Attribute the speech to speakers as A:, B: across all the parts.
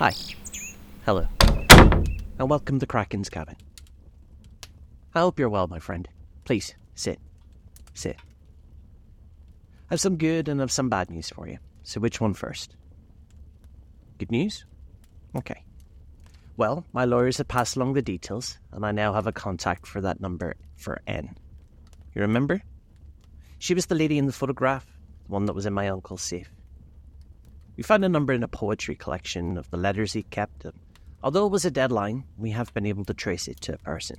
A: Hi. Hello. And welcome to Kraken's cabin. I hope you're well, my friend. Please, sit. Sit. I've some good and I've some bad news for you. So which one first? Good news? Okay. Well, my lawyers have passed along the details, and I now have a contact for that number for N. You remember? She was the lady in the photograph, the one that was in my uncle's safe. We found a number in a poetry collection of the letters he kept, although it was a deadline, we have been able to trace it to a person.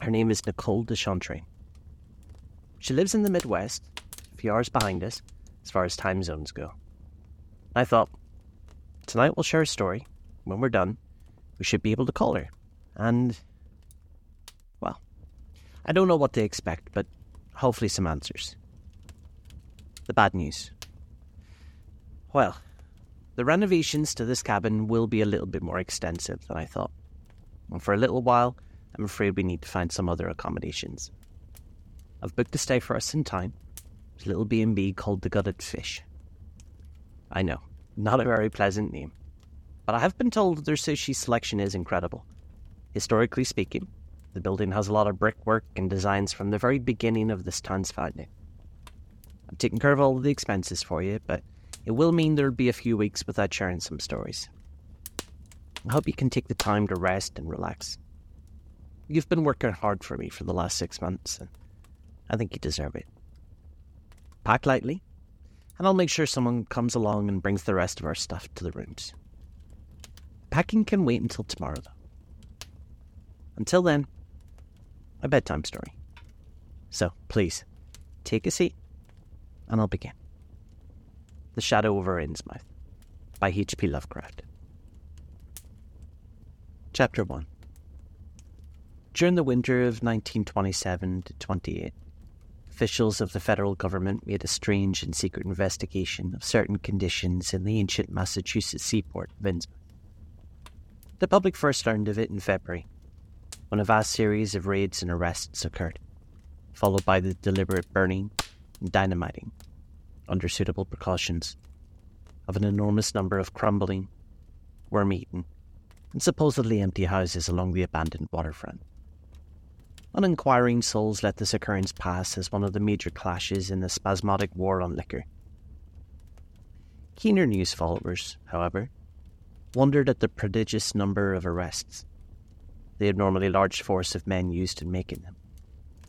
A: Her name is Nicole de. She lives in the Midwest, a few hours behind us, as far as time zones go. I thought, tonight we'll share a story. When we're done, we should be able to call her. And, well, I don't know what to expect, but hopefully some answers. The bad news. Well, the renovations to this cabin will be a little bit more extensive than I thought. And for a little while, I'm afraid we need to find some other accommodations. I've booked a stay for us in time. It's a little B&B called the Gutted Fish. I know, not a very pleasant name. But I have been told their sushi selection is incredible. Historically speaking, the building has a lot of brickwork and designs from the very beginning of this town's founding. I've taken care of all of the expenses for you, but it will mean there'll be a few weeks without sharing some stories. I hope you can take the time to rest and relax. You've been working hard for me for the last six months, and I think you deserve it. Pack lightly, and I'll make sure someone comes along and brings the rest of our stuff to the rooms. Packing can wait until tomorrow, though. Until then, a bedtime story. So, please, take a seat, and I'll begin. The Shadow over Innsmouth by H.P. Lovecraft. Chapter 1 During the winter of 1927 to 28, officials of the federal government made a strange and secret investigation of certain conditions in the ancient Massachusetts seaport of Innsmouth. The public first learned of it in February, when a vast series of raids and arrests occurred, followed by the deliberate burning and dynamiting, under suitable precautions, of an enormous number of crumbling, worm eaten, and supposedly empty houses along the abandoned waterfront. Uninquiring souls let this occurrence pass as one of the major clashes in the spasmodic war on liquor. Keener news followers, however, wondered at the prodigious number of arrests, the abnormally large force of men used in making them,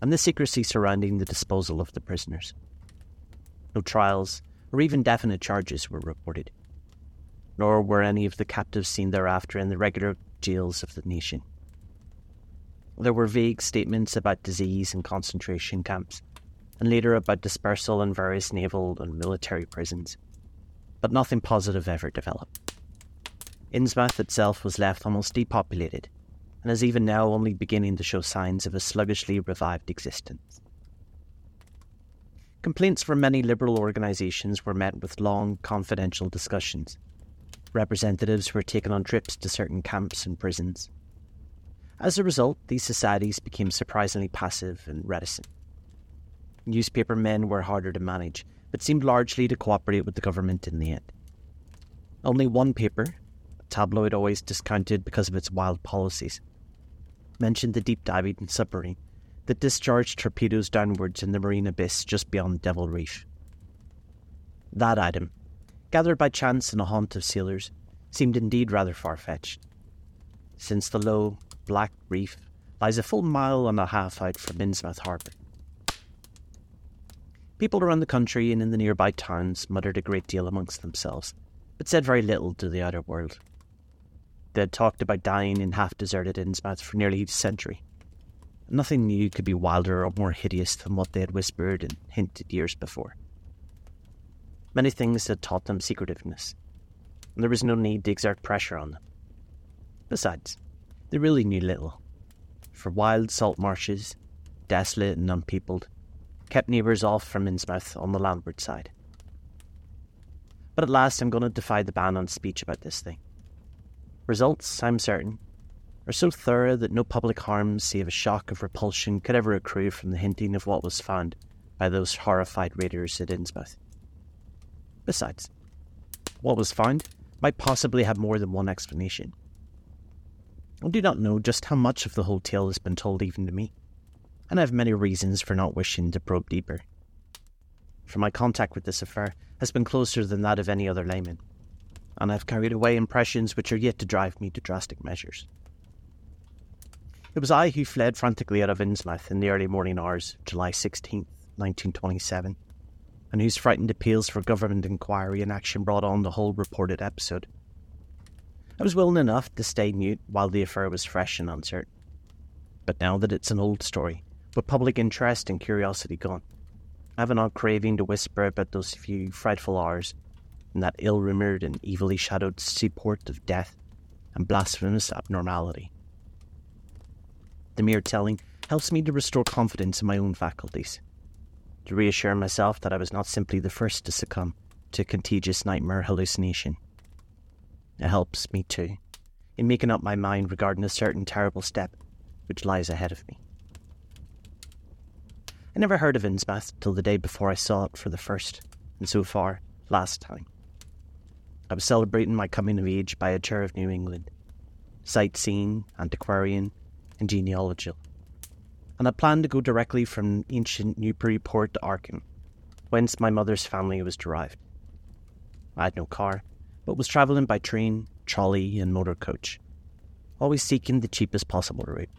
A: and the secrecy surrounding the disposal of the prisoners. No trials or even definite charges were reported, nor were any of the captives seen thereafter in the regular jails of the nation. There were vague statements about disease and concentration camps, and later about dispersal in various naval and military prisons, but nothing positive ever developed. Innsmouth itself was left almost depopulated, and is even now only beginning to show signs of a sluggishly revived existence. Complaints from many liberal organisations were met with long, confidential discussions. Representatives were taken on trips to certain camps and prisons. As a result, these societies became surprisingly passive and reticent. Newspaper men were harder to manage, but seemed largely to cooperate with the government in the end. Only one paper, a tabloid always discounted because of its wild policies, mentioned the deep diving submarine that discharged torpedoes downwards in the marine abyss just beyond Devil Reef. That item, gathered by chance in a haunt of sailors, seemed indeed rather far fetched, since the low, black reef lies a full mile and a half out from Innsmouth Harbour. People around the country and in the nearby towns muttered a great deal amongst themselves, but said very little to the outer world. They had talked about dying in half deserted Innsmouth for nearly a century. Nothing new could be wilder or more hideous than what they had whispered and hinted years before. Many things had taught them secretiveness, and there was no need to exert pressure on them. Besides, they really knew little, for wild salt marshes, desolate and unpeopled, kept neighbours off from Innsmouth on the landward side. But at last I'm going to defy the ban on speech about this thing. Results, I'm certain, are so thorough that no public harm save a shock of repulsion could ever accrue from the hinting of what was found by those horrified raiders at Innsmouth. Besides, what was found might possibly have more than one explanation. I do not know just how much of the whole tale has been told even to me, and I have many reasons for not wishing to probe deeper. For my contact with this affair has been closer than that of any other layman, and I have carried away impressions which are yet to drive me to drastic measures. It was I who fled frantically out of Innsmouth in the early morning hours July 16th, 1927, and whose frightened appeals for government inquiry and action brought on the whole reported episode. I was willing enough to stay mute while the affair was fresh and uncertain. But now that it's an old story, with public interest and curiosity gone, I have an odd craving to whisper about those few frightful hours in that ill rumoured and evilly shadowed seaport of death and blasphemous abnormality. The mere telling helps me to restore confidence in my own faculties, to reassure myself that I was not simply the first to succumb to contagious nightmare hallucination. It helps me, too, in making up my mind regarding a certain terrible step which lies ahead of me. I never heard of Innsmouth till the day before I saw it for the first, and so far, last time. I was celebrating my coming of age by a tour of New England, sightseeing, antiquarian, and genealogical, and I planned to go directly from ancient Newburyport to Arkham, whence my mother's family was derived. I had no car, but was travelling by train, trolley, and motor coach, always seeking the cheapest possible route.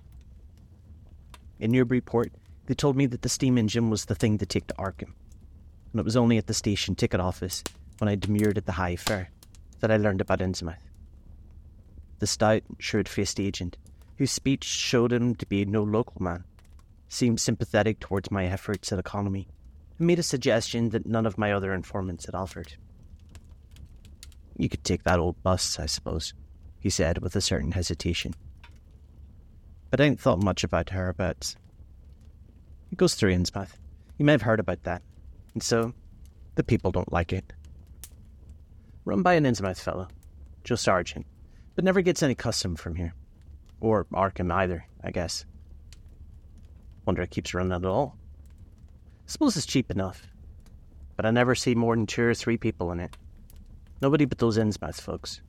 A: In Newburyport, they told me that the steam engine was the thing to take to Arkham, and it was only at the station ticket office when I demurred at the high fare that I learned about Innsmouth. The stout, shrewd faced agent whose speech showed him to be no local man, seemed sympathetic towards my efforts at economy, and made a suggestion that none of my other informants had offered. You could take that old bus, I suppose, he said with a certain hesitation. But I ain't thought much about hereabouts. It goes through Innsmouth. You may have heard about that. And so, the people don't like it. Run by an Innsmouth fellow, Joe Sargent, but never gets any custom from here. Or Arkham either, I guess. Wonder it keeps running at all. Suppose it's cheap enough. But I never see more than two or three people in it. Nobody but those Innsmouth folks.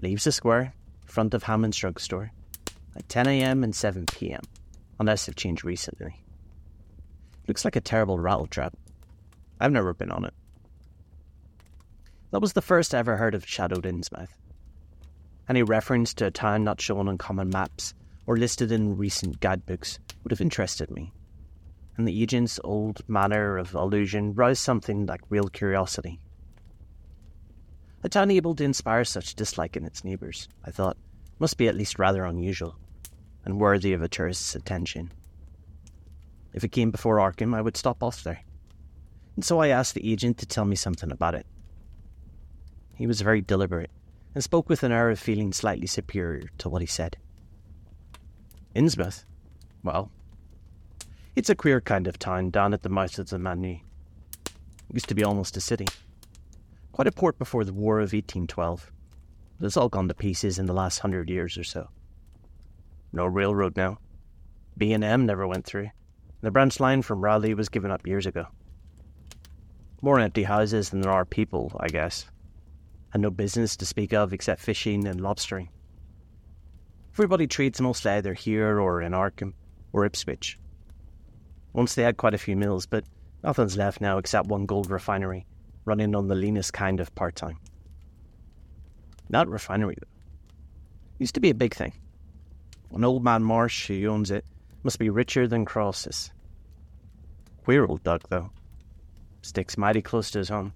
A: Leaves the square, front of Hammond's drugstore, at 10 a.m. and 7 p.m., unless they've changed recently. Looks like a terrible rattle trap. I've never been on it. That was the first I ever heard of Shadowed Innsmouth. Any reference to a town not shown on common maps or listed in recent guidebooks would have interested me, and the agent's old manner of allusion roused something like real curiosity. A town able to inspire such dislike in its neighbours, I thought, must be at least rather unusual, and worthy of a tourist's attention. If it came before Arkham, I would stop off there. And so I asked the agent to tell me something about it. He was very deliberate and spoke with an air of feeling slightly superior to what he said. Innsmouth? Well, it's a queer kind of town down at the mouth of the Manu. Used to be almost a city. Quite a port before the War of 1812. But it's all gone to pieces in the last hundred years or so. No railroad now. B&M never went through. The branch line from Rowley was given up years ago. More empty houses than there are people, I guess and no business to speak of except fishing and lobstering. Everybody trades mostly either here or in Arkham or Ipswich. Once they had quite a few mills, but nothing's left now except one gold refinery, running on the leanest kind of part time. That refinery, though, used to be a big thing. An old man Marsh who owns it must be richer than Croesus. Queer old duck, though. Sticks mighty close to his home.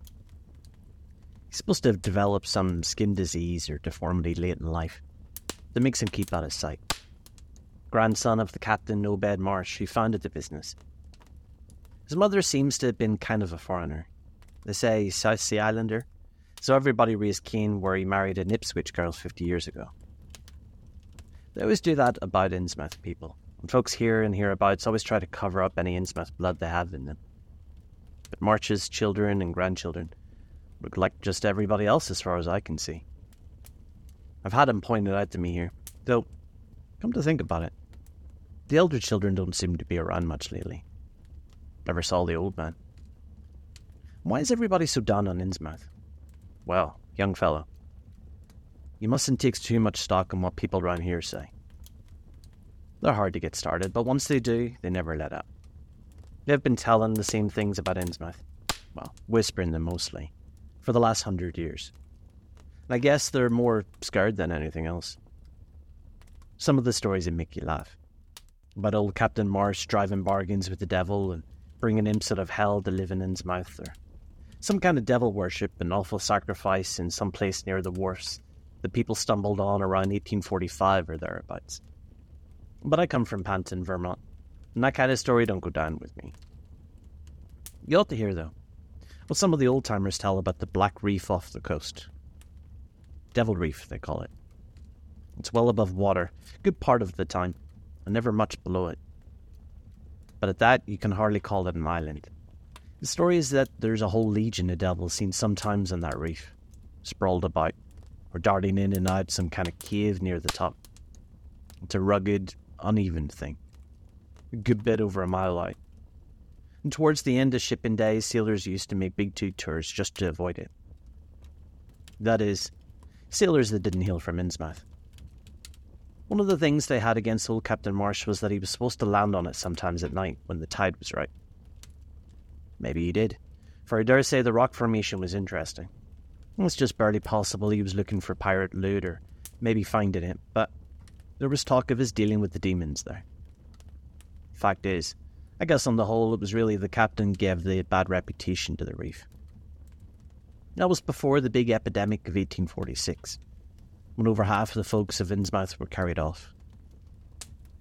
A: He's supposed to have developed some skin disease or deformity late in life that makes him keep out of sight. Grandson of the captain Obed Marsh, who founded the business. His mother seems to have been kind of a foreigner. They say he's South Sea Islander, so everybody raised Cain where he married an Ipswich girl 50 years ago. They always do that about Innsmouth people, and folks here and hereabouts always try to cover up any Innsmouth blood they have in them. But Marsh's children and grandchildren Look like just everybody else as far as I can see. I've had him pointed out to me here, though, come to think about it, the elder children don't seem to be around much lately. Never saw the old man. Why is everybody so down on Innsmouth? Well, young fellow, you mustn't take too much stock in what people around here say. They're hard to get started, but once they do, they never let up. They've been telling the same things about Innsmouth, well, whispering them mostly, for the last hundred years. And I guess they're more scared than anything else. Some of the stories that make you laugh. About old Captain Marsh driving bargains with the devil and bringing imps out of hell to live in Innsmouth, or some kind of devil worship and awful sacrifice in some place near the wharfs that people stumbled on around 1845 or thereabouts. But I come from Panton, Vermont, and that kind of story don't go down with me. You ought to hear, though, what some of the old timers tell about the Black Reef off the coast. Devil Reef, they call it. It's well above water, good part of the time, and never much below it. But at that, you can hardly call it an island. The story is that there's a whole legion of devils seen sometimes on that reef, sprawled about, or darting in and out some kind of cave near the top. It's a rugged, uneven thing, a good bit over a mile out. Towards the end of shipping days, sailors used to make big two tours just to avoid it. That is, sailors that didn't hail from Innsmouth. One of the things they had against old Captain Marsh was that he was supposed to land on it sometimes at night when the tide was right. Maybe he did, for I dare say the rock formation was interesting. It's just barely possible he was looking for pirate loot or maybe finding it, but there was talk of his dealing with the demons there. Fact is, I guess on the whole it was really the captain gave the bad reputation to the reef. That was before the big epidemic of 1846, when over half of the folks of Innsmouth were carried off.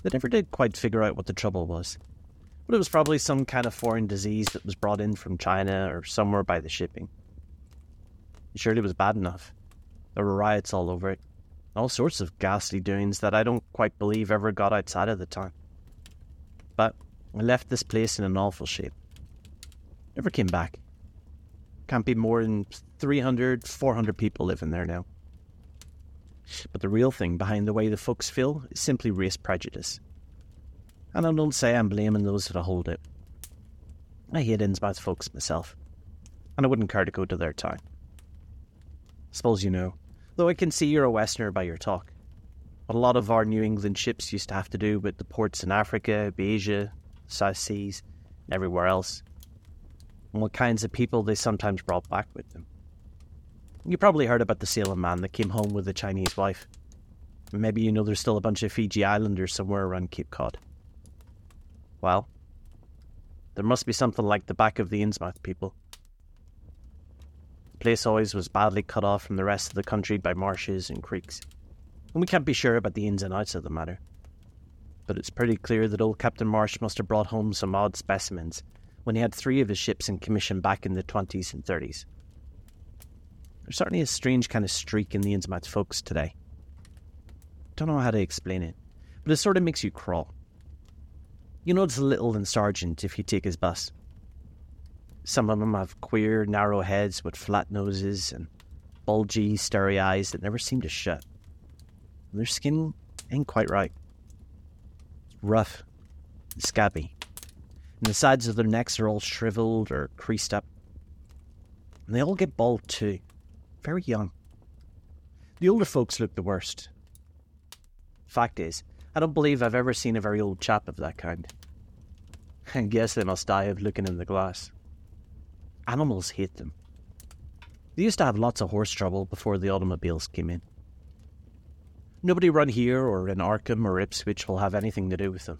A: They never did quite figure out what the trouble was, but it was probably some kind of foreign disease that was brought in from China or somewhere by the shipping. It surely was bad enough. There were riots all over it, all sorts of ghastly doings that I don't quite believe ever got outside of the town. But I left this place in an awful shape. Never came back. Can't be more than 300, 400 people living there now. But the real thing behind the way the folks feel is simply race prejudice. And I don't say I'm blaming those that hold it. I hate Innsmouth folks myself, and I wouldn't care to go to their town. Suppose you know, though I can see you're a Westerner by your talk. What a lot of our New England ships used to have to do with the ports in Africa, Asia, South Seas, and everywhere else, and what kinds of people they sometimes brought back with them. You probably heard about the Salem man that came home with a Chinese wife. Maybe you know there's still a bunch of Fiji Islanders somewhere around Cape Cod. Well, there must be something like the back of the Innsmouth people. The place always was badly cut off from the rest of the country by marshes and creeks, and we can't be sure about the ins and outs of the matter. But it's pretty clear that old Captain Marsh must have brought home some odd specimens when he had three of his ships in commission back in the 20s and 30s. There's certainly a strange kind of streak in the Innsmouth folks today. Don't know how to explain it, but it sort of makes you crawl. You notice a little in Sargent if you take his bus. Some of them have queer, narrow heads with flat noses and bulgy, starry eyes that never seem to shut. Their skin ain't quite right. Rough, scabby, and the sides of their necks are all shriveled or creased up. And they all get bald too, very young. The older folks look the worst. Fact is, I don't believe I've ever seen a very old chap of that kind. I guess they must die of looking in the glass. Animals hate them. They used to have lots of horse trouble before the automobiles came in. Nobody around here or in Arkham or Ipswich will have anything to do with them.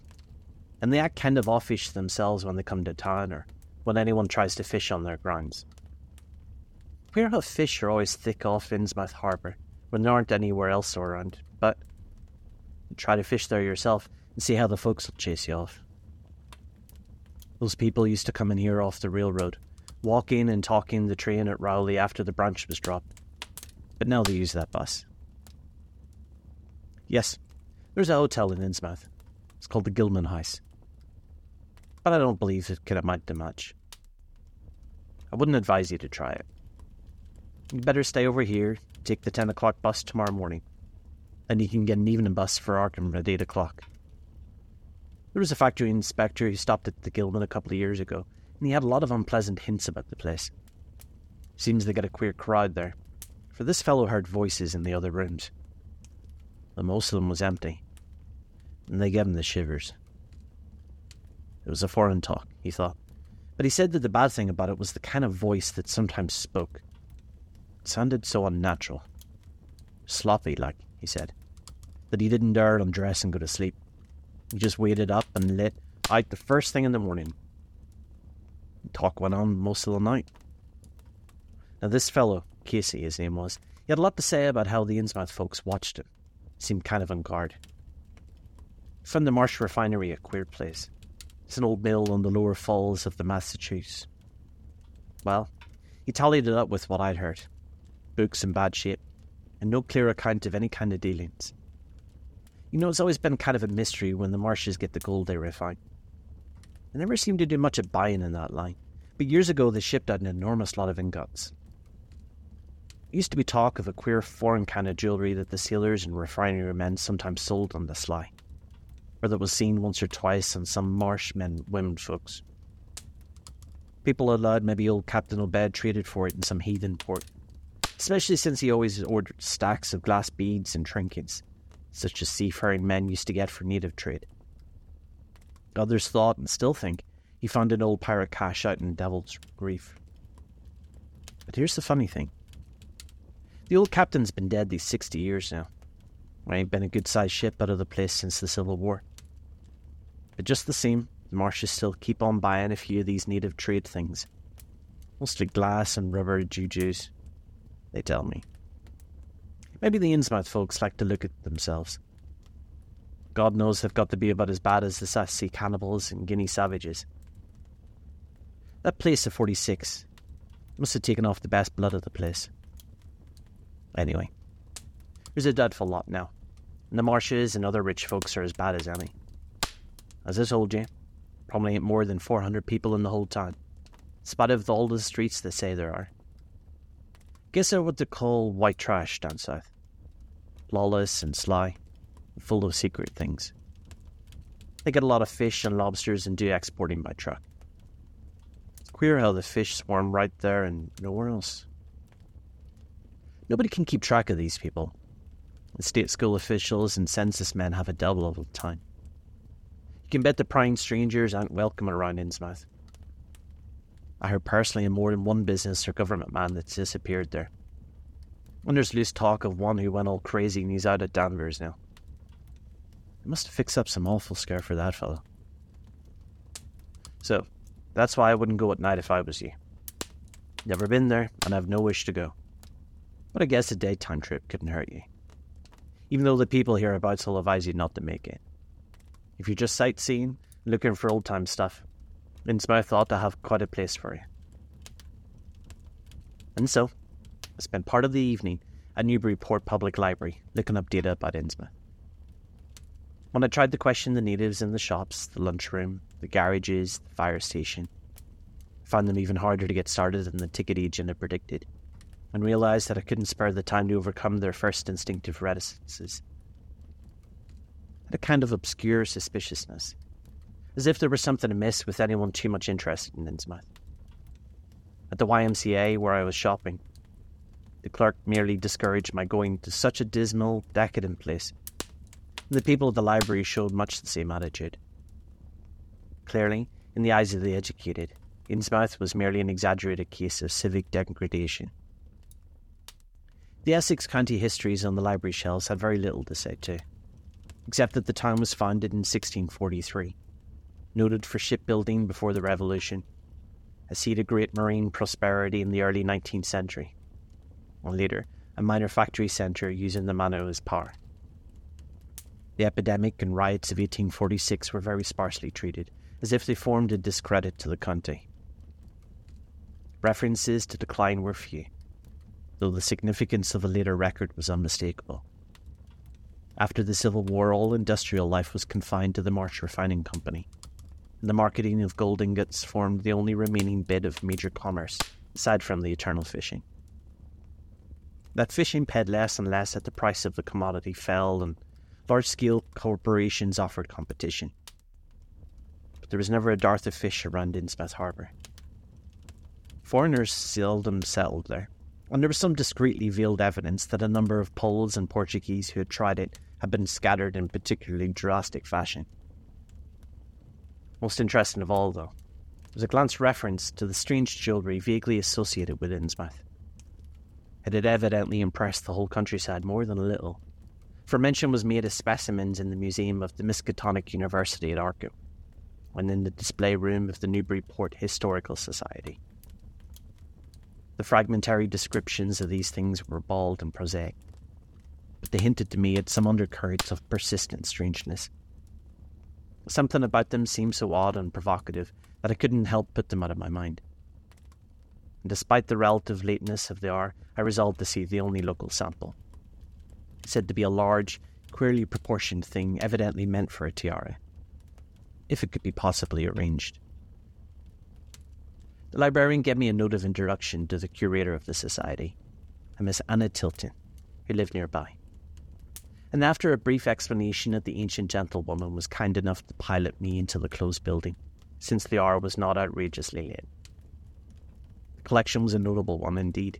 A: And they act kind of offish themselves when they come to town or when anyone tries to fish on their grounds. Queer how fish are always thick off Innsmouth Harbour when there aren't anywhere else around, but try to fish there yourself and see how the folks will chase you off. Those people used to come in here off the railroad, walking and talking the train at Rowley after the branch was dropped. But now they use that bus. Yes, there's a hotel in Innsmouth. It's called the Gilman House. But I don't believe it can amount to much. I wouldn't advise you to try it. You'd better stay over here, take the 10 o'clock bus tomorrow morning, and you can get an evening bus for Arkham at 8 o'clock. There was a factory inspector who stopped at the Gilman a couple of years ago, and he had a lot of unpleasant hints about the place. Seems they get a queer crowd there. for this fellow heard voices in the other rooms. But most of them was empty, and they gave him the shivers. It was a foreign talk, he thought, but he said that the bad thing about it was the kind of voice that sometimes spoke. It sounded so unnatural. Sloppy, like, he said, that he didn't dare undress and go to sleep. He just waited up and lit out the first thing in the morning. The talk went on most of the night. Now, this fellow, Casey, his name was, he had a lot to say about how the Innsmouth folks watched him. Seemed kind of on guard. From the Marsh Refinery, a queer place. It's an old mill on the lower falls of the Massachusetts. Well, he tallied it up with what I'd heard. Books in bad shape, and no clear account of any kind of dealings. You know, it's always been kind of a mystery when the Marshes get the gold they refine. They never seem to do much of buying in that line, but years ago they shipped out an enormous lot of ingots. Used to be talk of a queer foreign kind of jewellery that the sailors and refinery men sometimes sold on the sly, or that was seen once or twice on some marsh men women folks. People allowed maybe old Captain Obed traded for it in some heathen port, especially since he always ordered stacks of glass beads and trinkets such as seafaring men used to get for native trade. Others thought, and still think, he found an old pirate cache out in Devil's Reef. But here's the funny thing the old captain's been dead these 60 years now. There ain't been a good sized ship out of the place since the Civil War. But just the same, the marshes still keep on buying a few of these native trade things. Mostly glass and rubber jujus, they tell me. Maybe the Innsmouth folks like to look at themselves. God knows they've got to be about as bad as the South Sea cannibals and Guinea savages. That place of 46 must have taken off the best blood of the place. Anyway, there's a dreadful lot now, and the marshes and other rich folks are as bad as any. As I told you, probably ain't more than 400 people in the whole town, spite of all the streets they say there are. Guess they're what they call white trash down south. Lawless and sly, and full of secret things. They get a lot of fish and lobsters and do exporting by truck. It's queer how the fish swarm right there and nowhere else. Nobody can keep track of these people. The state school officials and census men have a double of the time. You can bet the prying strangers aren't welcome around Innsmouth. I heard personally of more than one business or government man that's disappeared there. And there's loose talk of one who went all crazy and he's out at Danvers now. They must have fixed up some awful scare for that fellow. So, that's why I wouldn't go at night if I was you. Never been there, and I've no wish to go. But I guess a daytime trip couldn't hurt you. Even though the people hereabouts will advise you not to make it. If you're just sightseeing, looking for old time stuff, Innsmouth ought to have quite a place for you. And so, I spent part of the evening at Newburyport Public Library looking up data about Innsmouth. When I tried to question the natives in the shops, the lunchroom, the garages, the fire station, I found them even harder to get started than the ticket agent had predicted, and realized that I couldn't spare the time to overcome their first instinctive reticences. I had a kind of obscure suspiciousness as if there was something amiss with anyone too much interested in Innsmouth. At the YMCA, where I was shopping, the clerk merely discouraged my going to such a dismal, decadent place. The people at the library showed much the same attitude. Clearly, in the eyes of the educated, Innsmouth was merely an exaggerated case of civic degradation. The Essex County histories on the library shelves had very little to say too, except that the town was founded in 1643 noted for shipbuilding before the Revolution, a seat of great marine prosperity in the early 19th century, and later a minor factory centre using the Mano as power. The epidemic and riots of 1846 were very sparsely treated, as if they formed a discredit to the county. References to decline were few, though the significance of the later record was unmistakable. After the Civil War, all industrial life was confined to the Marsh Refining Company, and the marketing of gold ingots formed the only remaining bit of major commerce, aside from the eternal fishing. That fishing paid less and less as the price of the commodity fell and large scale corporations offered competition. But there was never a dearth of fish around Innsmouth Harbour. Foreigners seldom settled there, and there was some discreetly veiled evidence that a number of Poles and Portuguese who had tried it had been scattered in particularly drastic fashion. Most interesting of all, though, was a glance reference to the strange jewellery vaguely associated with Innsmouth. It had evidently impressed the whole countryside more than a little, for mention was made of specimens in the museum of the Miskatonic University at Arkham, and in the display room of the Newburyport Historical Society. The fragmentary descriptions of these things were bald and prosaic, but they hinted to me at some undercurrents of persistent strangeness. Something about them seemed so odd and provocative that I couldn't help put them out of my mind. And despite the relative lateness of the hour, I resolved to see the only local sample. Said to be a large, queerly proportioned thing evidently meant for a tiara, if it could be possibly arranged. The librarian gave me a note of introduction to the curator of the society, a Miss Anna Tilton, who lived nearby. And after a brief explanation the ancient gentlewoman was kind enough to pilot me into the closed building, since the hour was not outrageously late. The collection was a notable one indeed,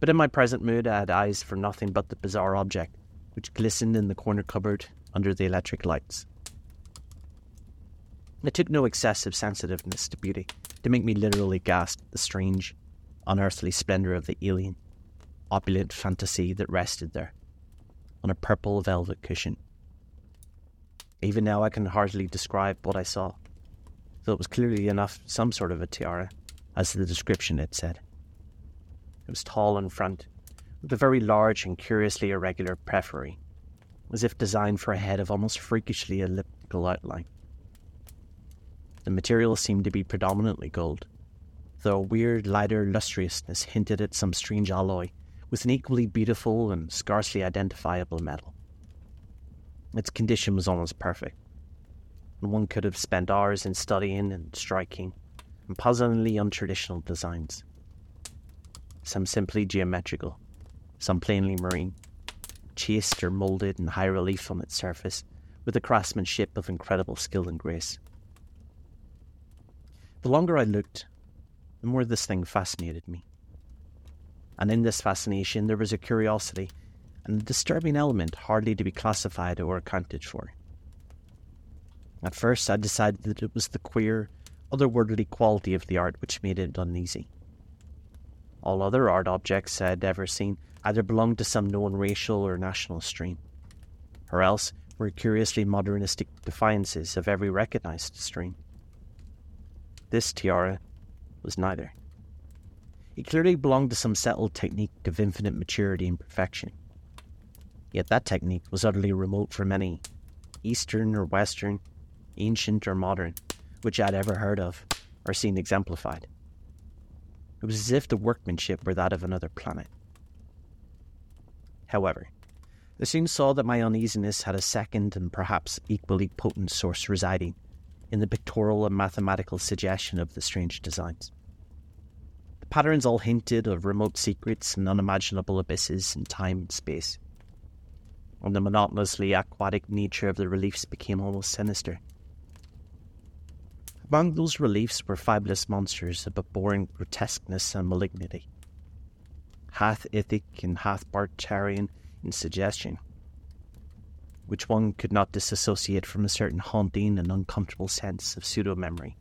A: but in my present mood I had eyes for nothing but the bizarre object, which glistened in the corner cupboard under the electric lights. It took no excessive sensitiveness to beauty to make me literally gasp at the strange, unearthly splendour of the alien, opulent fantasy that rested there, on a purple velvet cushion. Even now I can hardly describe what I saw, though it was clearly enough some sort of a tiara, as the description had said. It was tall in front, with a very large and curiously irregular periphery, as if designed for a head of almost freakishly elliptical outline. The material seemed to be predominantly gold, though a weird, lighter lustriousness hinted at some strange alloy with an equally beautiful and scarcely identifiable metal. Its condition was almost perfect, and one could have spent hours in studying and striking and puzzlingly untraditional designs. Some simply geometrical, some plainly marine, chased or moulded in high relief on its surface, with a craftsmanship of incredible skill and grace. The longer I looked, the more this thing fascinated me. And in this fascination, there was a curiosity and a disturbing element hardly to be classified or accounted for. At first, I decided that it was the queer, otherworldly quality of the art which made it uneasy. All other art objects I had ever seen either belonged to some known racial or national stream, or else were curiously modernistic defiances of every recognized stream. This tiara was neither. It clearly belonged to some settled technique of infinite maturity and perfection. Yet that technique was utterly remote from any, Eastern or Western, ancient or modern, which I had ever heard of or seen exemplified. It was as if the workmanship were that of another planet. However, I soon saw that my uneasiness had a second and perhaps equally potent source residing in the pictorial and mathematical suggestion of the strange designs. The patterns all hinted of remote secrets and unimaginable abysses in time and space. And the monotonously aquatic nature of the reliefs became almost sinister. Among those reliefs were fabulous monsters of abhorrent grotesqueness and malignity, half ichthyic and half batrachian in suggestion which one could not disassociate from a certain haunting and uncomfortable sense of pseudo memory,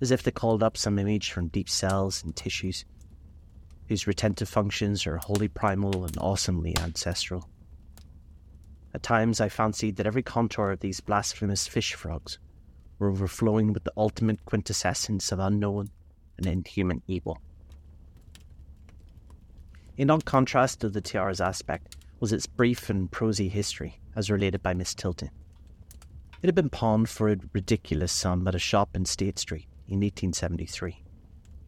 A: as if they called up some image from deep cells and tissues, whose retentive functions are wholly primal and awesomely ancestral. At times I fancied that every contour of these blasphemous fish frogs were overflowing with the ultimate quintessence of unknown and inhuman evil. In odd contrast to the tiara's aspect was its brief and prosy history, as related by Miss Tilton. It had been pawned for a ridiculous sum at a shop in State Street in 1873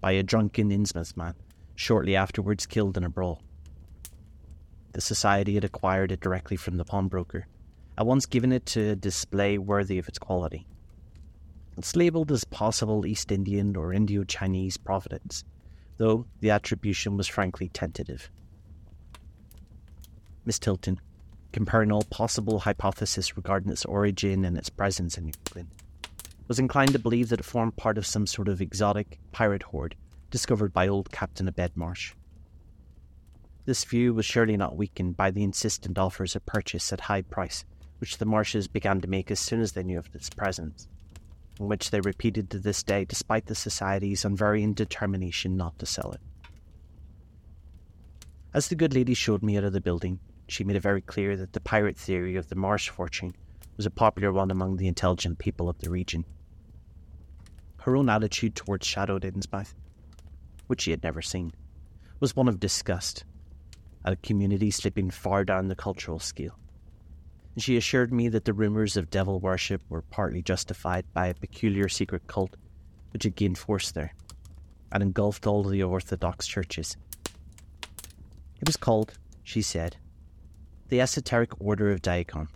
A: by a drunken Innsmouth man, shortly afterwards killed in a brawl. The society had acquired it directly from the pawnbroker, at once given it to a display worthy of its quality. It's labelled as possible East Indian or Indo Chinese provenance, though the attribution was frankly tentative. Miss Tilton, comparing all possible hypotheses regarding its origin and its presence in England, was inclined to believe that it formed part of some sort of exotic pirate horde discovered by old Captain Obed Marsh. This view was surely not weakened by the insistent offers of purchase at high price, which the Marshes began to make as soon as they knew of its presence, and which they repeated to this day despite the Society's unvarying determination not to sell it. As the good lady showed me out of the building, she made it very clear that the pirate theory of the Marsh fortune was a popular one among the intelligent people of the region. Her own attitude towards shadowed Innsmouth, which she had never seen, was one of disgust at a community slipping far down the cultural scale. And she assured me that the rumours of devil worship were partly justified by a peculiar secret cult which had gained force there and engulfed all the Orthodox churches. It was called, she said, the Esoteric Order of Dagon.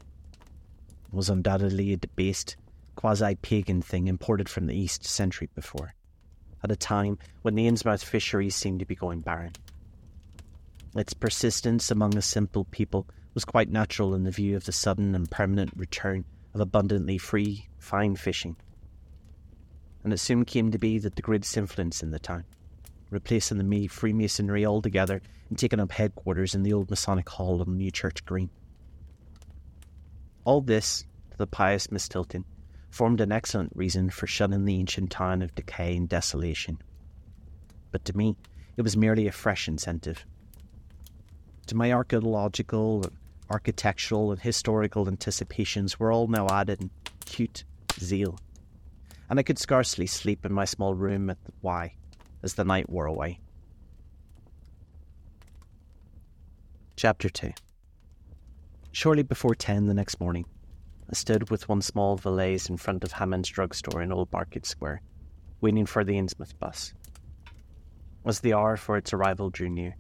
A: Was undoubtedly a debased, quasi pagan thing imported from the East century before, at a time when the Innsmouth fisheries seemed to be going barren. Its persistence among a simple people was quite natural in the view of the sudden and permanent return of abundantly free, fine fishing. And it soon came to be that the greatest influence in the town, replacing the me Freemasonry altogether and taking up headquarters in the old Masonic Hall on New Church Green. All this, to the pious Miss Tilton, formed an excellent reason for shunning the ancient town of decay and desolation. But to me, it was merely a fresh incentive. To my archaeological, architectural, and historical anticipations were all now added in acute zeal, and I could scarcely sleep in my small room at the Y as the night wore away. Chapter 2 Shortly before 10 the next morning, I stood with one small valise in front of Hammond's drugstore in Old Market Square, waiting for the Innsmouth bus. As the hour for its arrival drew near,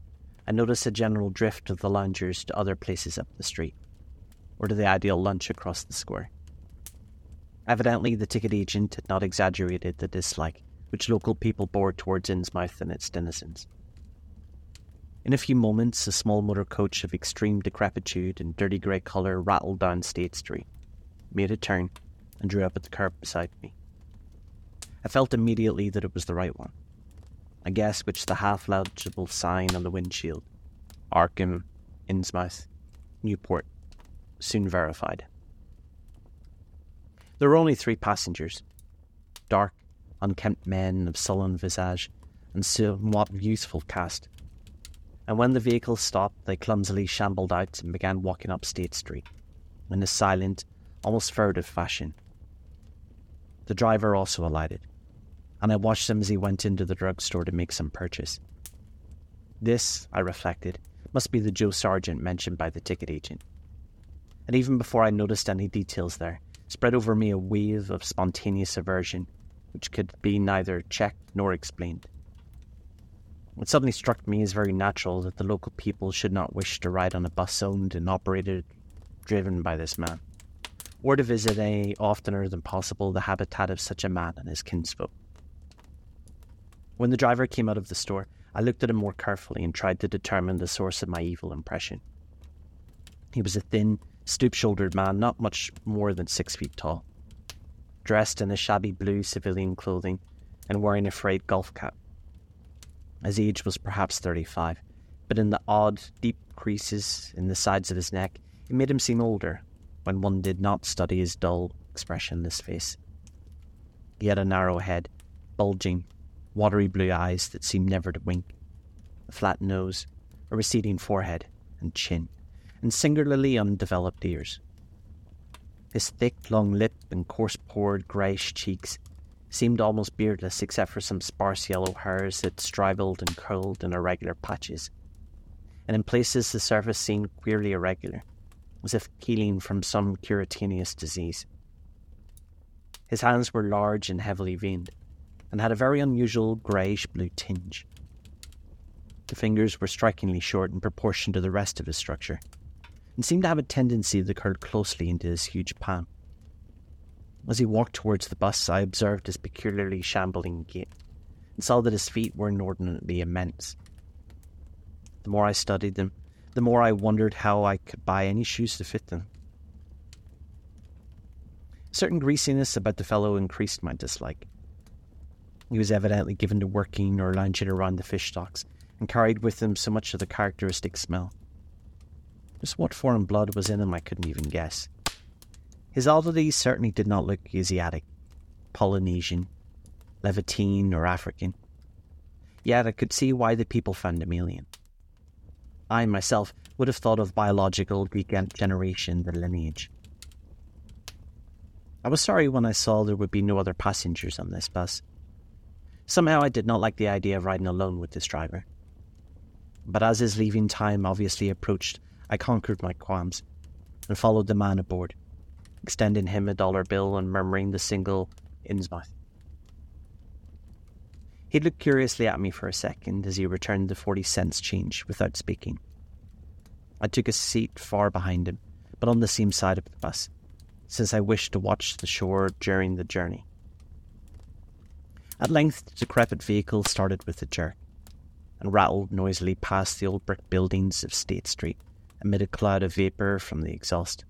A: I noticed a general drift of the loungers to other places up the street, or to the ideal lunch across the square. Evidently, the ticket agent had not exaggerated the dislike which local people bore towards Innsmouth and its denizens. In a few moments, a small motor coach of extreme decrepitude and dirty grey colour rattled down State Street, made a turn, and drew up at the curb beside me. I felt immediately that it was the right one, a guess which the half legible sign on the windshield, Arkham, Innsmouth, Newport, soon verified. There were only three passengers dark, unkempt men of sullen visage and somewhat youthful cast and when the vehicle stopped, they clumsily shambled out and began walking up State Street in a silent, almost furtive fashion. The driver also alighted, and I watched him as he went into the drugstore to make some purchase. This, I reflected, must be the Joe Sargent mentioned by the ticket agent. And even before I noticed any details there, spread over me a wave of spontaneous aversion which could be neither checked nor explained. It suddenly struck me as very natural that the local people should not wish to ride on a bus owned and operated, driven by this man, or to visit any oftener than possible the habitat of such a man and his kinsfolk. When the driver came out of the store, I looked at him more carefully and tried to determine the source of my evil impression. He was a thin, stoop shouldered man, not much more than six feet tall, dressed in a shabby blue civilian clothing and wearing a frayed golf cap. His age was perhaps 35, but in the odd, deep creases in the sides of his neck, it made him seem older when one did not study his dull, expressionless face. He had a narrow head, bulging, watery blue eyes that seemed never to wink, a flat nose, a receding forehead and chin, and singularly undeveloped ears. His thick, long lip and coarse pored greyish cheeks seemed almost beardless except for some sparse yellow hairs that straggled and curled in irregular patches. And in places the surface seemed queerly irregular, as if healing from some cutaneous disease. His hands were large and heavily veined, and had a very unusual greyish blue tinge. The fingers were strikingly short in proportion to the rest of his structure, and seemed to have a tendency to curl closely into his huge palm. As he walked towards the bus, I observed his peculiarly shambling gait and saw that his feet were inordinately immense. The more I studied them, the more I wondered how I could buy any shoes to fit them. A certain greasiness about the fellow increased my dislike. He was evidently given to working or lounging around the fish stocks, and carried with him so much of the characteristic smell. Just what foreign blood was in him I couldn't even guess. His oddities certainly did not look Asiatic, Polynesian, Levantine, or African. Yet I could see why the people found him alien. I myself would have thought of biological Greek generation the lineage. I was sorry when I saw there would be no other passengers on this bus. Somehow I did not like the idea of riding alone with this driver. But as his leaving time obviously approached, I conquered my qualms and followed the man aboard, extending him a dollar bill and murmuring the single Innsmouth. He looked curiously at me for a second as he returned the forty cents change without speaking. I took a seat far behind him, but on the same side of the bus, since I wished to watch the shore during the journey. At length, the decrepit vehicle started with a jerk and rattled noisily past the old brick buildings of State Street amid a cloud of vapour from the exhaust.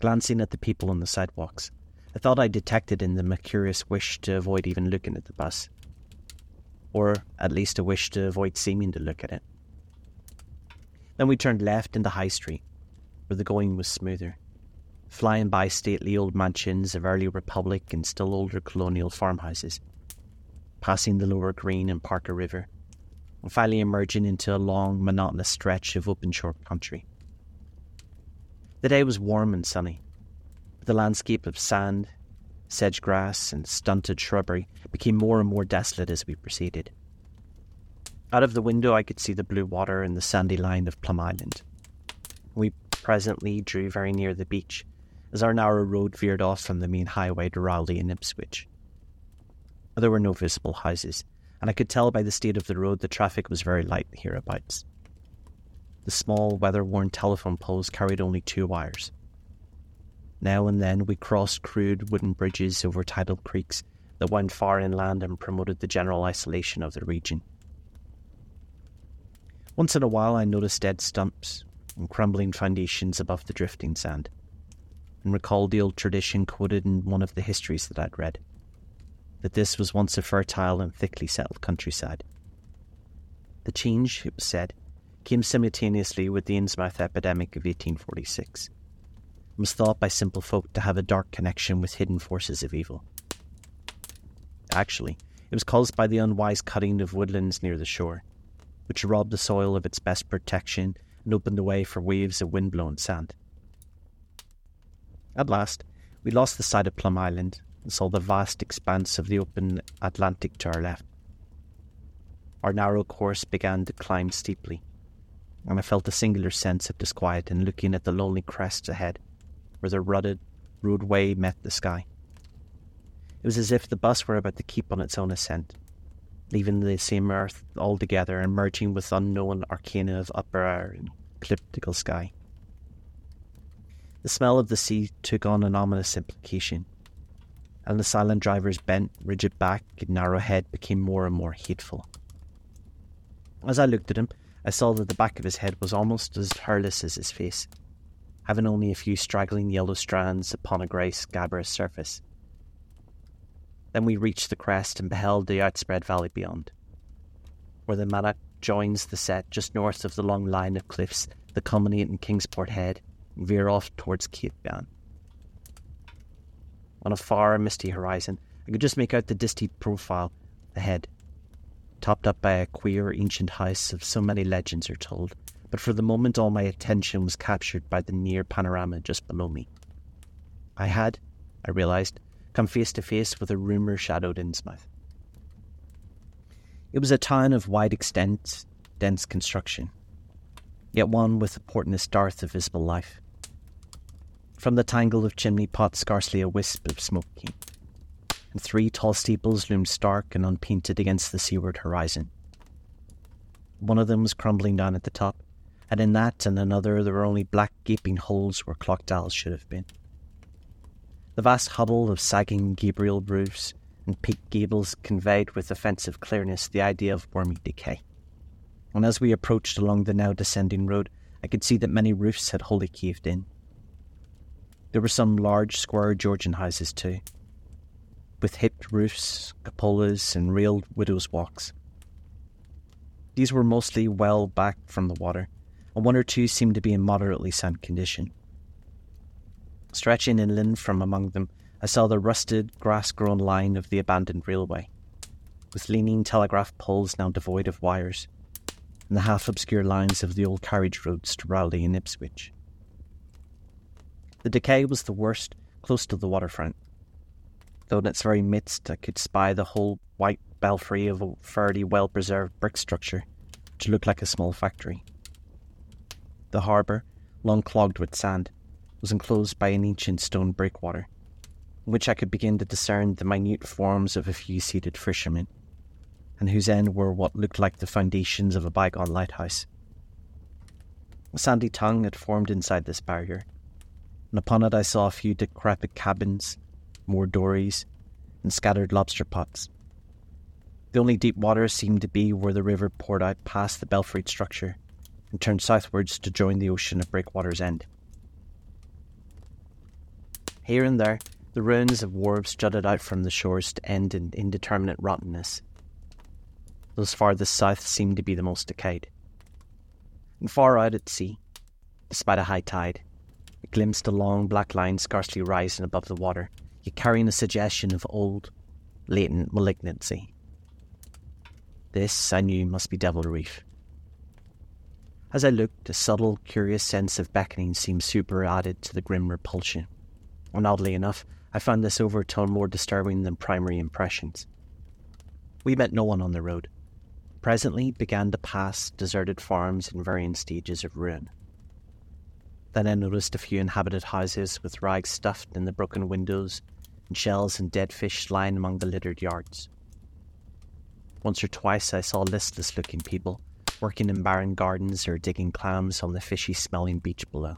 A: Glancing at the people on the sidewalks, I thought I detected in them a curious wish to avoid even looking at the bus, or at least a wish to avoid seeming to look at it. Then we turned left into High Street, where the going was smoother, flying by stately old mansions of early Republic and still older colonial farmhouses, passing the lower Green and Parker River, finally emerging into a long, monotonous stretch of open shore country. The day was warm and sunny, But the landscape of sand, sedge grass, and stunted shrubbery became more and more desolate as we proceeded. Out of the window, I could see the blue water and the sandy line of Plum Island. We presently drew very near the beach as our narrow road veered off from the main highway to Rowley and Ipswich. There were no visible houses, and I could tell by the state of the road the traffic was very light hereabouts. The small, weather worn telephone poles carried only two wires, now and then we crossed crude wooden bridges over tidal creeks that went far inland and promoted the general isolation of the region. Once in a while I noticed dead stumps and crumbling foundations above the drifting sand, and recalled the old tradition quoted in one of the histories that I'd read that this was once a fertile and thickly settled countryside. The change, it was said, came simultaneously with the Innsmouth epidemic of 1846 was thought by simple folk to have a dark connection with hidden forces of evil. Actually, it was caused by the unwise cutting of woodlands near the shore, which robbed the soil of its best protection and opened the way for waves of wind-blown sand. At last, we lost the sight of Plum Island and saw the vast expanse of the open Atlantic to our left. Our narrow course began to climb steeply, and I felt a singular sense of disquiet in looking at the lonely crests ahead where the rutted roadway met the sky. It was as if the bus were about to keep on its own ascent, leaving the same earth altogether and merging with unknown arcana of upper ecliptical sky. The smell of the sea took on an ominous implication, and the silent driver's bent, rigid back and narrow head became more and more hateful. As I looked at him, I saw that the back of his head was almost as hairless as his face having only a few straggling yellow strands upon a grey scabrous surface. Then we reached the crest and beheld the outspread valley beyond, where the Manuxet joins the set just north of the long line of cliffs that culminate in Kingsport Head and veer off towards Cape Ann. On a far misty horizon, I could just make out the distant profile ahead, topped up by a queer ancient house of so many legends are told, but for the moment all my attention was captured by the near panorama just below me. I had, I realized, come face to face with a rumour shadowed Innsmouth. It was a town of wide extent, dense construction, yet one with a portentous dearth of visible life. From the tangle of chimney pots, scarcely a wisp of smoke came, and three tall steeples loomed stark and unpainted against the seaward horizon. One of them was crumbling down at the top, and in that and another there were only black gaping holes where clock dials should have been. The vast huddle of sagging gambrel roofs and peaked gables conveyed with offensive clearness the idea of wormy decay. And as we approached along the now descending road, I could see that many roofs had wholly caved in. There were some large square Georgian houses too, with hipped roofs, cupolas, and railed widows' walks. These were mostly well back from the water, and one or two seemed to be in moderately sound condition. Stretching inland from among them, I saw the rusted, grass grown line of the abandoned railway, with leaning telegraph poles now devoid of wires, and the half obscure lines of the old carriage roads to Rowley and Ipswich. The decay was the worst close to the waterfront, though in its very midst I could spy the whole white belfry of a fairly well preserved brick structure, which looked like a small factory. The harbour, long clogged with sand, was enclosed by an ancient stone breakwater, in which I could begin to discern the minute forms of a few seated fishermen, and whose end were what looked like the foundations of a bygone lighthouse. A sandy tongue had formed inside this barrier, and upon it I saw a few decrepit cabins, more dories, and scattered lobster pots. The only deep water seemed to be where the river poured out past the belfried structure and turned southwards to join the ocean at Breakwater's End. Here and there, the ruins of wharves jutted out from the shores to end in indeterminate rottenness. Those farthest south seemed to be the most decayed. And far out at sea, despite a high tide, Glimpsed a long black line scarcely rising above the water, yet carrying a suggestion of old, latent malignancy. This, I knew, must be Devil Reef. As I looked, a subtle, curious sense of beckoning seemed superadded to the grim repulsion. And oddly enough, I found this overtone more disturbing than primary impressions. We met no one on the road. Presently began to pass deserted farms in varying stages of ruin. Then I noticed a few inhabited houses with rags stuffed in the broken windows and shells and dead fish lying among the littered yards. Once or twice I saw listless looking people working in barren gardens or digging clams on the fishy smelling beach below.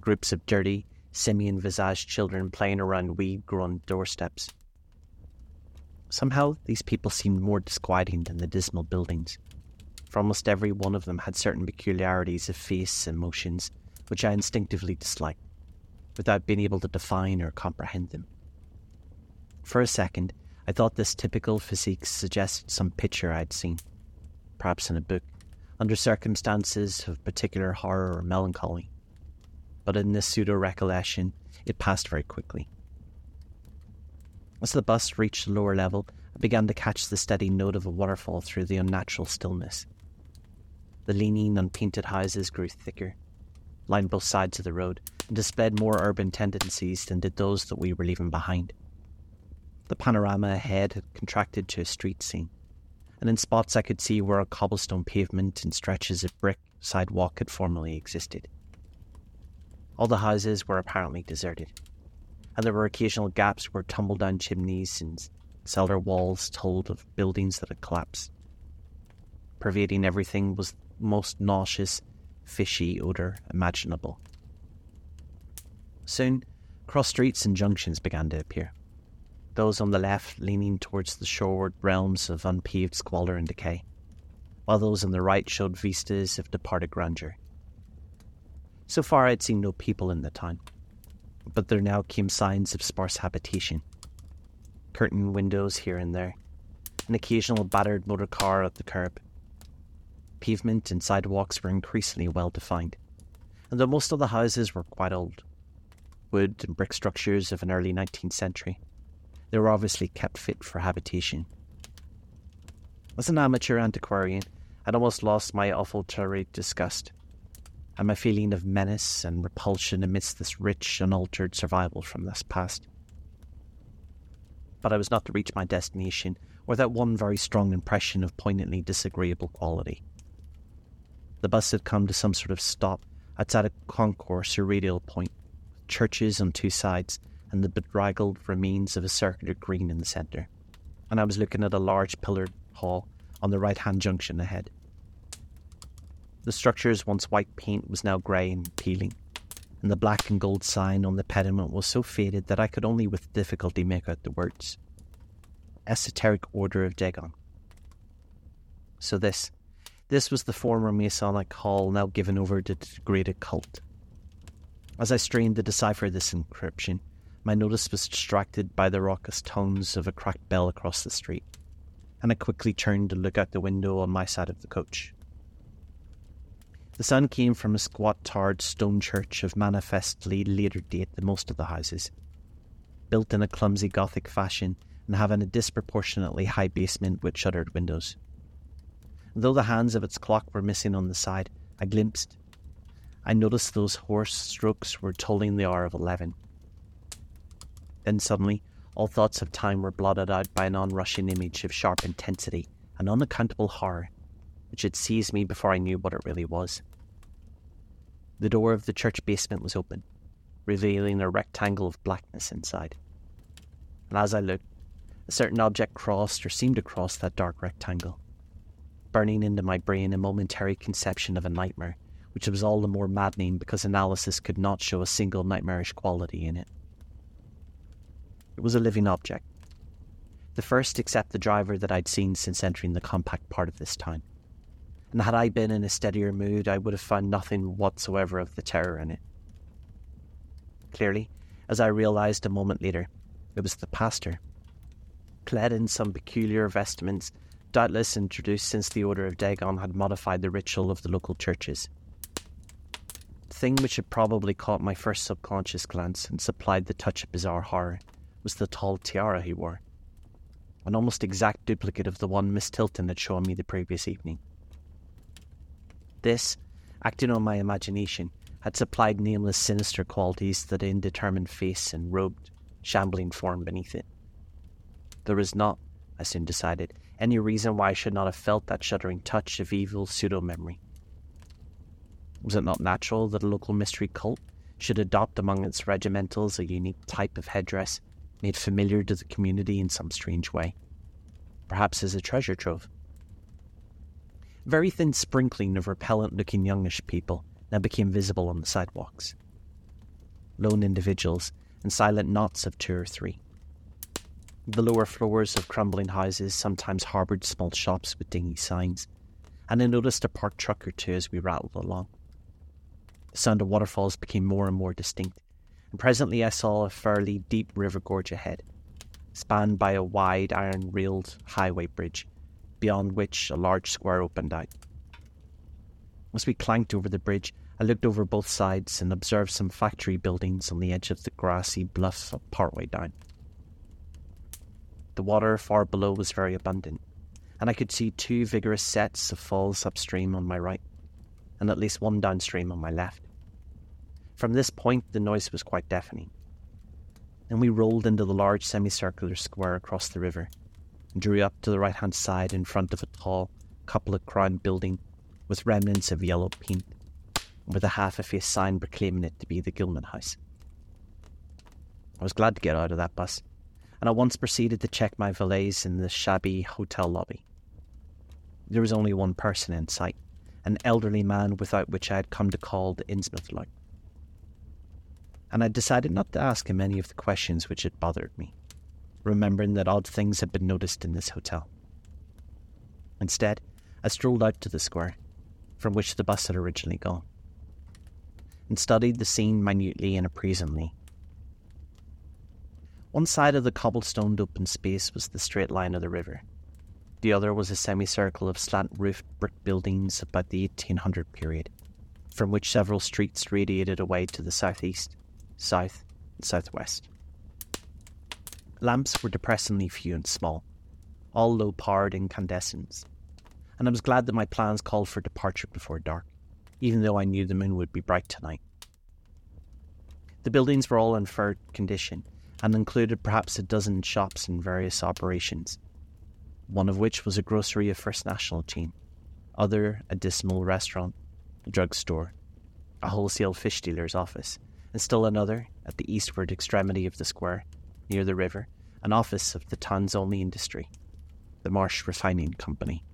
A: Groups of dirty, simian visaged children playing around weed grown doorsteps. Somehow these people seemed more disquieting than the dismal buildings, for almost every one of them had certain peculiarities of face and motions which I instinctively disliked, without being able to define or comprehend them. For a second, I thought this typical physique suggested some picture I'd seen, perhaps in a book, under circumstances of particular horror or melancholy. But in this pseudo recollection, it passed very quickly. As the bus reached the lower level, I began to catch the steady note of a waterfall through the unnatural stillness. The leaning, unpainted houses grew thicker, lined both sides of the road, and displayed more urban tendencies than did those that we were leaving behind. The panorama ahead had contracted to a street scene, and in spots I could see where a cobblestone pavement and stretches of brick sidewalk had formerly existed. All the houses were apparently deserted, and there were occasional gaps where tumble down chimneys and cellar walls told of buildings that had collapsed. Pervading everything was most nauseous, fishy odour imaginable. Soon, cross streets and junctions began to appear those on the left leaning towards the shoreward realms of unpaved squalor and decay, while those on the right showed vistas of departed grandeur. So far, I had seen no people in the town, but there now came signs of sparse habitation. Curtained windows here and there, an occasional battered motor car at the curb. Pavement and sidewalks were increasingly well defined, and though most of the houses were quite old, wood and brick structures of an early 19th century, they were obviously kept fit for habitation. As an amateur antiquarian, I'd almost lost my awful awfulturate disgust and my feeling of menace and repulsion amidst this rich, unaltered survival from this past. But I was not to reach my destination without one very strong impression of poignantly disagreeable quality. The bus had come to some sort of stop outside a concourse or radial point, churches on two sides and the bedraggled remains of a circular green in the centre, and I was looking at a large pillared hall on the right hand junction ahead. The structure's once white paint was now grey and peeling, and the black and gold sign on the pediment was so faded that I could only with difficulty make out the words Esoteric Order of Dagon. So this, this was the former Masonic hall now given over to the degraded cult. As I strained to decipher this inscription, my notice was distracted by the raucous tones of a cracked bell across the street, and I quickly turned to look out the window on my side of the coach. The sun came from a squat tarred stone church of manifestly later date than most of the houses, built in a clumsy Gothic fashion and having a disproportionately high basement with shuttered windows. Though the hands of its clock were missing on the side, I glimpsed. I noticed those hoarse strokes were tolling the hour of eleven. Then suddenly, all thoughts of time were blotted out by an onrushing image of sharp intensity and unaccountable horror, which had seized me before I knew what it really was. The door of the church basement was open, revealing a rectangle of blackness inside. And as I looked, a certain object crossed or seemed to cross that dark rectangle burning into my brain a momentary conception of a nightmare, which was all the more maddening because analysis could not show a single nightmarish quality in it. It was a living object. The first except the driver that I'd seen since entering the compact part of this town. And had I been in a steadier mood, I would have found nothing whatsoever of the terror in it. Clearly, as I realized a moment later, it was the pastor. Clad in some peculiar vestments doubtless introduced since the Order of Dagon had modified the ritual of the local churches. The thing which had probably caught my first subconscious glance and supplied the touch of bizarre horror was the tall tiara he wore, an almost exact duplicate of the one Miss Tilton had shown me the previous evening. This, acting on my imagination, had supplied nameless sinister qualities to the indeterminate face and robed, shambling form beneath it. There was not, I soon decided, any reason why I should not have felt that shuddering touch of evil pseudo memory. Was it not natural that a local mystery cult should adopt among its regimentals a unique type of headdress made familiar to the community in some strange way? Perhaps as a treasure trove. Very thin sprinkling of repellent looking youngish people now became visible on the sidewalks. Lone individuals and silent knots of two or three. The lower floors of crumbling houses sometimes harboured small shops with dingy signs, and I noticed a parked truck or two as we rattled along. The sound of waterfalls became more and more distinct, and presently I saw a fairly deep river gorge ahead, spanned by a wide iron railed highway bridge, beyond which a large square opened out. As we clanked over the bridge, I looked over both sides and observed some factory buildings on the edge of the grassy bluff partway down. The water far below was very abundant, and I could see two vigorous sets of falls upstream on my right, and at least one downstream on my left. From this point, the noise was quite deafening. Then we rolled into the large semicircular square across the river and drew up to the right hand side in front of a tall, cupola crowned building with remnants of yellow paint and with a half effaced sign proclaiming it to be the Gilman House. I was glad to get out of that bus and I once proceeded to check my valise in the shabby hotel lobby. There was only one person in sight, an elderly man without which I had come to call the Innsmouth light. And I decided not to ask him any of the questions which had bothered me, remembering that odd things had been noticed in this hotel. Instead, I strolled out to the square, from which the bus had originally gone, and studied the scene minutely and appraisingly one side of the cobblestoned open space was the straight line of the river. The other was a semicircle of slant roofed brick buildings about the 1800 period, from which several streets radiated away to the southeast, south, and southwest. Lamps were depressingly few and small, all low powered incandescents, and I was glad that my plans called for departure before dark, even though I knew the moon would be bright tonight. The buildings were all in fair condition, and included perhaps a dozen shops in various operations, one of which was a grocery of First National chain, other a dismal restaurant, a drugstore, a wholesale fish dealer's office, and still another, at the eastward extremity of the square, near the river, an office of the town's only industry, the Marsh Refining Company.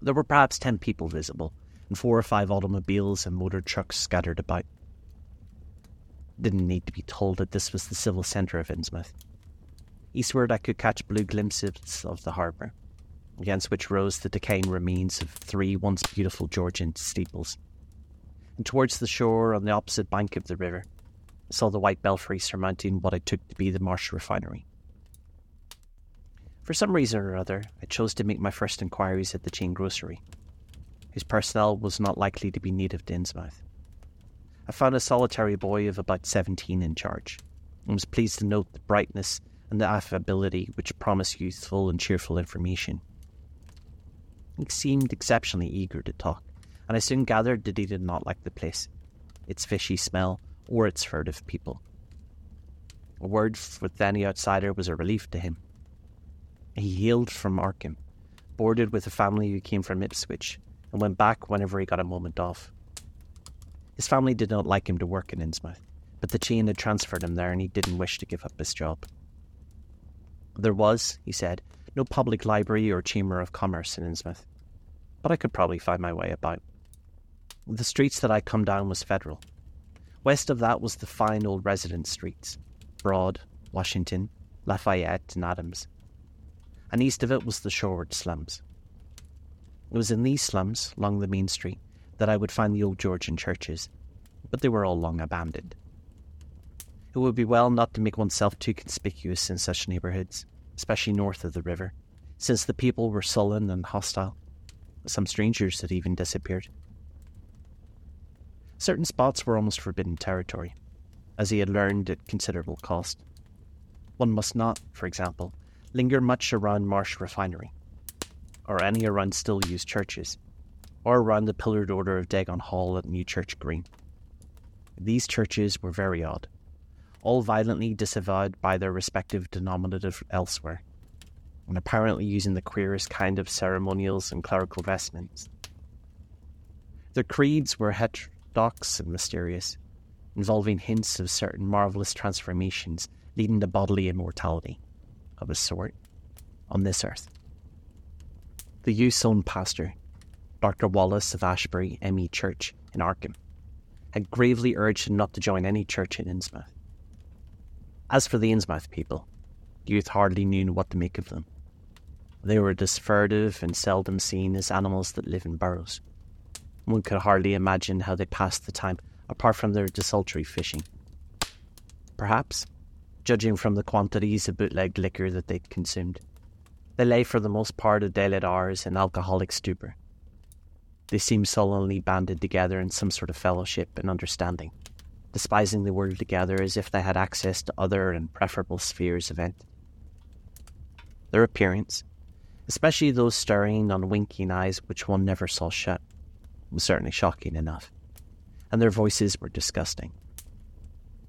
A: There were perhaps ten people visible, and four or five automobiles and motor trucks scattered about didn't need to be told that this was the civil centre of Innsmouth. Eastward, I could catch blue glimpses of the harbour, against which rose the decaying remains of three once beautiful Georgian steeples. And towards the shore, on the opposite bank of the river, I saw the white belfry surmounting what I took to be the Marsh refinery. For some reason or other, I chose to make my first inquiries at the chain grocery, whose personnel was not likely to be native to Innsmouth. I found a solitary boy of about 17 in charge, and was pleased to note the brightness and the affability which promised youthful and cheerful information. He seemed exceptionally eager to talk, and I soon gathered that he did not like the place, its fishy smell, or its furtive people. A word with any outsider was a relief to him. He hailed from Arkham, boarded with a family who came from Ipswich, and went back whenever he got a moment off. His family did not like him to work in Innsmouth, but the chain had transferred him there and he didn't wish to give up his job. There was, he said, no public library or chamber of commerce in Innsmouth, but I could probably find my way about. The streets that I come down was federal. West of that was the fine old residence streets Broad, Washington, Lafayette, and Adams. And east of it was the shoreward slums. It was in these slums, along the main street, that I would find the old Georgian churches, but they were all long abandoned. It would be well not to make oneself too conspicuous in such neighbourhoods, especially north of the river, since the people were sullen and hostile. Some strangers had even disappeared. Certain spots were almost forbidden territory, as he had learned at considerable cost. One must not, for example, linger much around Marsh Refinery, or any around still used churches, or around the pillared order of Dagon Hall at New Church Green. These churches were very odd, all violently disavowed by their respective denominative elsewhere, and apparently using the queerest kind of ceremonials and clerical vestments. Their creeds were heterodox and mysterious, involving hints of certain marvelous transformations leading to bodily immortality, of a sort, on this earth. The youth's own pastor, Dr. Wallace of Asbury M.E. Church in Arkham, had gravely urged him not to join any church in Innsmouth. As for the Innsmouth people, youth hardly knew what to make of them. They were as and seldom seen as animals that live in burrows. One could hardly imagine how they passed the time apart from their desultory fishing. Perhaps, judging from the quantities of bootleg liquor that they consumed, they lay for the most part of daylight hours in alcoholic stupor they seemed sullenly banded together in some sort of fellowship and understanding, despising the world together as if they had access to other and preferable spheres of it. Their appearance, especially those staring, unwinking eyes which one never saw shut, was certainly shocking enough, and their voices were disgusting.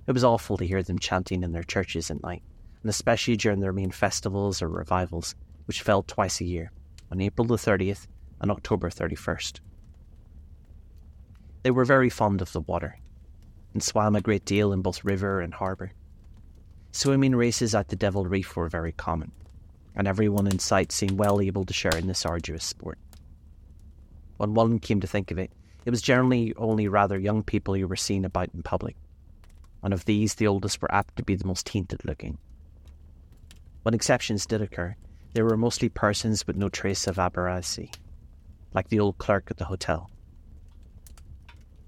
A: It was awful to hear them chanting in their churches at night, and especially during their main festivals or revivals, which fell twice a year, on April the 30th and October 31st. They were very fond of the water, and swam a great deal in both river and harbour. Swimming races at the Devil Reef were very common, and everyone in sight seemed well able to share in this arduous sport. When one came to think of it, it was generally only rather young people who were seen about in public, and of these the oldest were apt to be the most tainted looking. When exceptions did occur, they were mostly persons with no trace of aberracy, like the old clerk at the hotel.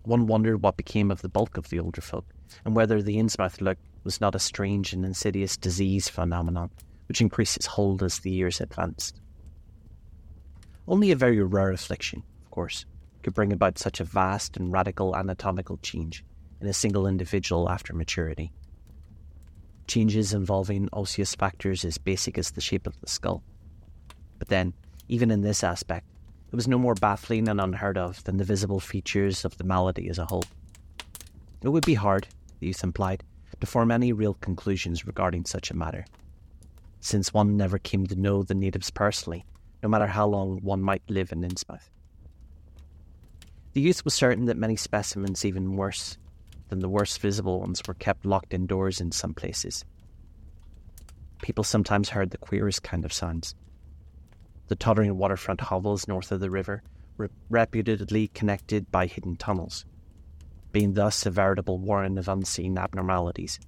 A: One wondered what became of the bulk of the older folk, and whether the Innsmouth look was not a strange and insidious disease phenomenon which increased its hold as the years advanced. Only a very rare affliction, of course, could bring about such a vast and radical anatomical change in a single individual after maturity. Changes involving osseous factors as basic as the shape of the skull. But then, even in this aspect, it was no more baffling and unheard of than the visible features of the malady as a whole. It would be hard, the youth implied, to form any real conclusions regarding such a matter, since one never came to know the natives personally, no matter how long one might live in Innsmouth. The youth was certain that many specimens even worse than the worst visible ones were kept locked indoors in some places. People sometimes heard the queerest kind of sounds, the tottering waterfront hovels north of the river were reputedly connected by hidden tunnels, being thus a veritable warren of unseen abnormalities.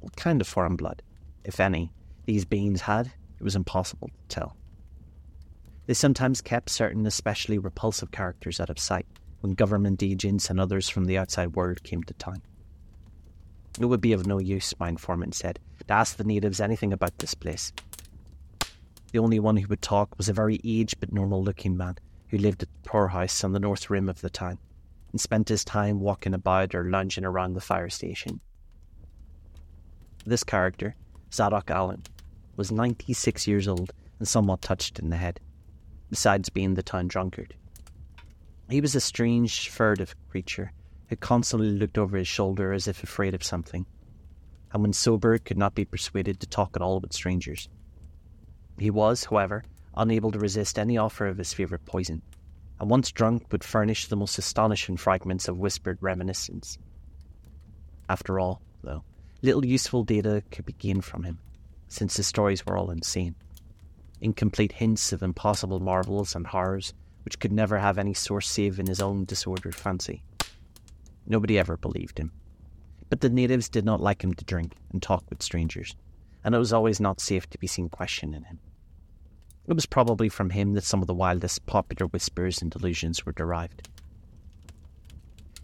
A: What kind of foreign blood, if any, these beings had, it was impossible to tell. They sometimes kept certain especially repulsive characters out of sight when government agents and others from the outside world came to town. It would be of no use, my informant said, to ask the natives anything about this place, The only one who would talk was a very aged but normal looking man who lived at the poorhouse on the north rim of the town and spent his time walking about or lounging around the fire station. This character, Zadok Allen, was 96 years old and somewhat touched in the head, besides being the town drunkard. He was a strange, furtive creature who constantly looked over his shoulder as if afraid of something, and when sober could not be persuaded to talk at all with strangers. He was, however, unable to resist any offer of his favourite poison, and once drunk would furnish the most astonishing fragments of whispered reminiscence. After all, though, little useful data could be gained from him, since his stories were all insane. Incomplete hints of impossible marvels and horrors which could never have any source save in his own disordered fancy. Nobody ever believed him. But the natives did not like him to drink and talk with strangers, and it was always not safe to be seen questioning him. It was probably from him that some of the wildest popular whispers and delusions were derived.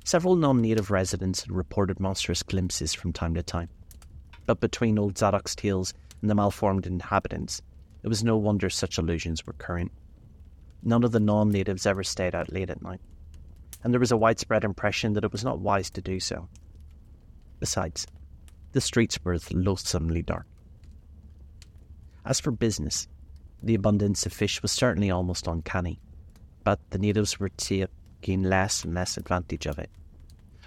A: Several non native residents had reported monstrous glimpses from time to time, but between old Zadok's tales and the malformed inhabitants, it was no wonder such illusions were current. None of the non natives ever stayed out late at night, and there was a widespread impression that it was not wise to do so. Besides, the streets were loathsomely dark. As for business, the abundance of fish was certainly almost uncanny, but the natives were taking less and less advantage of it.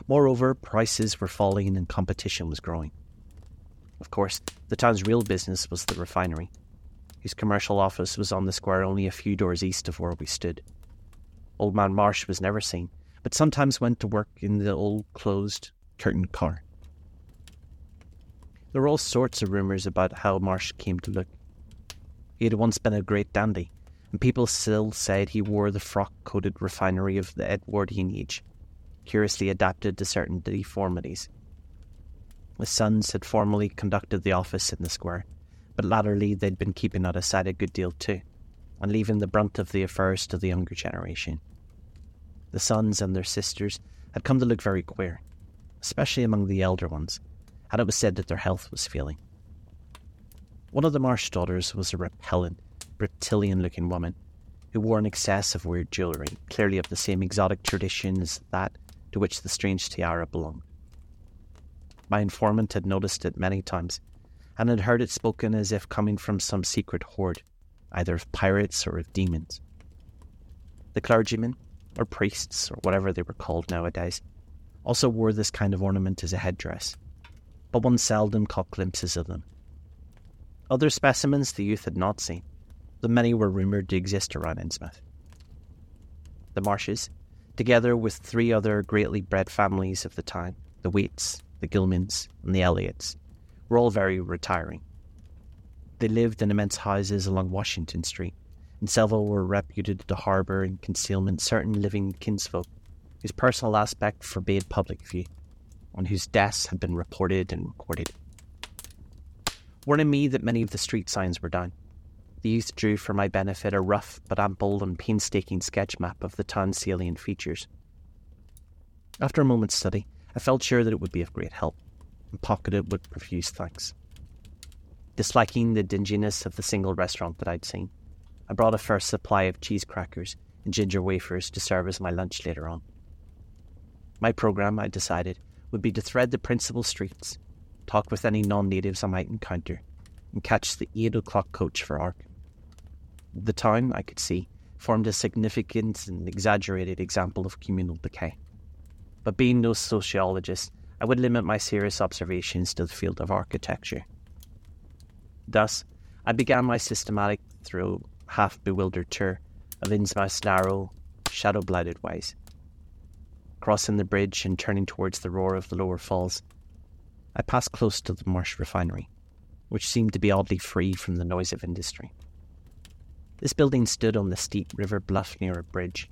A: Moreover, prices were falling and competition was growing. Of course, the town's real business was the refinery, whose commercial office was on the square only a few doors east of where we stood. Old Man Marsh was never seen, but sometimes went to work in the old closed curtained car. There were all sorts of rumours about how Marsh came to look. He had once been a great dandy, and people still said he wore the frock coated refinery of the Edwardian age, curiously adapted to certain deformities. His sons had formerly conducted the office in the square, but latterly they'd been keeping out of sight a good deal too, and leaving the brunt of the affairs to the younger generation. The sons and their sisters had come to look very queer, especially among the elder ones, and it was said that their health was failing. One of the Marsh daughters was a repellent, reptilian looking woman who wore an excess of weird jewellery, clearly of the same exotic tradition as that to which the strange tiara belonged. My informant had noticed it many times, and had heard it spoken as if coming from some secret horde, either of pirates or of demons. The clergymen, or priests, or whatever they were called nowadays, also wore this kind of ornament as a headdress, but one seldom caught glimpses of them other specimens the youth had not seen, though many were rumoured to exist around Innsmouth. The Marshes, together with three other greatly bred families of the time, the Waites, the Gilmans, and the Eliots, were all very retiring. They lived in immense houses along Washington Street, and several were reputed to harbour in concealment certain living kinsfolk whose personal aspect forbade public view, and whose deaths had been reported and recorded warning me that many of the street signs were down. The youth drew for my benefit a rough but ample and painstaking sketch map of the town's salient features. After a moment's study, I felt sure that it would be of great help, and pocketed it with profuse thanks. Disliking the dinginess of the single restaurant that I'd seen, I brought a first supply of cheese crackers and ginger wafers to serve as my lunch later on. My programme, I decided, would be to thread the principal streets talk with any non natives I might encounter, and catch the 8 o'clock coach for Ark. The town, I could see, formed a significant and exaggerated example of communal decay. But being no sociologist, I would limit my serious observations to the field of architecture. Thus, I began my systematic, though half bewildered tour of Innsmouth's narrow, shadow blighted ways. Crossing the bridge and turning towards the roar of the lower falls, I passed close to the Marsh refinery, which seemed to be oddly free from the noise of industry. This building stood on the steep river bluff near a bridge,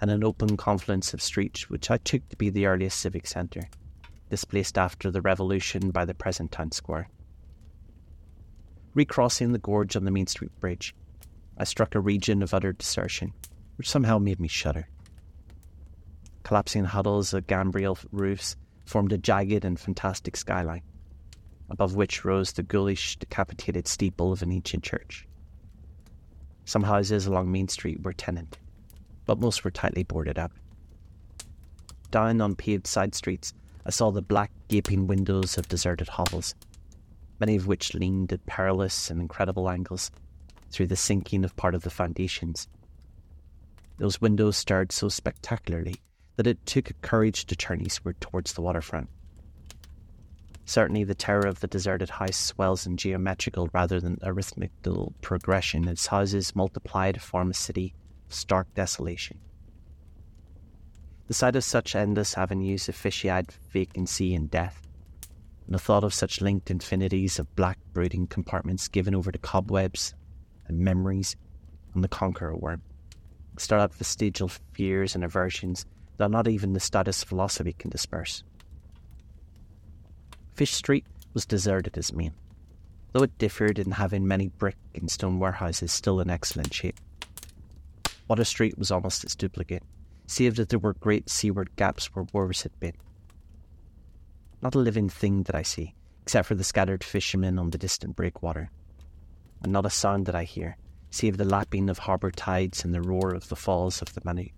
A: and an open confluence of streets which I took to be the earliest civic centre, displaced after the revolution by the present town square. Recrossing the gorge on the Main Street Bridge, I struck a region of utter desertion, which somehow made me shudder. Collapsing huddles of gambrel roofs formed a jagged and fantastic skyline, above which rose the ghoulish, decapitated steeple of an ancient church. Some houses along Main Street were tenanted, but most were tightly boarded up. Down on paved side streets, I saw the black, gaping windows of deserted hovels, many of which leaned at perilous and incredible angles through the sinking of part of the foundations. Those windows stared so spectacularly that it took courage to turn eastward towards the waterfront. Certainly, the terror of the deserted house swells in geometrical rather than arithmetical progression as houses multiply to form a city of stark desolation. The sight of such endless avenues of eyed vacancy and death, and the thought of such linked infinities of black brooding compartments given over to cobwebs and memories and the conqueror worm, start up vestigial fears and aversions that not even the stoutest philosophy can disperse. Fish Street was deserted as main, though it differed in having many brick and stone warehouses still in excellent shape. Water Street was almost its duplicate, save that there were great seaward gaps where wharves had been. Not a living thing did I see, except for the scattered fishermen on the distant breakwater, and not a sound did I hear, save the lapping of harbour tides and the roar of the falls of the Manuxet.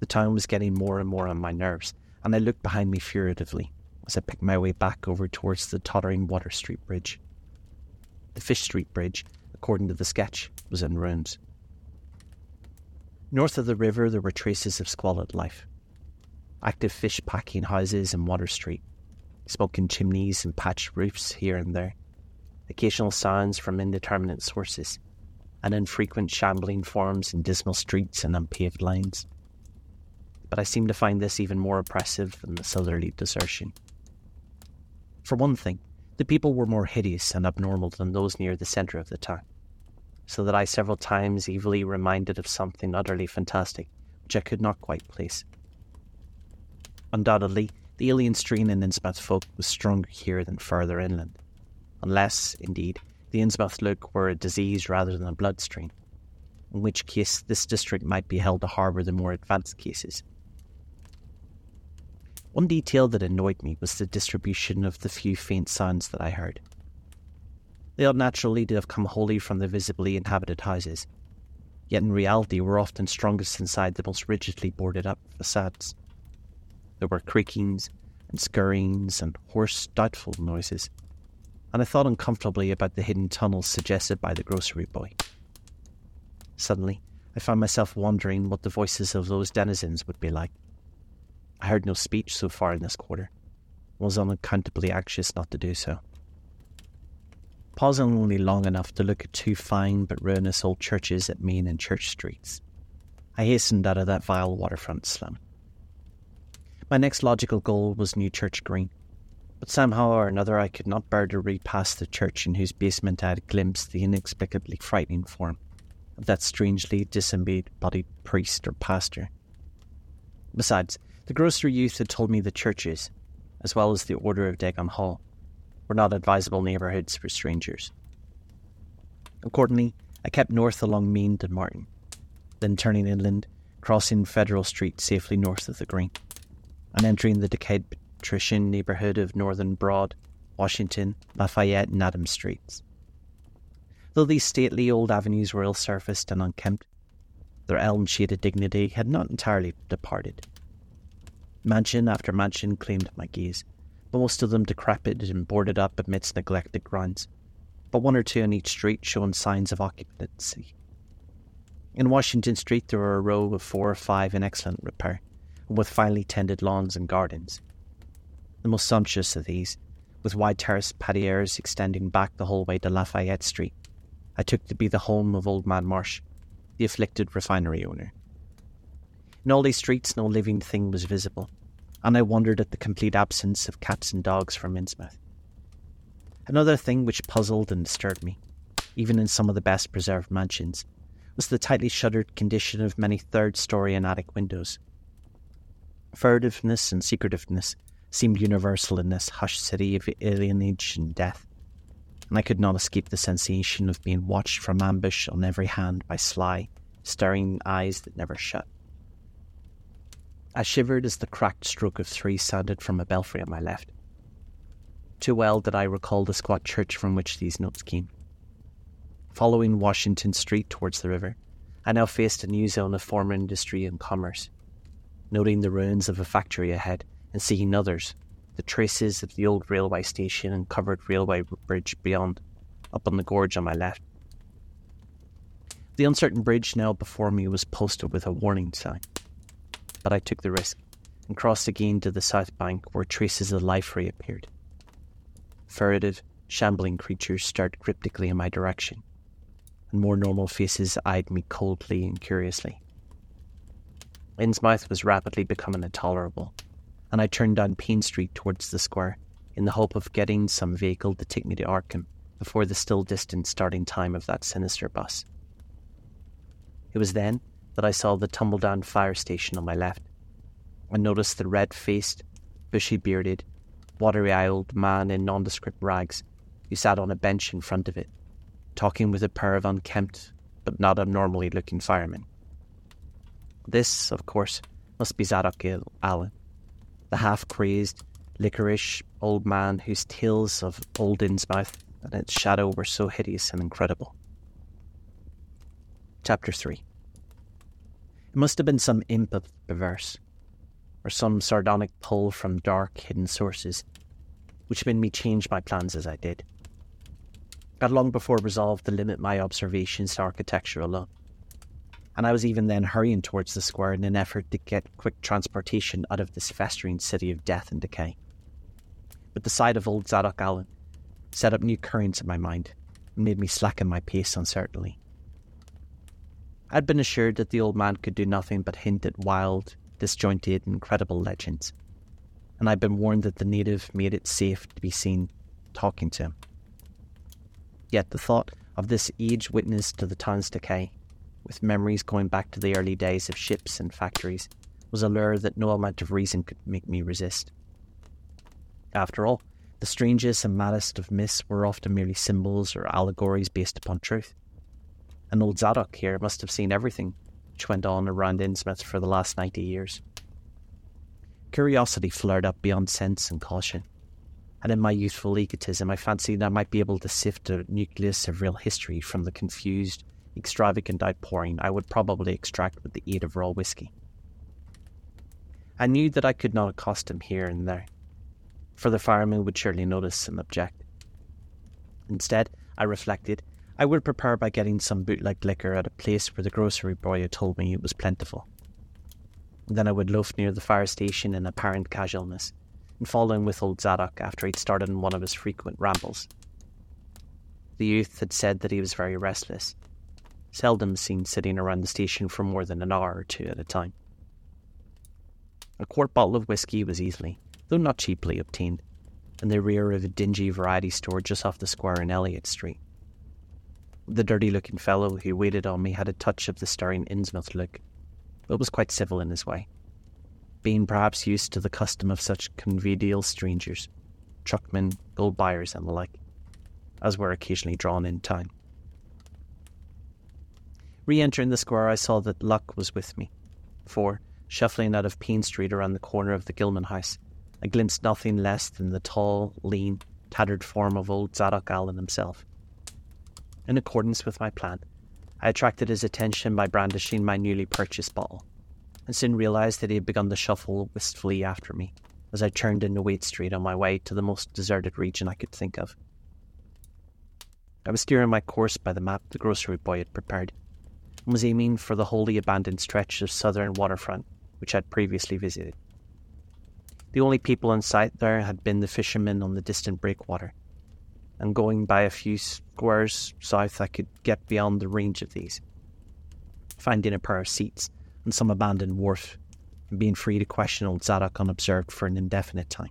A: The town was getting more and more on my nerves, and I looked behind me furtively as I picked my way back over towards the tottering Water Street Bridge. The Fish Street Bridge, according to the sketch, was in ruins. North of the river, there were traces of squalid life. Active fish packing houses in Water Street, smoking chimneys and patched roofs here and there, occasional sounds from indeterminate sources, and infrequent shambling forms in dismal streets and unpaved lanes. But I seem to find this even more oppressive than the southerly desertion. For one thing, the people were more hideous and abnormal than those near the centre of the town, so that I several times evilly reminded of something utterly fantastic, which I could not quite place. Undoubtedly, the alien strain in Innsmouth folk was stronger here than further inland, unless, indeed, the Innsmouth look were a disease rather than a blood strain, in which case this district might be held to harbour the more advanced cases. One detail that annoyed me was the distribution of the few faint sounds that I heard. They ought naturally to have come wholly from the visibly inhabited houses, yet in reality were often strongest inside the most rigidly boarded up facades. There were creakings and scurryings and hoarse, doubtful noises, and I thought uncomfortably about the hidden tunnels suggested by the grocery boy. Suddenly, I found myself wondering what the voices of those denizens would be like. I heard no speech so far in this quarter, and was unaccountably anxious not to do so. Pausing only long enough to look at two fine but ruinous old churches at Main and Church Streets, I hastened out of that vile waterfront slum. My next logical goal was New Church Green, but somehow or another I could not bear to read past the church in whose basement I had glimpsed the inexplicably frightening form of that strangely disembodied priest or pastor. Besides, the grocery youth had told me the churches, as well as the Order of Dagon Hall, were not advisable neighbourhoods for strangers. Accordingly, I kept north along Main and Martin, then turning inland, crossing Federal Street safely north of the Green, and entering the decayed patrician neighbourhood of Northern Broad, Washington, Lafayette, and Adams Streets. Though these stately old avenues were ill surfaced and unkempt, their elm shaded dignity had not entirely departed. Mansion after mansion claimed my gaze, but most of them decrepit and boarded up amidst neglected grounds, but one or two on each street showing signs of occupancy. In Washington Street there were a row of four or five in excellent repair, and with finely tended lawns and gardens. The most sumptuous of these, with wide terraced patios extending back the whole way to Lafayette Street, I took to be the home of Old Man Marsh, the afflicted refinery owner. In all these streets, no living thing was visible, and I wondered at the complete absence of cats and dogs from Innsmouth. Another thing which puzzled and disturbed me, even in some of the best preserved mansions, was the tightly shuttered condition of many third story and attic windows. Furtiveness and secretiveness seemed universal in this hushed city of alienage and death, and I could not escape the sensation of being watched from ambush on every hand by sly, staring eyes that never shut. I shivered as the cracked stroke of three sounded from a belfry on my left. Too well did I recall the squat church from which these notes came. Following Washington Street towards the river, I now faced a new zone of former industry and commerce. Noting the ruins of a factory ahead and seeing others, the traces of the old railway station and covered railway bridge beyond, up on the gorge on my left. The uncertain bridge now before me was posted with a warning sign, but I took the risk and crossed again to the south bank where traces of life reappeared. Furtive, shambling creatures stared cryptically in my direction, and more normal faces eyed me coldly and curiously. Innsmouth was rapidly becoming intolerable, and I turned down Paine Street towards the square in the hope of getting some vehicle to take me to Arkham before the still distant starting time of that sinister bus. It was then that I saw the tumble down fire station on my left and noticed the red faced, bushy bearded, watery eyed old man in nondescript rags who sat on a bench in front of it, talking with a pair of unkempt but not abnormally looking firemen. This, of course, must be Zadok Allen, the half crazed, liquorish old man whose tales of old Innsmouth and its shadow were so hideous and incredible. Chapter 3 It must have been some imp of the perverse, or some sardonic pull from dark, hidden sources, which made me change my plans as I did. I had long before resolved to limit my observations to architecture alone, and I was even then hurrying towards the square in an effort to get quick transportation out of this festering city of death and decay. But the sight of old Zadok Allen set up new currents in my mind and made me slacken my pace uncertainly. I had been assured that the old man could do nothing but hint at wild, disjointed, incredible legends, and I'd been warned that the native made it safe to be seen talking to him. Yet the thought of this age witness to the town's decay, with memories going back to the early days of ships and factories, was a lure that no amount of reason could make me resist. After all, the strangest and maddest of myths were often merely symbols or allegories based upon truth. And old Zadok here must have seen everything which went on around Innsmouth for the last ninety years. Curiosity flared up beyond sense and caution, and in my youthful egotism I fancied I might be able to sift a nucleus of real history from the confused, extravagant outpouring I would probably extract with the aid of raw whisky. I knew that I could not accost him here and there, for the fireman would surely notice and object. Instead, I reflected, I would prepare by getting some bootleg liquor at a place where the grocery boy had told me it was plentiful. Then I would loaf near the fire station in apparent casualness, and fall in with old Zadok after he'd started on one of his frequent rambles. The youth had said that he was very restless, seldom seen sitting around the station for more than an hour or two at a time. A quart bottle of whisky was easily, though not cheaply, obtained in the rear of a dingy variety store just off the square in Eliot Street. The dirty looking fellow who waited on me had a touch of the stirring Innsmouth look, but was quite civil in his way, being perhaps used to the custom of such convivial strangers, truckmen, gold buyers, and the like, as were occasionally drawn in town. Re entering the square, I saw that luck was with me, for, shuffling out of Paine Street around the corner of the Gilman house, I glimpsed nothing less than the tall, lean, tattered form of old Zadok Allen himself in accordance with my plan, I attracted his attention by brandishing my newly purchased bottle, and soon realized that he had begun to shuffle wistfully after me as I turned into Waite Street on my way to the most deserted region I could think of. I was steering my course by the map the grocery boy had prepared, and was aiming for the wholly abandoned stretch of southern waterfront which I had previously visited. The only people in sight there had been the fishermen on the distant breakwater, and going by a few squares south, I could get beyond the range of these, finding a pair of seats and some abandoned wharf, and being free to question old Zadok unobserved for an indefinite time.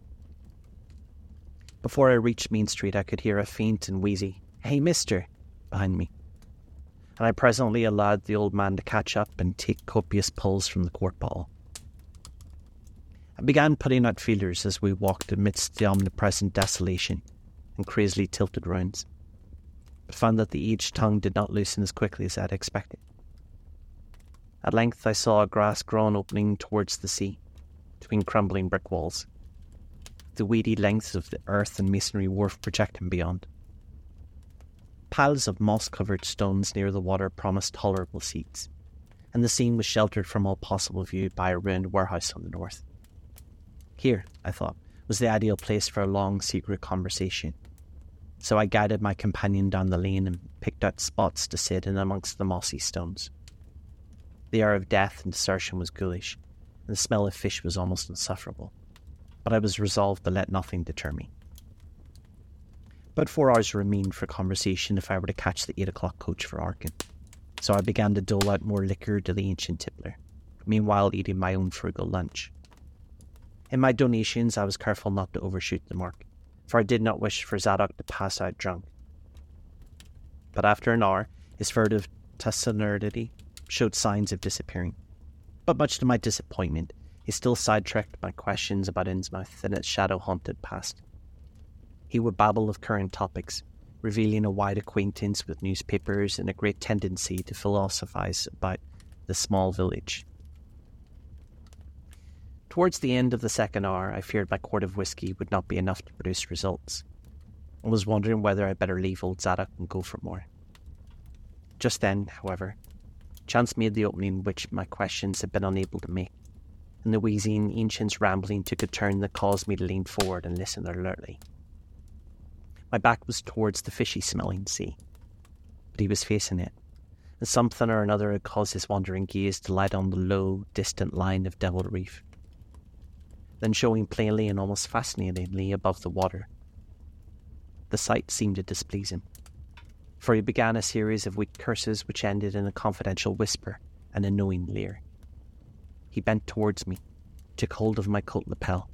A: Before I reached Main Street, I could hear a faint and wheezy, Hey, mister, behind me, and I presently allowed the old man to catch up and take copious pulls from the quart bottle. I began putting out feelers as we walked amidst the omnipresent desolation and crazily tilted rounds, but found that the aged tongue did not loosen as quickly as I had expected. At length I saw a grass grown opening towards the sea, between crumbling brick walls, the weedy lengths of the earth and masonry wharf projecting beyond. Piles of moss covered stones near the water promised tolerable seats, and the scene was sheltered from all possible view by a ruined warehouse on the north. Here, I thought, was the ideal place for a long, secret conversation. So I guided my companion down the lane and picked out spots to sit in amongst the mossy stones. The air of death and desertion was ghoulish, and the smell of fish was almost insufferable. But I was resolved to let nothing deter me. But four hours remained for conversation if I were to catch the eight o'clock coach for Arkham, so I began to dole out more liquor to the ancient tippler, meanwhile eating my own frugal lunch. In my donations, I was careful not to overshoot the mark, for I did not wish for Zadok to pass out drunk. But after an hour, his furtive taciturnity showed signs of disappearing. But much to my disappointment, he still sidetracked my questions about Innsmouth and its shadow haunted past. He would babble of current topics, revealing a wide acquaintance with newspapers and a great tendency to philosophize about the small village. Towards the end of the second hour, I feared my quart of whisky would not be enough to produce results, and was wondering whether I'd better leave old Zadok and go for more. Just then, however, chance made the opening which my questions had been unable to make, and the wheezing ancient's rambling took a turn that caused me to lean forward and listen alertly. My back was towards the fishy smelling sea, but he was facing it, and something or another had caused his wandering gaze to light on the low, distant line of Devil Reef then showing plainly and almost fascinatingly above the water. The sight seemed to displease him, for he began a series of weak curses which ended in a confidential whisper and a knowing leer. He bent towards me, took hold of my coat lapel,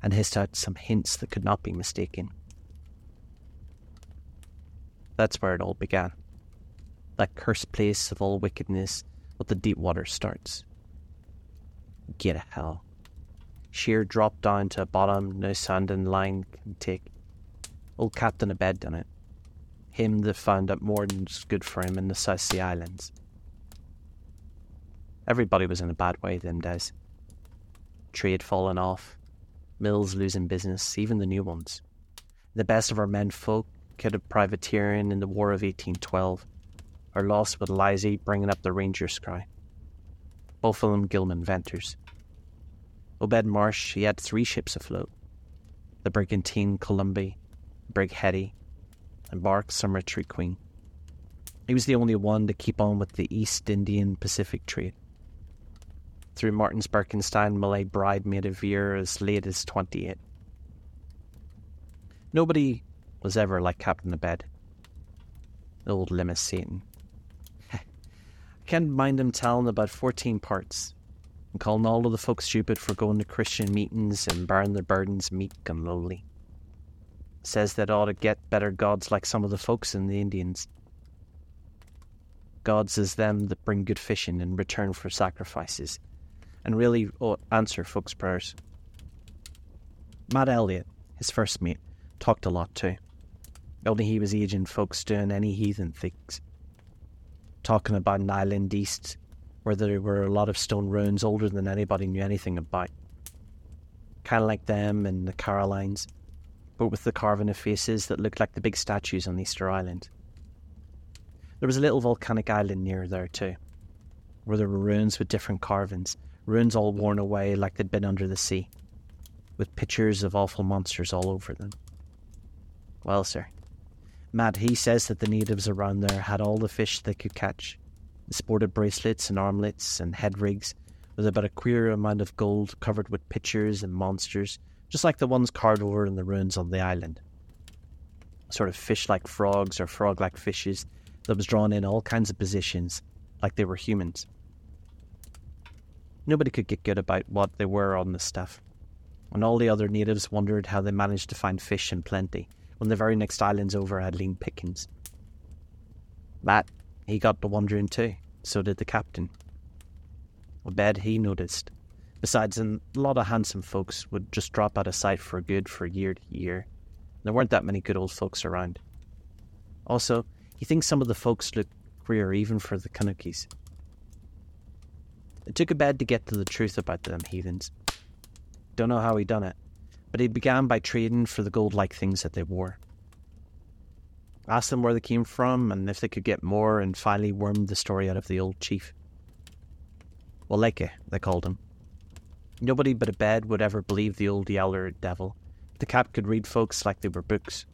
A: and hissed out some hints that could not be mistaken. That's where it all began. That cursed place of all wickedness where the deep water starts. Get a hell sheer drop down to bottom no sand and line can take. Old Captain Obed done it. Him that found out more's good for him in the South Sea Islands. Everybody was in a bad way them days. Tree had fallen off, mills losing business, even the new ones. The best of our men folk killed a privateering in the War of 1812, or lost with Lizzie bringing up the Ranger's cry. Both of them Gilman venters. Obed Marsh, he had three ships afloat the brigantine Columbia, brig Hetty, and bark Summertree Queen. He was the only one to keep on with the East Indian Pacific trade. Through Martin's barkentine, Malay Pride made a veer as late as 28. Nobody was ever like Captain Obed. Old Limis Satan. I can't mind him telling about 14 parts, and calling all of the folks stupid for going to Christian meetings and bearing their burdens meek and lowly. Says that ought to get better gods like some of the folks in the Indians. Gods is them that bring good fishing in return for sacrifices, and really ought answer folks' prayers. Matt Eliot, his first mate, talked a lot too. Only he was aging folks doing any heathen things. Talking about an island east where there were a lot of stone ruins older than anybody knew anything about. Kind of like them and the Carolines, but with the carving of faces that looked like the big statues on Easter Island. There was a little volcanic island near there too, where there were ruins with different carvings, ruins all worn away like they'd been under the sea, with pictures of awful monsters all over them. Well, sir, Matt, he says that the natives around there had all the fish they could catch, sported bracelets and armlets and head rigs with about a queer amount of gold covered with pictures and monsters, just like the ones carved over in the ruins on the island. Sort of fish like frogs or frog like fishes that was drawn in all kinds of positions, like they were humans. Nobody could get good about what they were on the stuff, and all the other natives wondered how they managed to find fish in plenty when the very next islands over had lean pickings. Matt he got to wondering too. So did the captain. Obed, he noticed. Besides, a lot of handsome folks would just drop out of sight for good for year to year. There weren't that many good old folks around. Also, he thinks some of the folks look queer even for the Kanakys. It took Obed to get to the truth about them heathens. Don't know how he done it, but he began by trading for the gold-like things that they wore. Asked them where they came from and if they could get more, and finally wormed the story out of the old chief. Walakea, they called him. Nobody but Obed would ever believe the old yeller devil. The cap could read folks like they were books.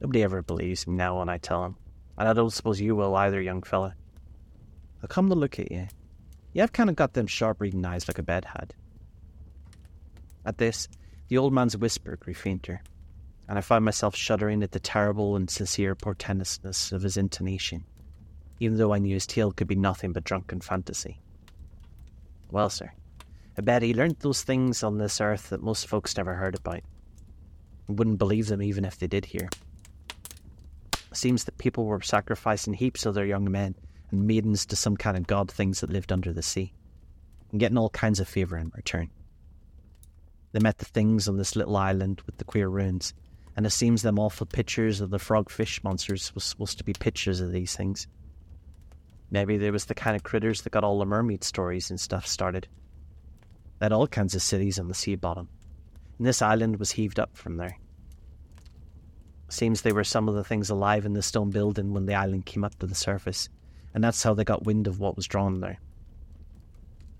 A: Nobody ever believes him now when I tell him, and I don't suppose you will either, young fella. I come to look at you. You have kind of got them sharp reading eyes like Obed had. At this, the old man's whisper grew fainter, and I found myself shuddering at the terrible and sincere portentousness of his intonation, even though I knew his tale could be nothing but drunken fantasy. Well, sir, I bet he learnt those things on this earth that most folks never heard about, wouldn't believe them even if they did hear. Seems that people were sacrificing heaps of their young men and maidens to some kind of god things that lived under the sea, and getting all kinds of favour in return. They met the things on this little island with the queer ruins, and it seems them awful pictures of the frog fish monsters was supposed to be pictures of these things. Maybe they was the kind of critters that got all the mermaid stories and stuff started. They had all kinds of cities on the sea bottom, and this island was heaved up from there. Seems they were some of the things alive in the stone building when the island came up to the surface, and that's how they got wind of what was drawn there.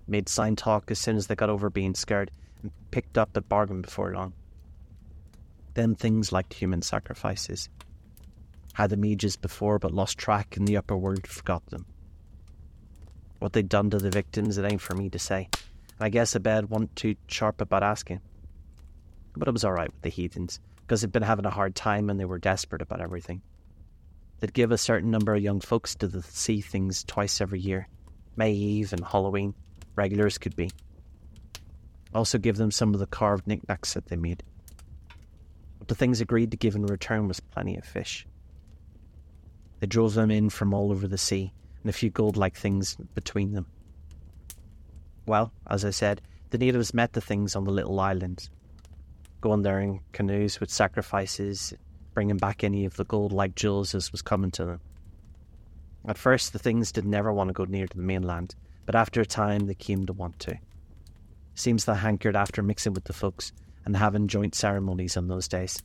A: Made sign talk as soon as they got over being scared, and picked up the bargain before long. Them things like human sacrifices. Had them ages before, but lost track in the upper world forgot them. What they'd done to the victims, it ain't for me to say. I guess Obed wasn't too sharp about asking. But it was alright with the heathens, because they'd been having a hard time and they were desperate about everything. They'd give a certain number of young folks to the sea things twice every year May Eve and Halloween, regulars could be. Also give them some of the carved knickknacks that they made. But the things agreed to give in return was plenty of fish. They drove them in from all over the sea, and a few gold like things between them. Well, as I said, the natives met the things on the little island, going there in canoes with sacrifices, bringing back any of the gold like jewels as was coming to them. At first, the things did never want to go near to the mainland, but after a time, they came to want to. Seems they hankered after mixing with the folks and having joint ceremonies on those days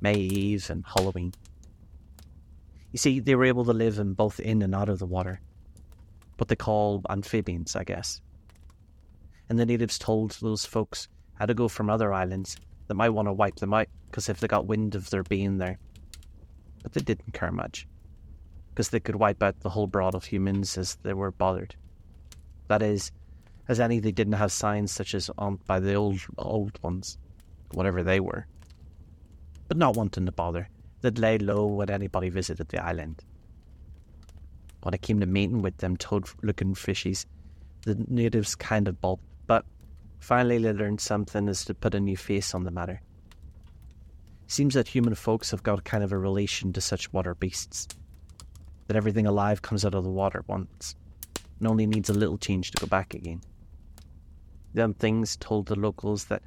A: May Eve and Halloween. You see, they were able to live in both in and out of the water, what they call amphibians, I guess. And the natives told those folks how to go from other islands that might want to wipe them out because if they got wind of their being there. But they didn't care much because they could wipe out the whole brood of humans as they were bothered. That is, as any they didn't have signs such as on by the old old ones, whatever they were. But not wanting to bother, they'd lay low when anybody visited the island. When I came to meeting with them toad-looking fishies, the natives kind of balked, but finally they learned something as to put a new face on the matter. Seems that human folks have got kind of a relation to such water beasts. That everything alive comes out of the water once, and only needs a little change to go back again. Them things told the locals that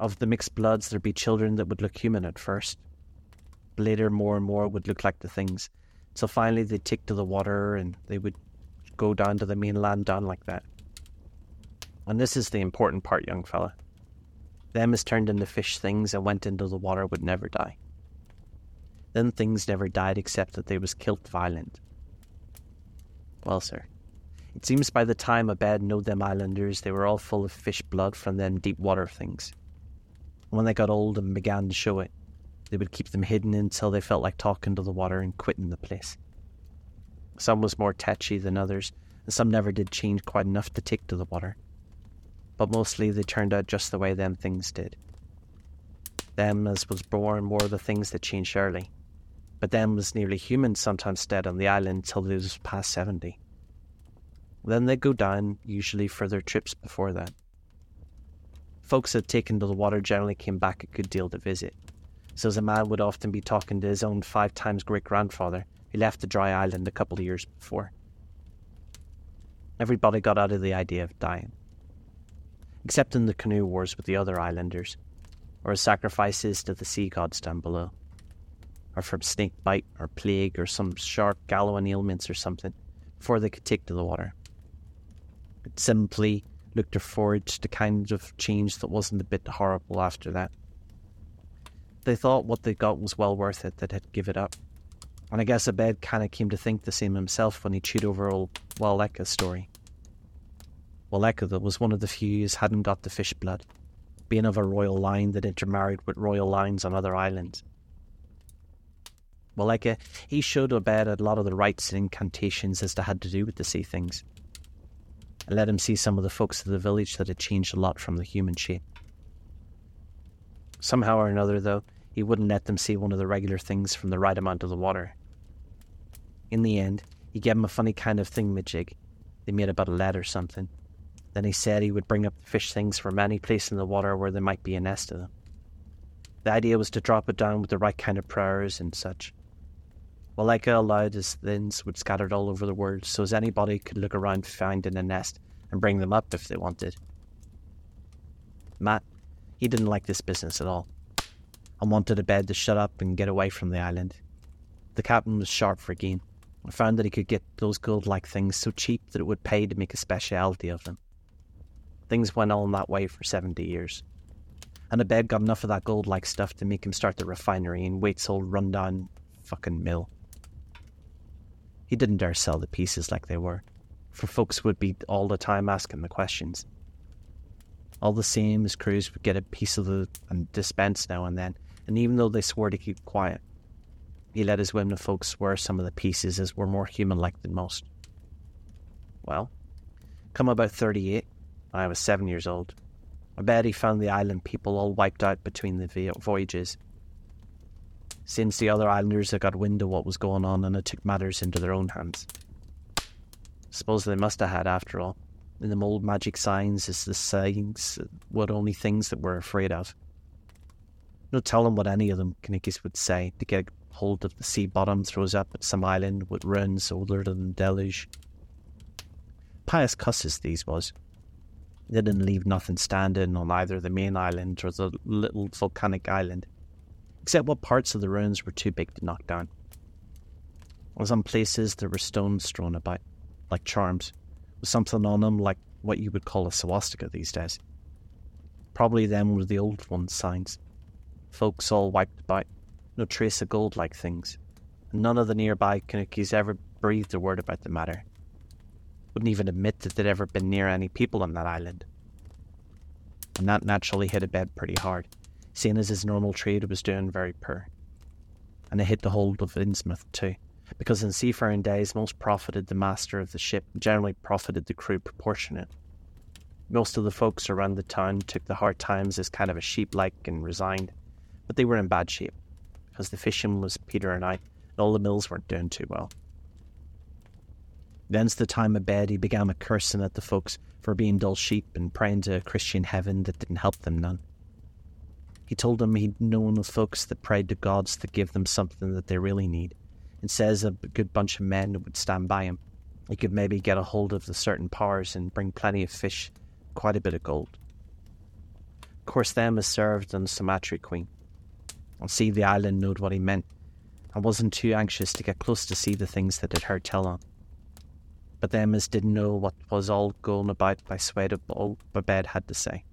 A: of the mixed bloods there'd be children that would look human at first. Later, more and more would look like the things. So finally, they'd take to the water and they would go down to the mainland down like that. And this is the important part, young fella. Them as turned into fish things and went into the water would never die. Then things never died except that they was killed violent. Well, sir, it seems by the time a Obed knowed them islanders, they were all full of fish blood from them deep water things. And when they got old and began to show it, they would keep them hidden until they felt like talking to the water and quitting the place. Some was more tetchy than others, and some never did change quite enough to take to the water. But mostly they turned out just the way them things did. Them as was born were the things that changed early, but them was nearly human sometimes stayed on the island till they was past seventy. Then they'd go down, usually for their trips before that. Folks that taken to the water generally came back a good deal to visit. So man would often be talking to his own five times great grandfather, who left the dry island a couple of years before. Everybody got out of the idea of dying. Except in the canoe wars with the other islanders, or as sacrifices to the sea gods down below, or from snake bite or plague or some sharp Gallowing ailments or something, before they could take to the water. It simply looked to the kind of change that wasn't a bit horrible after that. They thought what they got was well worth it that had give it up. And I guess Obed kind of came to think the same himself when he chewed over old Walakea's story. Walakea that was one of the few who hadn't got the fish blood, being of a royal line that intermarried with royal lines on other islands. Walakea, he showed Obed a lot of the rites and incantations as to had to do with the sea things. And let him see some of the folks of the village that had changed a lot from the human shape. Somehow or another, though, he wouldn't let them see one of the regular things from the right amount of the water. In the end, he gave him a funny kind of thingamajig. They made about a lead or something. Then he said he would bring up the fish things from any place in the water where there might be a nest of them. The idea was to drop it down with the right kind of prayers and such. Walakea allowed his things would scattered all over the world so as anybody could look around finding a nest and bring them up if they wanted. Matt, he didn't like this business at all and wanted Obed to shut up and get away from the island. The captain was sharp for gain and found that he could get those gold like things so cheap that it would pay to make a speciality of them. Things went on that way for 70 years. And Obed got enough of that gold like stuff to make him start the refinery in Waite's old rundown fulling mill. He didn't dare sell the pieces like they were, for folks would be all the time asking the questions. All the same, his crews would get a piece of the and dispense now and then, and even though they swore to keep quiet, he let his women folks swear some of the pieces as were more human like than most. Well, come about 38, I was seven years old. I bet he found the island people all wiped out between the voyages. Since the other islanders had got wind of what was going on and had took matters into their own hands. Suppose they must have had after all. In the old magic signs is the signs what only things that we're afraid of. No telling what any of them Kanakys would say to get hold of the sea bottom throws up at some island with ruins older than deluge. Pious cusses these was, they didn't leave nothing standing on either the main island or the little volcanic island, except what parts of the ruins were too big to knock down. On some places there were stones strewn about, like charms, with something on them like what you would call a swastika these days. Probably them were the old ones' signs. Folks all wiped about, no trace of gold like things, and none of the nearby Kanakys ever breathed a word about the matter wouldn't even admit that they'd ever been near any people on that island. And that naturally hit Obed pretty hard, seeing as his normal trade was doing very poor. And it hit the hold of Innsmouth too, because in seafaring days most profited the master of the ship generally profited the crew proportionate. Most of the folks around the town took the hard times as kind of a sheep like and resigned, but they were in bad shape, because the fishing was Peter and I, and all the mills weren't doing too well. Then's the time Obed he began a cursing at the folks for being dull sheep and praying to a Christian heaven that didn't help them none. He told them he'd known of folks that prayed to gods that give them something that they really need, and says a good bunch of men would stand by him. He could maybe get a hold of the certain powers and bring plenty of fish, quite a bit of gold. Of course, them as served on the Sumatra Queen. And see the island knowed what he meant, and wasn't too anxious to get close to see the things that had heard tell on but them as didn't know what was all going about by swayed of all Babed had to say,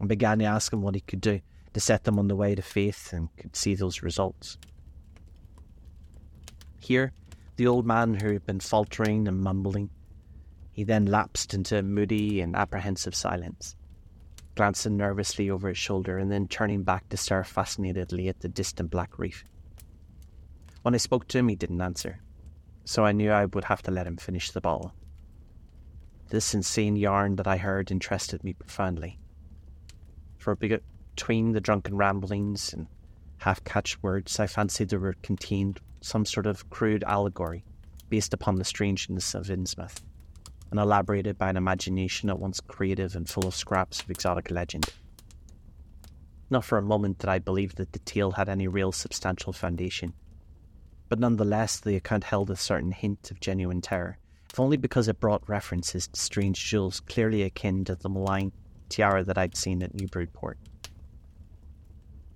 A: and began to ask him what he could do to set them on the way to faith and could see those results. Here, the old man who had been faltering and mumbling, he then lapsed into moody and apprehensive silence, glancing nervously over his shoulder and then turning back to stare fascinatedly at the distant black reef. When I spoke to him, he didn't answer so I knew I would have to let him finish the ball. This insane yarn that I heard interested me profoundly. For between the drunken ramblings and half catched words, I fancied there were contained some sort of crude allegory based upon the strangeness of Innsmouth, and elaborated by an imagination at once creative and full of scraps of exotic legend. Not for a moment did I believe that the tale had any real substantial foundation but nonetheless the account held a certain hint of genuine terror, if only because it brought references to strange jewels clearly akin to the malign tiara that I'd seen at Newburyport.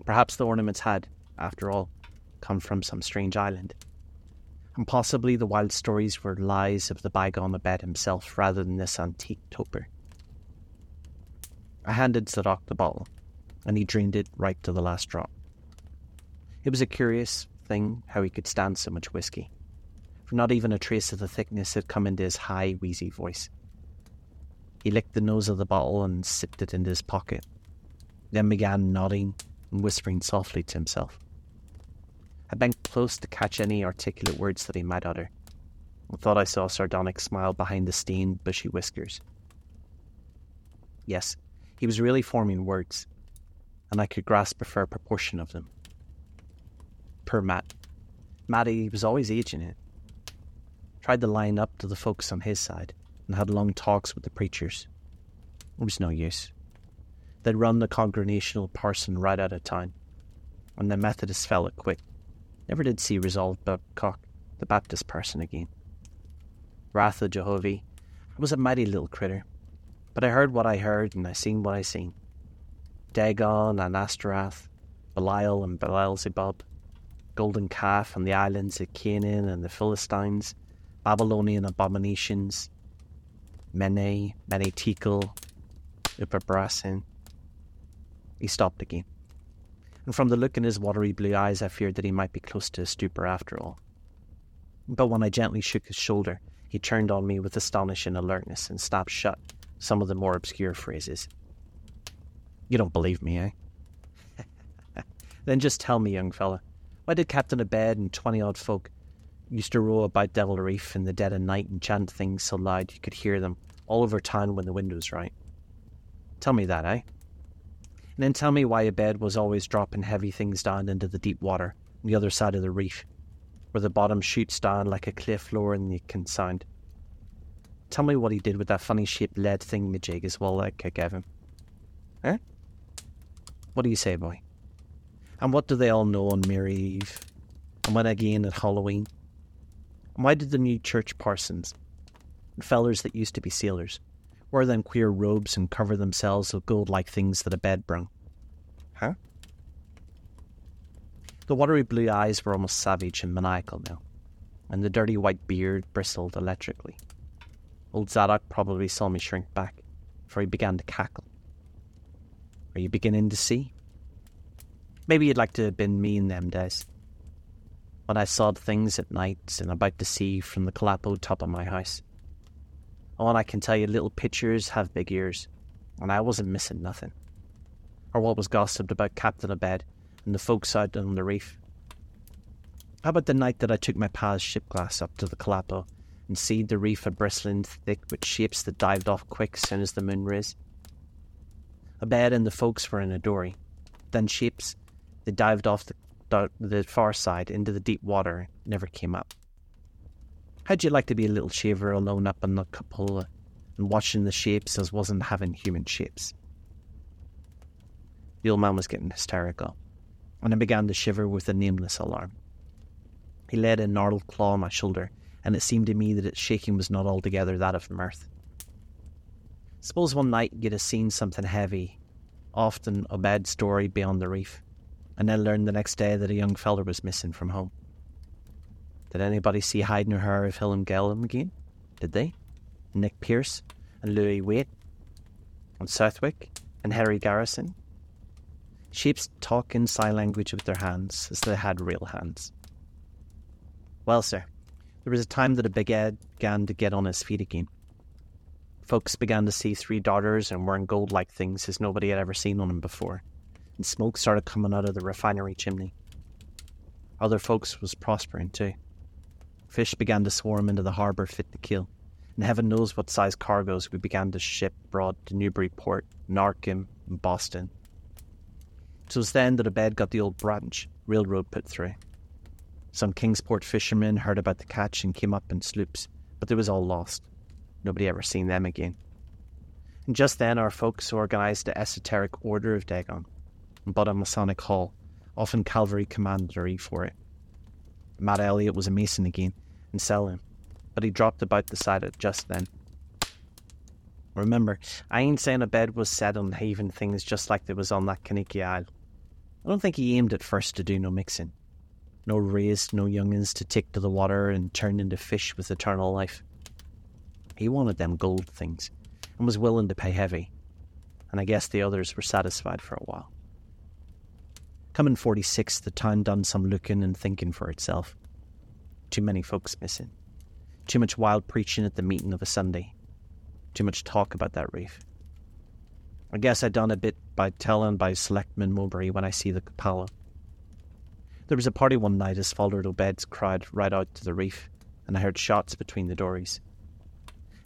A: Perhaps the ornaments had, after all, come from some strange island. And possibly the wild stories were lies of the bygone Obed himself rather than this antique toper. I handed Zadok the bottle, and he drained it right to the last drop. It was a curious, thing how he could stand so much whiskey, for not even a trace of the thickness had come into his high, wheezy voice. He licked the nose of the bottle and sipped it into his pocket, then began nodding and whispering softly to himself. I bent close to catch any articulate words that he might utter, and thought I saw a sardonic smile behind the stained, bushy whiskers. Yes, he was really forming words, and I could grasp a fair proportion of them. Per Matt. Matty was always aging it. Tried to line up to the folks on his side and had long talks with the preachers. It was no use. They'd run the congregational parson right out of town, and the Methodist fella quit. Never did see Resolved Babcock, the Baptist parson, again. Wrath of Jehovah, I was a mighty little critter, but I heard what I heard and I seen what I seen. Dagon and Astaroth, Belial and Beelzebub, golden calf and the islands of Canaan and the Philistines, Babylonian abominations, Mene, Mene Tekel, Upharsin. He stopped again, and from the look in his watery blue eyes, I feared that he might be close to a stupor after all. But when I gently shook his shoulder, he turned on me with astonishing alertness and snapped shut some of the more obscure phrases. You don't believe me, eh? then just tell me, young fella, why did Captain Obed and twenty odd folk used to row about Devil Reef in the dead of night and chant things so loud you could hear them all over town when the wind was right? Tell me that, eh? And then tell me why Obed was always dropping heavy things down into the deep water on the other side of the reef, where the bottom shoots down like a cliff lower than you can sound. Tell me what he did with that funny shaped lead thingamajig as well like I gave him. Eh? What do you say, boy? And what do they all know on Mary Eve? And when again at Halloween? And why did the new church parsons, and fellers that used to be sailors, wear them queer robes and cover themselves with gold like things that Obed brung? Huh? The watery blue eyes were almost savage and maniacal now, and the dirty white beard bristled electrically. Old Zadok probably saw me shrink back, for he began to cackle. Are you beginning to see? Maybe you'd like to have been me in them days. When I saw things at night and about to see from the cupola top of my house. I can tell you little pitchers have big ears, and I wasn't missing nothing. Or what was gossiped about Captain Obed and the folks out on the reef. How about the night that I took my pa's ship glass up to the cupola and seed the reef a bristling thick with shapes that dived off quick soon as the moon rose? Obed and the folks were in a dory. Then ships, they dived off the, the far side into the deep water, never came up. How'd you like to be a little shaver alone up in the cupola uh, and watching the shapes as wasn't having human shapes? The old man was getting hysterical, and I began to shiver with a nameless alarm. He laid a gnarled claw on my shoulder, and it seemed to me that its shaking was not altogether that of mirth. Suppose one night you'd have seen something heavy, often a bad story beyond the reef, and then learned the next day that a young feller was missing from home. Did anybody see Hyde her of Hiram Gilman again? Did they? Nick Pierce and Louis Waite and Southwick and Harry Garrison? Shapes talk in sign language with their hands as they had real hands. Well, sir, there was a time that a big Ed began to get on his feet again. Folks began to see three daughters and wearing gold like things as nobody had ever seen on them before, and smoke started coming out of the refinery chimney. Other folks was prospering too. Fish began to swarm into the harbour fit to kill, and heaven knows what size cargoes we began to ship abroad to Newburyport, Arkham, and Boston. It was then that Obed got the old branch railroad put through. Some Kingsport fishermen heard about the catch and came up in sloops, but they was all lost. Nobody ever seen them again. And just then our folks organised the esoteric Order of Dagon and bought a Masonic Hall, often Calvary commandery for it. Matt Eliot was a Mason again and sell him, but he dropped about the side it just then. Remember, I ain't saying bed was set on having things just like they was on that Kanaky Isle. I don't think he aimed at first to do no mixing. No raised no youngins to take to the water and turn into fish with eternal life. He wanted them gold things and was willing to pay heavy, and I guess the others were satisfied for a while. Coming 46, the town done some looking and thinking for itself. Too many folks missing. Too much wild preaching at the meeting of a Sunday. Too much talk about that reef. I guess I done a bit by telling by Selectman Mowbray when I see the cupola. There was a party one night as Father Obeds cried right out to the reef, and I heard shots between the dories.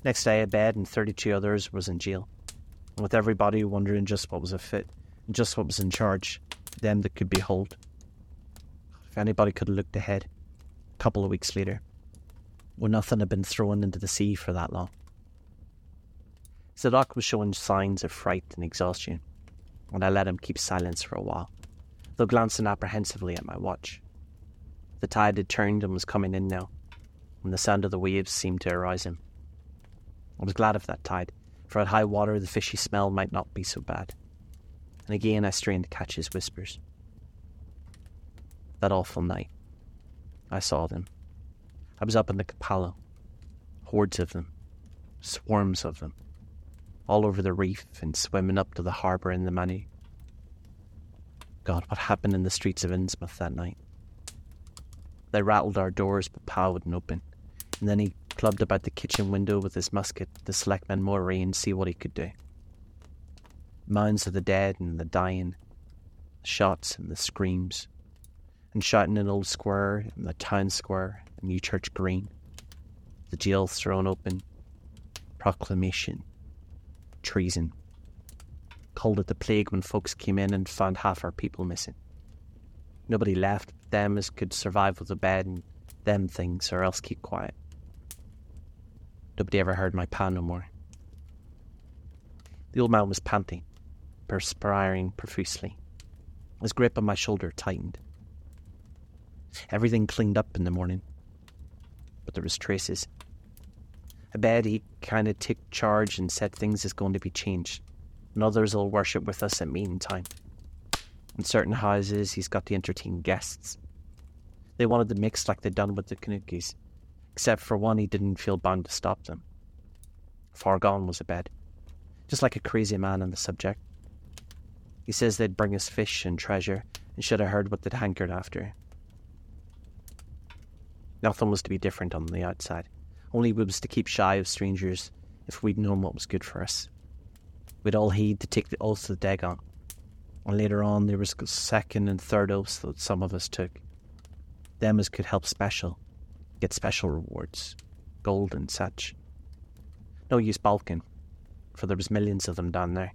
A: Next day, Obed and 32 others was in jail, with everybody wondering just what was a fit, and just what was in charge, them that could be hold. If anybody could have looked ahead, a couple of weeks later, when nothing had been thrown into the sea for that long. Zadok was showing signs of fright and exhaustion, and I let him keep silence for a while, though glancing apprehensively at my watch. The tide had turned and was coming in now, and the sound of the waves seemed to arouse him. I was glad of that tide, for at high water the fishy smell might not be so bad. And again I strained to catch his whispers. That awful night, I saw them. I was up in the cupola. Hordes of them, swarms of them, all over the reef and swimming up to the harbour in the Manu. God, what happened in the streets of Innsmouth that night? They rattled our doors, but Pa wouldn't open, and then he clubbed about the kitchen window with his musket to Selectman Mowbray and see what he could do. Mounds of the dead and the dying, the shots and the screams, and shouting in an Old Square in the town square and New Church Green, the jail thrown open, proclamation, treason. Called it the plague when folks came in and found half our people missing. Nobody left them as could survive with Obed and them things or else keep quiet. Nobody ever heard my pa no more. The old man was panting, perspiring profusely. His grip on my shoulder tightened. Everything cleaned up in the morning, but there was traces. I bet he kind of took charge and said things is going to be changed, and others will worship with us at meeting time. In certain houses, he's got to entertain guests. They wanted to mix like they'd done with the Kanakys, except for one he didn't feel bound to stop them. Far gone was Obed, just like a crazy man on the subject. He says they'd bring us fish and treasure, and should have heard what they'd hankered after. Nothing was to be different on the outside. Only we was to keep shy of strangers if we'd known what was good for us. We'd all heed to take the oath of Dagon, and later on there was second and third oaths that some of us took. Them as could help special, get special rewards, gold and such. No use balking, for there was millions of them down there.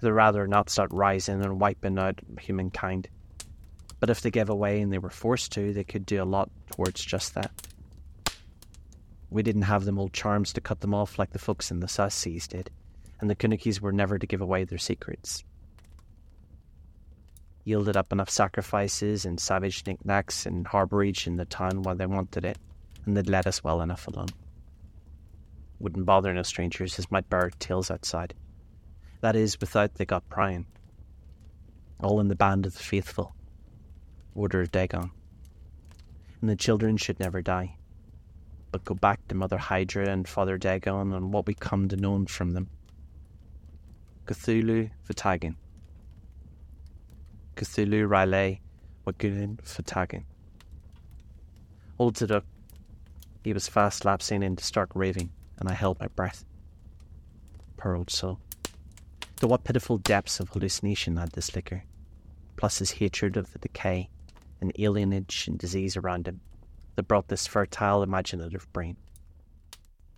A: They'd rather not start rising and wiping out humankind. But if they gave away and they were forced to, they could do a lot towards just that. We didn't have them old charms to cut them off like the folks in the South Seas did, and the Kanakys were never to give away their secrets. Yielded up enough sacrifices and savage knickknacks and harbourage in the town while they wanted it, and they'd let us well enough alone. Wouldn't bother no strangers as might bar tails outside. That is, without they got prying. All in the band of the faithful. Order of Dagon. And the children should never die, but go back to Mother Hydra and Father Dagon and what we come to know from them. Cthulhu fhtagn. Cthulhu R'lyeh Wagunin fhtagn. Holds it up. He was fast lapsing into stark raving, and I held my breath. Poor old soul. To what pitiful depths of hallucination had this liquor, plus his hatred of the decay and alienage and disease around him, that brought this fertile, imaginative brain.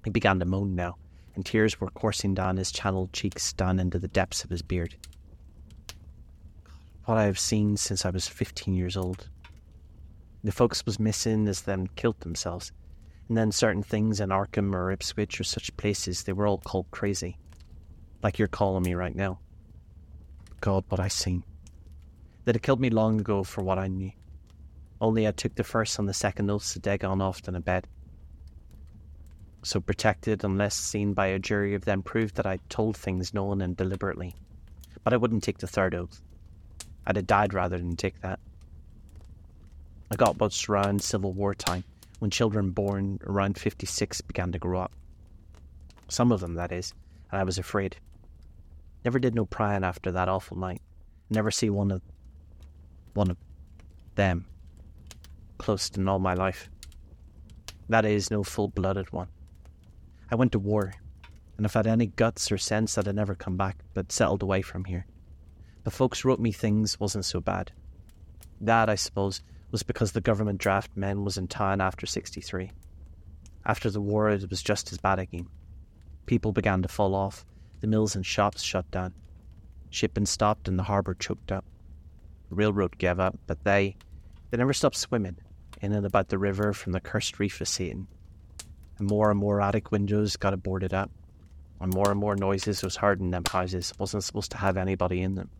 A: He began to moan now, and tears were coursing down his channeled cheeks down into the depths of his beard. What I have seen since I was fifteen years old. The folks was missing as them killed themselves, and then certain things in Arkham or Ipswich or such places they were all called crazy, like you're calling me right now. God, what I seen. They'd have killed me long ago for what I knew. Only I took the first and the second oaths to Dagon off in Obed. So protected unless seen by a jury of them proved that I'd told things known and deliberately. But I wouldn't take the third oath. I'd have died rather than take that. I got butched around Civil War time, when children born around 56 began to grow up. Some of them, that is, and I was afraid. Never did no prying after that awful night. Never see one of One of them. Close in all my life. That is, no full blooded one. I went to war, and if I'd any guts or sense, I'd never come back, but settled away from here. The folks wrote me things wasn't so bad. That, I suppose, was because the government draft men was in town after 63. After the war, it was just as bad again. People began to fall off, the mills and shops shut down. Shipping stopped and the harbour choked up. The railroad gave up, but they, they never stopped swimming in and about the river from the cursed reef of Satan. And more and more attic windows got boarded up, and more and more noises was heard in them houses wasn't supposed to have anybody in them.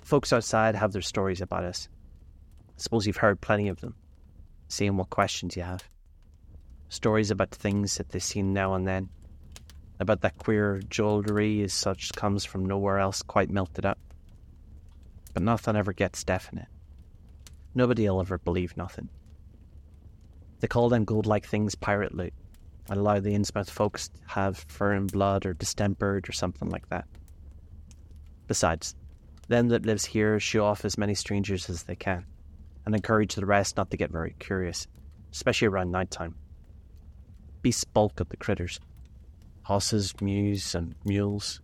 A: Folks outside have their stories about us. I suppose you've heard plenty of them, seeing what questions you have. Stories about things that they've seen now and then, about that queer jewellery as such comes from nowhere else quite melted up. But nothing ever gets definite. Nobody'll ever believe nothing. They call them gold like things pirate loot and allow the Innsmouth folks to have foreign blood or distempered or something like that. Besides, them that lives here show off as many strangers as they can and encourage the rest not to get very curious, especially around night time. Beasts bulk of the critters horses, mews, and mules.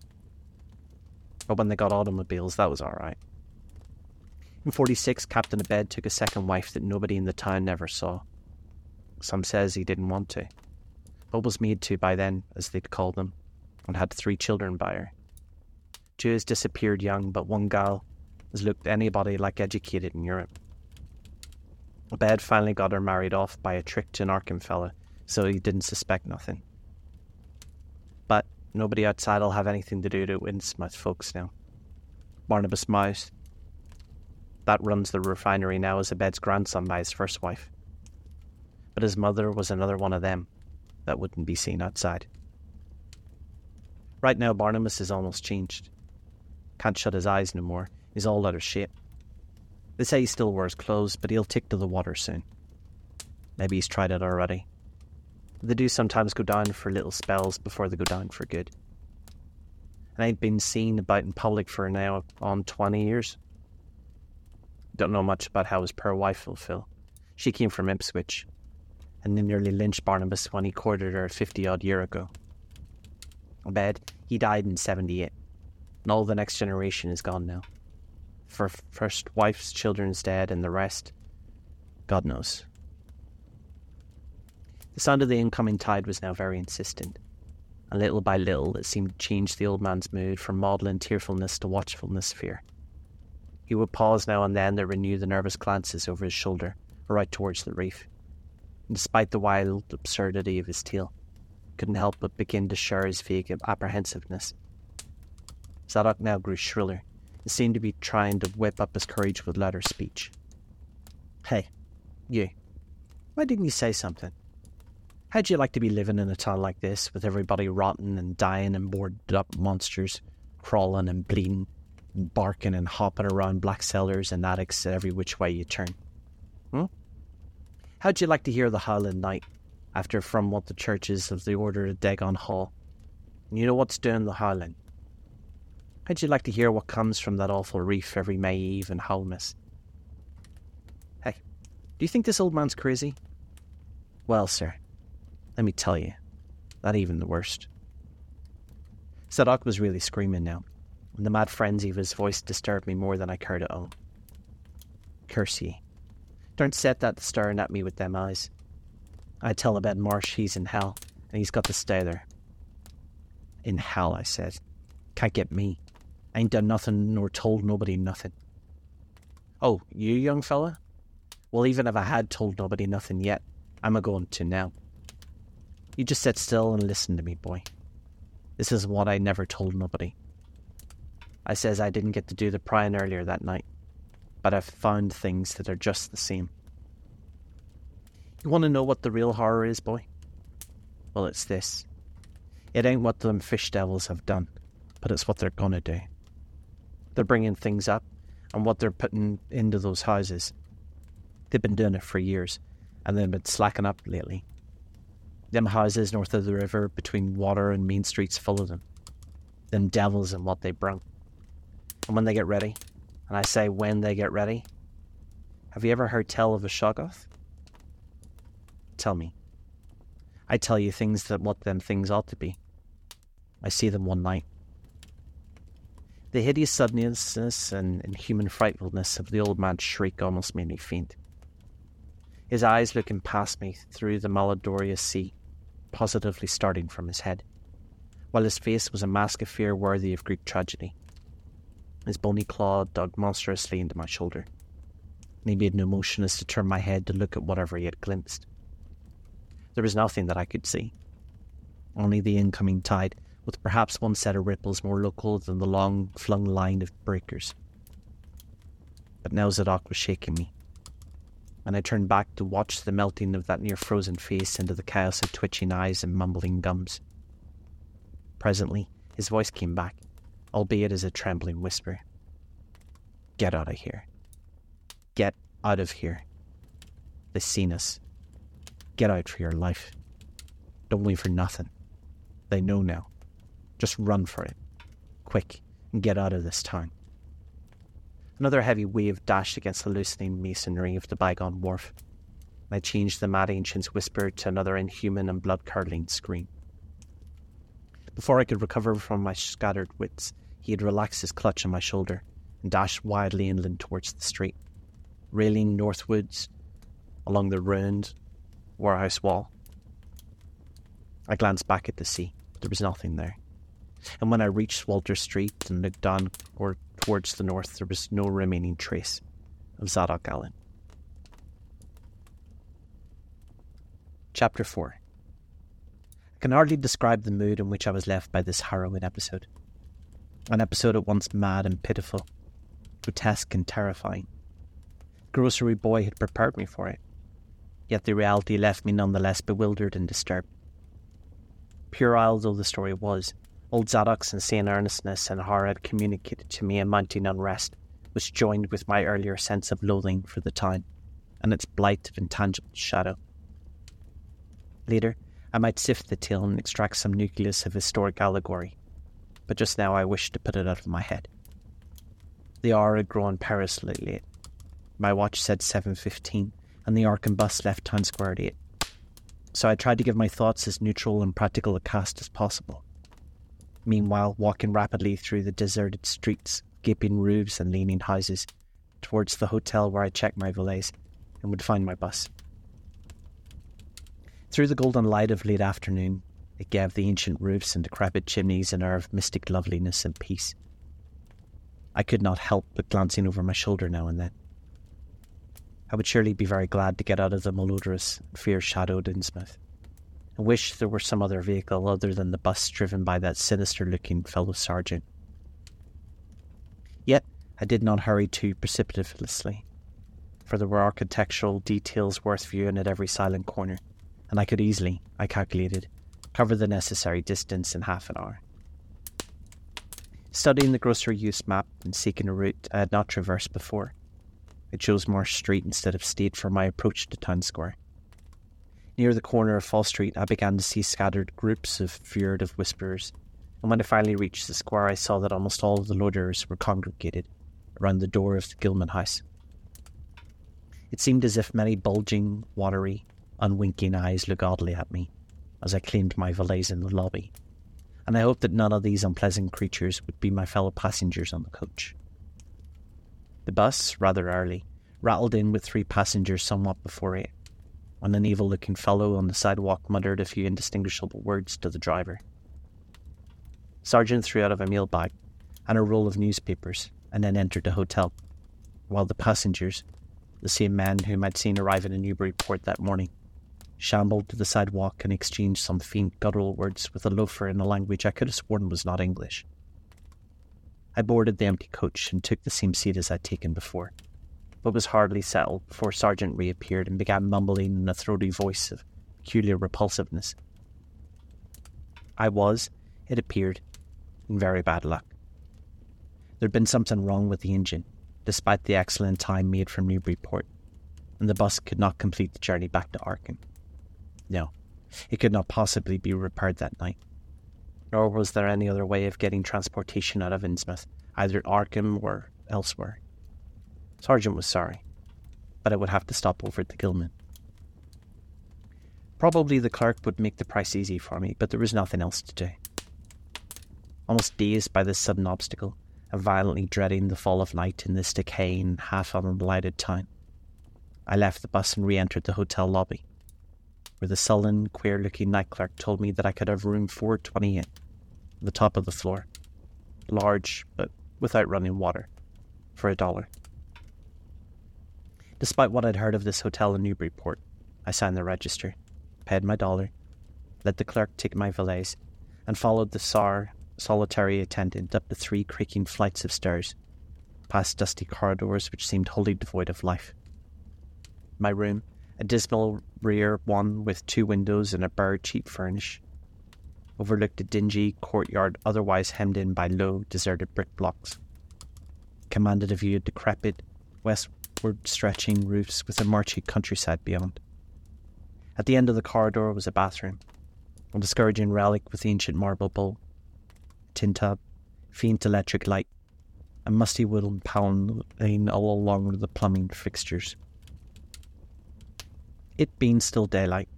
A: But when they got automobiles, that was all right. In 46, Captain Obed took a second wife that nobody in the town never saw. Some says he didn't want to, but was made to by then, as they'd call them, and had three children by her. Two has disappeared young, but one gal has looked anybody like educated in Europe. Obed finally got her married off by a tricked Arkham fella, so he didn't suspect nothing. But nobody outside will have anything to do to Innsmouth folks now. Barnabas Marsh. That runs the refinery now as Obed's grandson by his first wife. But his mother was another one of them that wouldn't be seen outside. Right now, Barnabas is almost changed. Can't shut his eyes no more. He's all out of shape. They say he still wears clothes, but he'll take to the water soon. Maybe he's tried it already. They do sometimes go down for little spells before they go down for good. And I'd been seen about in public for now on 20 years. Don't know much about how his poor wife will feel. She came from Ipswich, and nearly lynched Barnabas when he courted her 50 odd year ago. Obed, he died in 78, and all the next generation is gone now. For first wife's children's dead, and the rest, God knows. The sound of the incoming tide was now very insistent, and little by little it seemed to change the old man's mood from maudlin tearfulness to watchfulness fear. He would pause now and then to renew the nervous glances over his shoulder or out towards the reef. And despite the wild absurdity of his tale, couldn't help but begin to share his vague apprehensiveness. Zadok now grew shriller and seemed to be trying to whip up his courage with louder speech. Hey, you. Why didn't you say something? How'd you like to be living in a town like this, with everybody rotting and dying and boarded up monsters, crawling and bleeding, barking and hopping around black cellars and attics every which way you turn? Hmm? How'd you like to hear the howling night, after from what the churches of the Order of Dagon Hall? And you know what's doing the howling? How'd you like to hear what comes from that awful reef every May Eve and Hallowmass? Hey, do you think this old man's crazy? Well, sir, let me tell you, not even the worst. Zadok was really screaming now, and the mad frenzy of his voice disturbed me more than I cared to own. Curse ye. Don't set that staring at me with them eyes. I tell about Marsh he's in hell, and he's got to stay there. In hell, I said. Can't get me. I ain't done nothing nor told nobody nothing. Oh, you young fella? Well, even if I had told nobody nothing yet, I'm a going to now. You just sit still and listen to me, boy. This is what I never told nobody. I says I didn't get to do the prying earlier that night, but I've found things that are just the same. You want to know what the real horror is, boy? Well, it's this. It ain't what them fish devils have done, but it's what they're gonna do. They're bringing things up and what they're putting into those houses. They've been doing it for years, and they've been slacking up lately. Them houses north of the river between water and main streets full of them. Them devils and what they brung. And when they get ready, and I say when they get ready. Have you ever heard tell of a Shoggoth? Tell me. I tell you things that what them things ought to be. I see them one night. The hideous suddenness and inhuman frightfulness of the old man's shriek almost made me faint. His eyes looking past me through the malodorous sea, positively starting from his head, while his face was a mask of fear worthy of Greek tragedy. His bony claw dug monstrously into my shoulder, and he made no motion as to turn my head to look at whatever he had glimpsed. There was nothing that I could see, only the incoming tide, with perhaps one set of ripples more local than the long flung line of breakers. But now Zadok was shaking me, and I turned back to watch the melting of that near frozen face into the chaos of twitching eyes and mumbling gums. Presently, his voice came back, albeit as a trembling whisper Get out of here. Get out of here. They've seen us. Get out for your life. Don't wait for nothing. They know now. Just run for it. Quick, and get out of this town. Another heavy wave dashed against the loosening masonry of the bygone wharf. I changed the mad ancient's whisper to another inhuman and blood curdling scream. Before I could recover from my scattered wits, he had relaxed his clutch on my shoulder and dashed wildly inland towards the street, railing northwards along the ruined warehouse wall. I glanced back at the sea, but there was nothing there. And when I reached Water Street and looked down or towards the north, there was no remaining trace of Zadok Allen. Chapter 4 I can hardly describe the mood in which I was left by this harrowing episode. An episode at once mad and pitiful, grotesque and terrifying. Grocery boy had prepared me for it, yet the reality left me none the less bewildered and disturbed. Puerile though the story was, old Zadok's insane earnestness and horror had communicated to me a mounting unrest, which joined with my earlier sense of loathing for the town and its blight of intangible shadow. Later, I might sift the tale and extract some nucleus of historic allegory, but just now I wished to put it out of my head. The hour had grown perilously late. My watch said 7.15, and the Arkham bus left Town Square at 8. So I tried to give my thoughts as neutral and practical a cast as possible. Meanwhile, walking rapidly through the deserted streets, gaping roofs, and leaning houses, towards the hotel where I checked my valise and would find my bus. Through the golden light of late afternoon, gave the ancient roofs and decrepit chimneys an air of mystic loveliness and peace. I could not help but glancing over my shoulder now and then. I would surely be very glad to get out of the malodorous, fear shadowed Innsmouth, and wish there were some other vehicle other than the bus driven by that sinister looking fellow Sargent. Yet I did not hurry too precipitously, for there were architectural details worth viewing at every silent corner, and I could easily, I calculated, cover the necessary distance in half an hour. Studying the grocery use map and seeking a route I had not traversed before, I chose Marsh Street instead of State for my approach to Town Square. Near the corner of Fall Street, I began to see scattered groups of furtive whisperers, and when I finally reached the square, I saw that almost all of the loiterers were congregated around the door of the Gilman House. It seemed as if many bulging, watery, unwinking eyes looked oddly at me as I claimed my valise in the lobby, and I hoped that none of these unpleasant creatures would be my fellow passengers on the coach. The bus, rather early, rattled in with three passengers somewhat before eight, when an evil looking fellow on the sidewalk muttered a few indistinguishable words to the driver. Sargent threw out of a mail bag and a roll of newspapers and then entered the hotel, while the passengers, the same men whom I'd seen arriving in Newburyport that morning, shambled to the sidewalk and exchanged some faint guttural words with a loafer in a language I could have sworn was not English. I boarded the empty coach and took the same seat as I'd taken before, but was hardly settled before Sargent reappeared and began mumbling in a throaty voice of peculiar repulsiveness. I was, it appeared, in very bad luck. There'd been something wrong with the engine, despite the excellent time made from Newburyport, and the bus could not complete the journey back to Arkham. No, it could not possibly be repaired that night nor was there any other way of getting transportation out of Innsmouth, either at Arkham or elsewhere, Sargent was sorry, but I would have to stop over at the Gilman. Probably the clerk would make the price easy for me, but there was nothing else to do. Almost dazed by this sudden obstacle, and violently dreading the fall of night in this decaying, half unlighted town, I left the bus and re entered the hotel lobby, where the sullen, queer looking night clerk told me that I could have room 428, the top of the floor, large, but without running water, for a dollar. Despite what I'd heard of this hotel in Newburyport, I signed the register, paid my dollar, let the clerk take my valise, and followed the sour, solitary attendant up the three creaking flights of stairs, past dusty corridors which seemed wholly devoid of life. My room, a dismal rear one with two windows and a bare cheap furnish, overlooked a dingy courtyard otherwise hemmed in by low, deserted brick blocks. Commanded a view of decrepit, westward stretching roofs with a marshy countryside beyond. At the end of the corridor was a bathroom, a discouraging relic with ancient marble bowl, tin tub, faint electric light, and musty wooden paneling all along the plumbing fixtures. It being still daylight,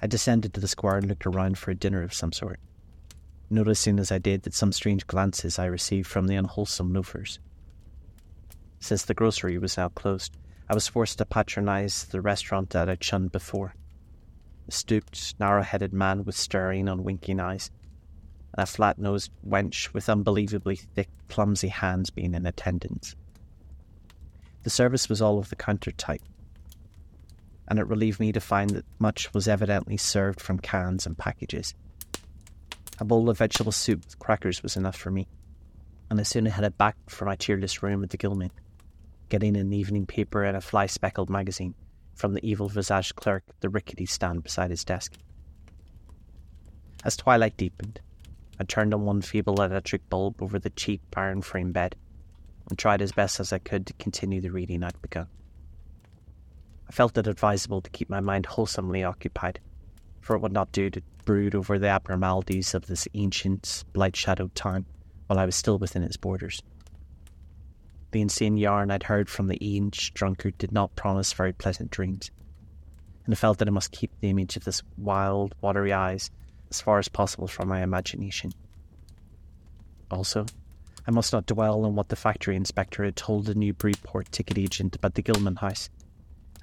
A: I descended to the square and looked around for a dinner of some sort, noticing as I did that some strange glances I received from the unwholesome loafers. Since the grocery was now closed, I was forced to patronize the restaurant that I'd shunned before. A stooped, narrow headed man with staring, unwinking eyes, and a flat nosed wench with unbelievably thick, clumsy hands being in attendance. The service was all of the counter type, and it relieved me to find that much was evidently served from cans and packages. A bowl of vegetable soup with crackers was enough for me, and I soon headed back for my cheerless room at the Gilman, getting an evening paper and a fly speckled magazine from the evil visaged clerk at the rickety stand beside his desk. As twilight deepened, I turned on one feeble electric bulb over the cheap iron frame bed and tried as best as I could to continue the reading I'd begun. Felt it advisable to keep my mind wholesomely occupied, for it would not do to brood over the abnormalities of this ancient, blight shadowed town while I was still within its borders. The insane yarn I'd heard from the aged drunkard did not promise very pleasant dreams, and I felt that I must keep the image of this wild, watery eyes as far as possible from my imagination. Also, I must not dwell on what the factory inspector had told the Newburyport ticket agent about the Gilman house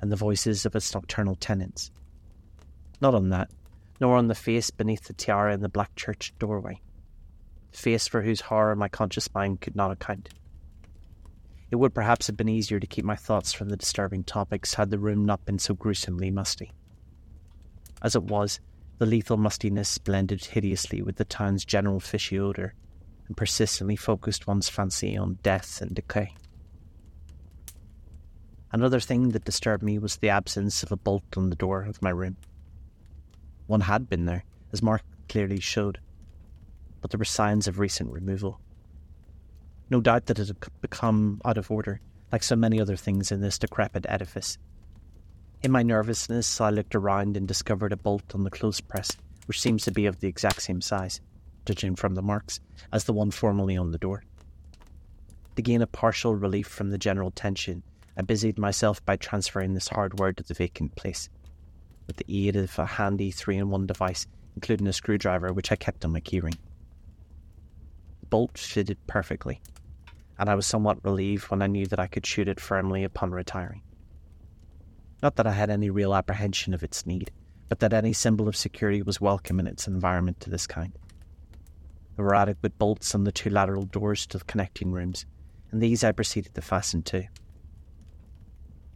A: and the voices of its nocturnal tenants. Not on that, nor on the face beneath the tiara in the black church doorway, the face for whose horror my conscious mind could not account. It would perhaps have been easier to keep my thoughts from the disturbing topics had the room not been so gruesomely musty. As it was, the lethal mustiness blended hideously with the town's general fishy odour and persistently focused one's fancy on death and decay. Another thing that disturbed me was the absence of a bolt on the door of my room. One had been there, as Mark clearly showed, but there were signs of recent removal. No doubt that it had become out of order, like so many other things in this decrepit edifice. In my nervousness, I looked around and discovered a bolt on the clothes press, which seems to be of the exact same size, judging from the marks, as the one formerly on the door. To gain a partial relief from the general tension, I busied myself by transferring this hardware to the vacant place, with the aid of a handy three in one device, including a screwdriver which I kept on my keyring. The bolt fitted perfectly, and I was somewhat relieved when I knew that I could shoot it firmly upon retiring. Not that I had any real apprehension of its need, but that any symbol of security was welcome in its environment to this kind. There were adequate bolts on the two lateral doors to the connecting rooms, and these I proceeded to fasten too.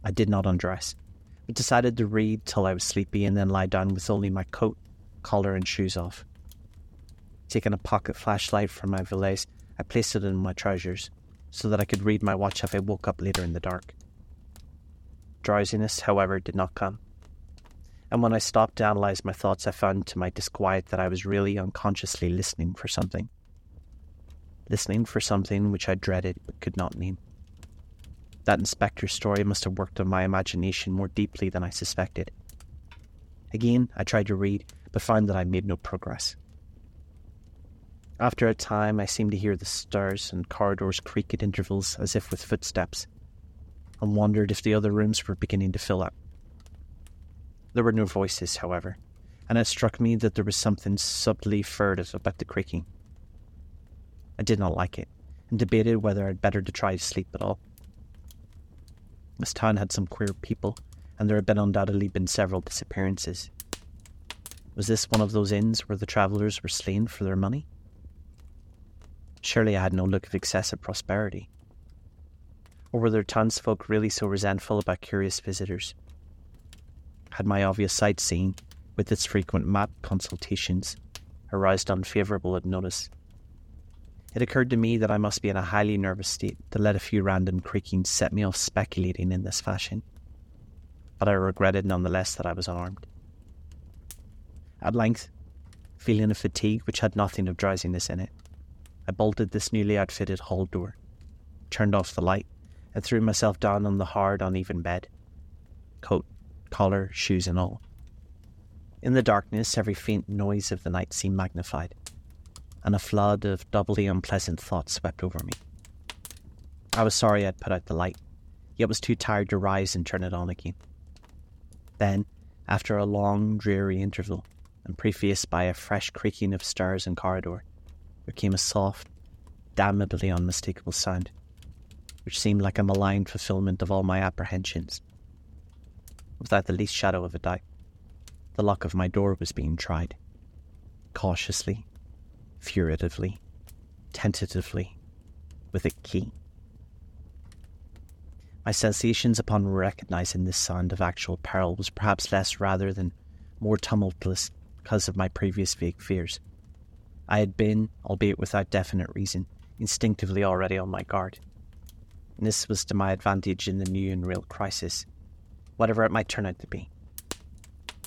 A: I did not undress, but decided to read till I was sleepy and then lie down with only my coat, collar, and shoes off. Taking a pocket flashlight from my valise, I placed it in my trousers so that I could read my watch if I woke up later in the dark. Drowsiness, however, did not come. And when I stopped to analyze my thoughts, I found to my disquiet that I was really unconsciously listening for something. Listening for something which I dreaded but could not name. That inspector's story must have worked on my imagination more deeply than I suspected. Again, I tried to read, but found that I made no progress. After a time, I seemed to hear the stairs and corridors creak at intervals as if with footsteps. and wondered if the other rooms were beginning to fill up. There were no voices, however, and it struck me that there was something subtly furtive about the creaking. I did not like it, and debated whether I'd better to try to sleep at all. This town had some queer people, and there had been undoubtedly been several disappearances. Was this one of those inns where the travellers were slain for their money? Surely I had no look of excessive prosperity. Or were their townsfolk really so resentful about curious visitors? Had my obvious sightseeing, with its frequent map consultations, aroused unfavourable notice? It occurred to me that I must be in a highly nervous state to let a few random creakings set me off speculating in this fashion. But I regretted nonetheless that I was armed. At length, feeling a fatigue which had nothing of drowsiness in it, I bolted this newly outfitted hall door, turned off the light, and threw myself down on the hard, uneven bed. Coat, collar, shoes, and all. In the darkness, every faint noise of the night seemed magnified and a flood of doubly unpleasant thoughts swept over me. I was sorry I'd put out the light, yet was too tired to rise and turn it on again. Then, after a long, dreary interval, and prefaced by a fresh creaking of stairs and corridor, there came a soft, damnably unmistakable sound, which seemed like a malign fulfilment of all my apprehensions. Without the least shadow of a doubt, the lock of my door was being tried. Cautiously, furtively, tentatively, with a key. My sensations upon recognizing this sound of actual peril was perhaps less rather than more tumultuous because of my previous vague fears. I had been, albeit without definite reason, instinctively already on my guard. And this was to my advantage in the new and real crisis, whatever it might turn out to be.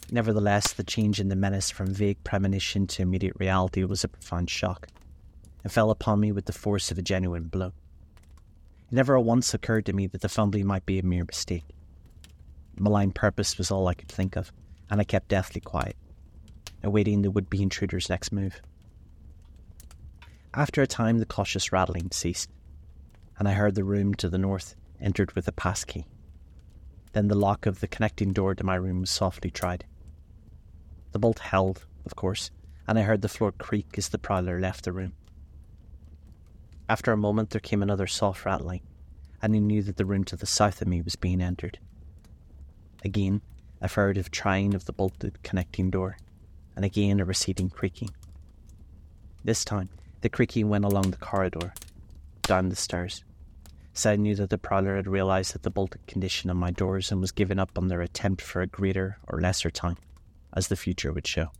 A: Nevertheless, the change in the menace from vague premonition to immediate reality was a profound shock, and fell upon me with the force of a genuine blow. It never once occurred to me that the fumbling might be a mere mistake. Malign purpose was all I could think of, and I kept deathly quiet, awaiting the would be intruder's next move. After a time, the cautious rattling ceased, and I heard the room to the north entered with a pass key. Then the lock of the connecting door to my room was softly tried. The bolt held, of course, and I heard the floor creak as the prowler left the room. After a moment, there came another soft rattling, and I knew that the room to the south of me was being entered. Again, a furtive trying of the bolted connecting door, and again a receding creaking. This time, the creaking went along the corridor, down the stairs. So I knew that the prowler had realized that the bolted condition of my doors and was giving up on their attempt for a greater or lesser time as the future would show.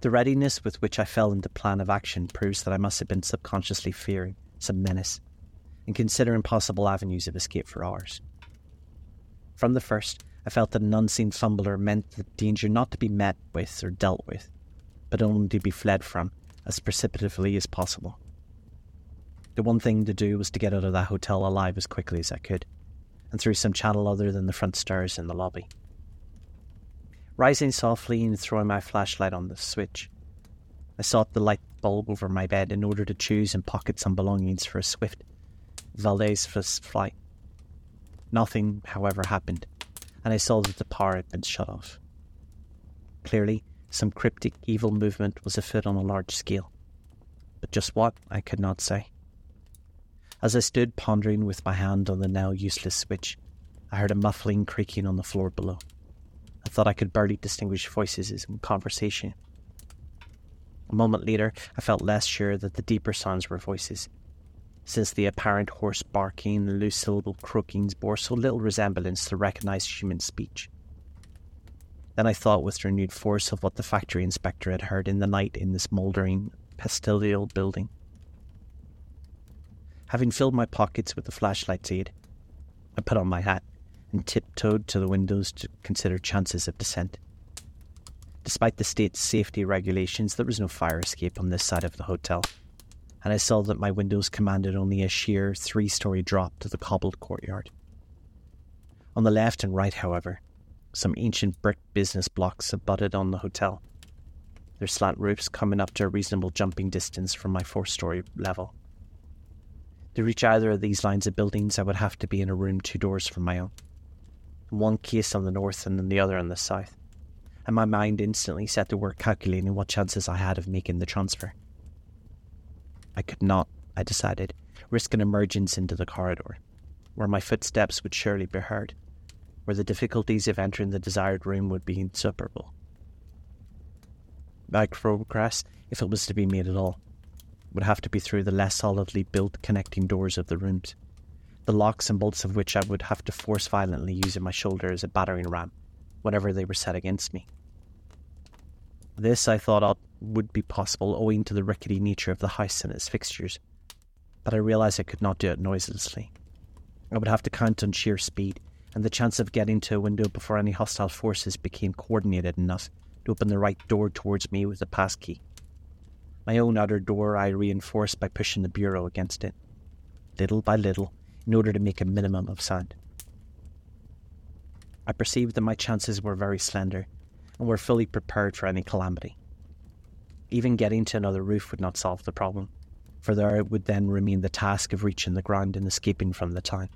A: The readiness with which I fell into plan of action proves that I must have been subconsciously fearing some menace and considering possible avenues of escape for hours. From the first, I felt that an unseen fumbler meant the danger not to be met with or dealt with, but only to be fled from as precipitately as possible. The one thing to do was to get out of that hotel alive as quickly as I could, and through some channel other than the front stairs in the lobby. Rising softly and throwing my flashlight on the switch, I sought the light bulb over my bed in order to choose and pocket some belongings for a swift Valdez flight. Nothing, however, happened, and I saw that the power had been shut off. Clearly, some cryptic evil movement was afoot on a large scale, but just what I could not say. As I stood pondering with my hand on the now useless switch, I heard a muffling creaking on the floor below. Thought I could barely distinguish voices in conversation. A moment later, I felt less sure that the deeper sounds were voices, since the apparent hoarse barking and loose syllabled croakings bore so little resemblance to recognized human speech. Then I thought with renewed force of what the factory inspector had heard in the night in this mouldering, pastill building. Having filled my pockets with the flashlight's aid, I put on my hat and tiptoed to the windows to consider chances of descent. Despite the state's safety regulations, there was no fire escape on this side of the hotel, and I saw that my windows commanded only a sheer three story drop to the cobbled courtyard. On the left and right, however, some ancient brick business blocks abutted on the hotel, their slant roofs coming up to a reasonable jumping distance from my four story level. To reach either of these lines of buildings, I would have to be in a room two doors from my own. One case on the north and in the other on the south. And my mind instantly set to work calculating what chances I had of making the transfer. I could not, I decided, risk an emergence into the corridor, where my footsteps would surely be heard, where the difficulties of entering the desired room would be insuperable. My progress, if it was to be made at all, would have to be through the less solidly built connecting doors of the rooms, the locks and bolts of which I would have to force violently using my shoulder as a battering ram whenever they were set against me. This, I thought, would be possible owing to the rickety nature of the house and its fixtures, but I realised I could not do it noiselessly. I would have to count on sheer speed, and the chance of getting to a window before any hostile forces became coordinated enough to open the right door towards me with a passkey. My own outer door I reinforced by pushing the bureau against it, little by little, in order to make a minimum of sound. I perceived that my chances were very slender and were fully prepared for any calamity. Even getting to another roof would not solve the problem, for there would then remain the task of reaching the ground and escaping from the town.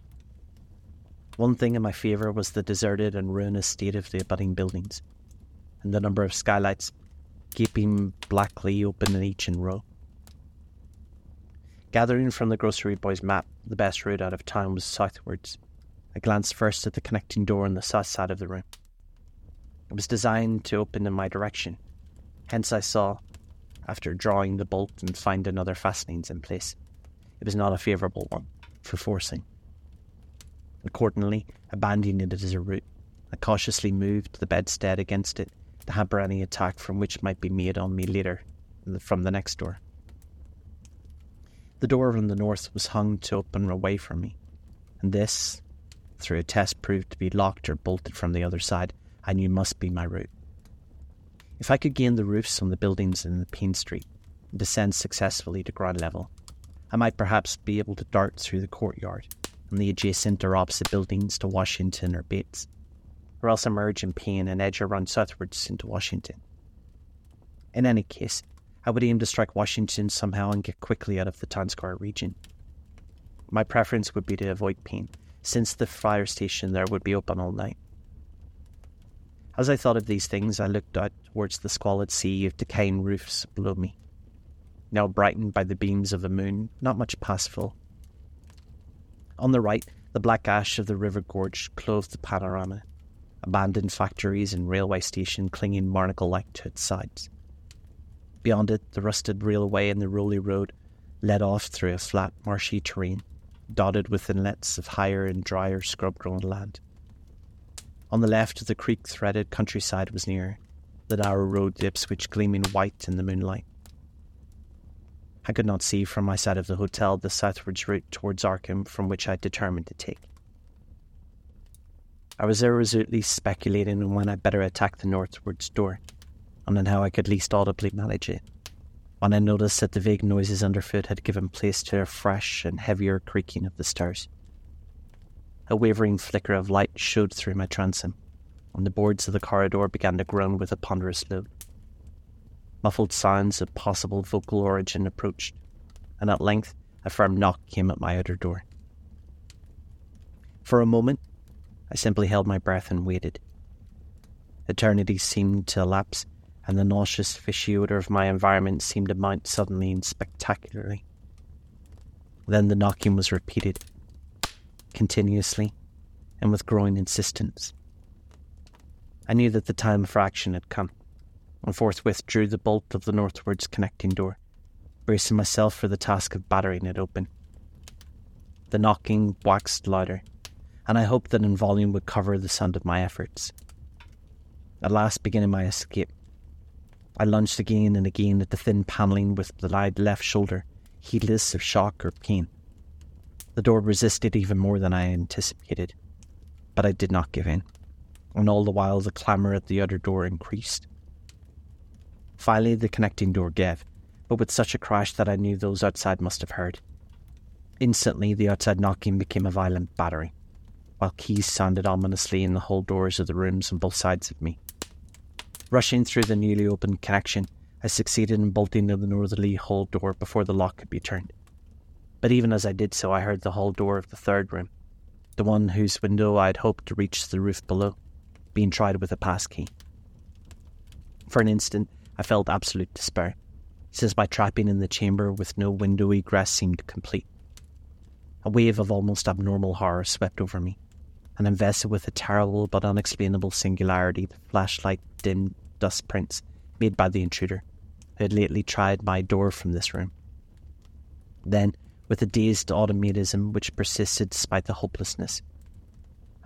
A: One thing in my favour was the deserted and ruinous state of the abutting buildings, and the number of skylights gaping blackly open in each in row. Gathering from the grocery boy's map the best route out of town was southwards. I glanced first at the connecting door on the south side of the room. It was designed to open in my direction, hence I saw, after drawing the bolt and finding other fastenings in place, it was not a favourable one for forcing. Accordingly, abandoning it as a route, I cautiously moved the bedstead against it to hamper any attack from which might be made on me later from the next door. The door on the north was hung to open away from me, and this, through a test, proved to be locked or bolted from the other side, I knew must be my route. If I could gain the roofs on the buildings in the Paine Street and descend successfully to ground level, I might perhaps be able to dart through the courtyard and the adjacent or opposite buildings to Washington or Bates or else emerge in Paine and edge around southwards into Washington. In any case, I would aim to strike Washington somehow and get quickly out of the town square region. My preference would be to avoid Paine, since the fire station there would be open all night. As I thought of these things, I looked out towards the squalid sea of decaying roofs below me, now brightened by the beams of the moon, not much past full. On the right, the black ash of the river gorge clothed the panorama, abandoned factories and railway station clinging barnacle like to its sides. Beyond it, the rusted railway and the Rowley road led off through a flat, marshy terrain, dotted with inlets of higher and drier scrub grown land. On the left, the creek threaded countryside was near, the narrow road to Ipswich gleaming white in the moonlight. I could not see from my side of the hotel the southwards route towards Arkham from which I determined to take. I was irresolutely speculating on when I'd better attack the northwards door, and on how I could least audibly manage it, when I noticed that the vague noises underfoot had given place to a fresh and heavier creaking of the stairs. A wavering flicker of light showed through my transom, and the boards of the corridor began to groan with a ponderous load. Muffled sounds of possible vocal origin approached, and at length a firm knock came at my outer door. For a moment, I simply held my breath and waited. Eternity seemed to elapse, and the nauseous fishy odour of my environment seemed to mount suddenly and spectacularly. Then the knocking was repeated, continuously, and with growing insistence. I knew that the time for action had come, and forthwith drew the bolt of the northwards connecting door, bracing myself for the task of battering it open. The knocking waxed louder, and I hoped that in volume would cover the sound of my efforts. At last, beginning my escape, I lunged again and again at the thin panelling with the left shoulder, heedless of shock or pain. The door resisted even more than I anticipated, but I did not give in, and all the while the clamour at the other door increased. Finally, the connecting door gave, but with such a crash that I knew those outside must have heard. Instantly, the outside knocking became a violent battering while keys sounded ominously in the hall doors of the rooms on both sides of me. Rushing through the newly opened connection, I succeeded in bolting the northerly hall door before the lock could be turned. But even as I did so, I heard the hall door of the third room, the one whose window I had hoped to reach the roof below, being tried with a pass key. For an instant, I felt absolute despair, since my trapping in the chamber with no window egress seemed complete. A wave of almost abnormal horror swept over me, and invested with a terrible but unexplainable singularity the flashlight dim dust prints made by the intruder, who had lately tried my door from this room. Then, with a dazed automatism which persisted despite the hopelessness,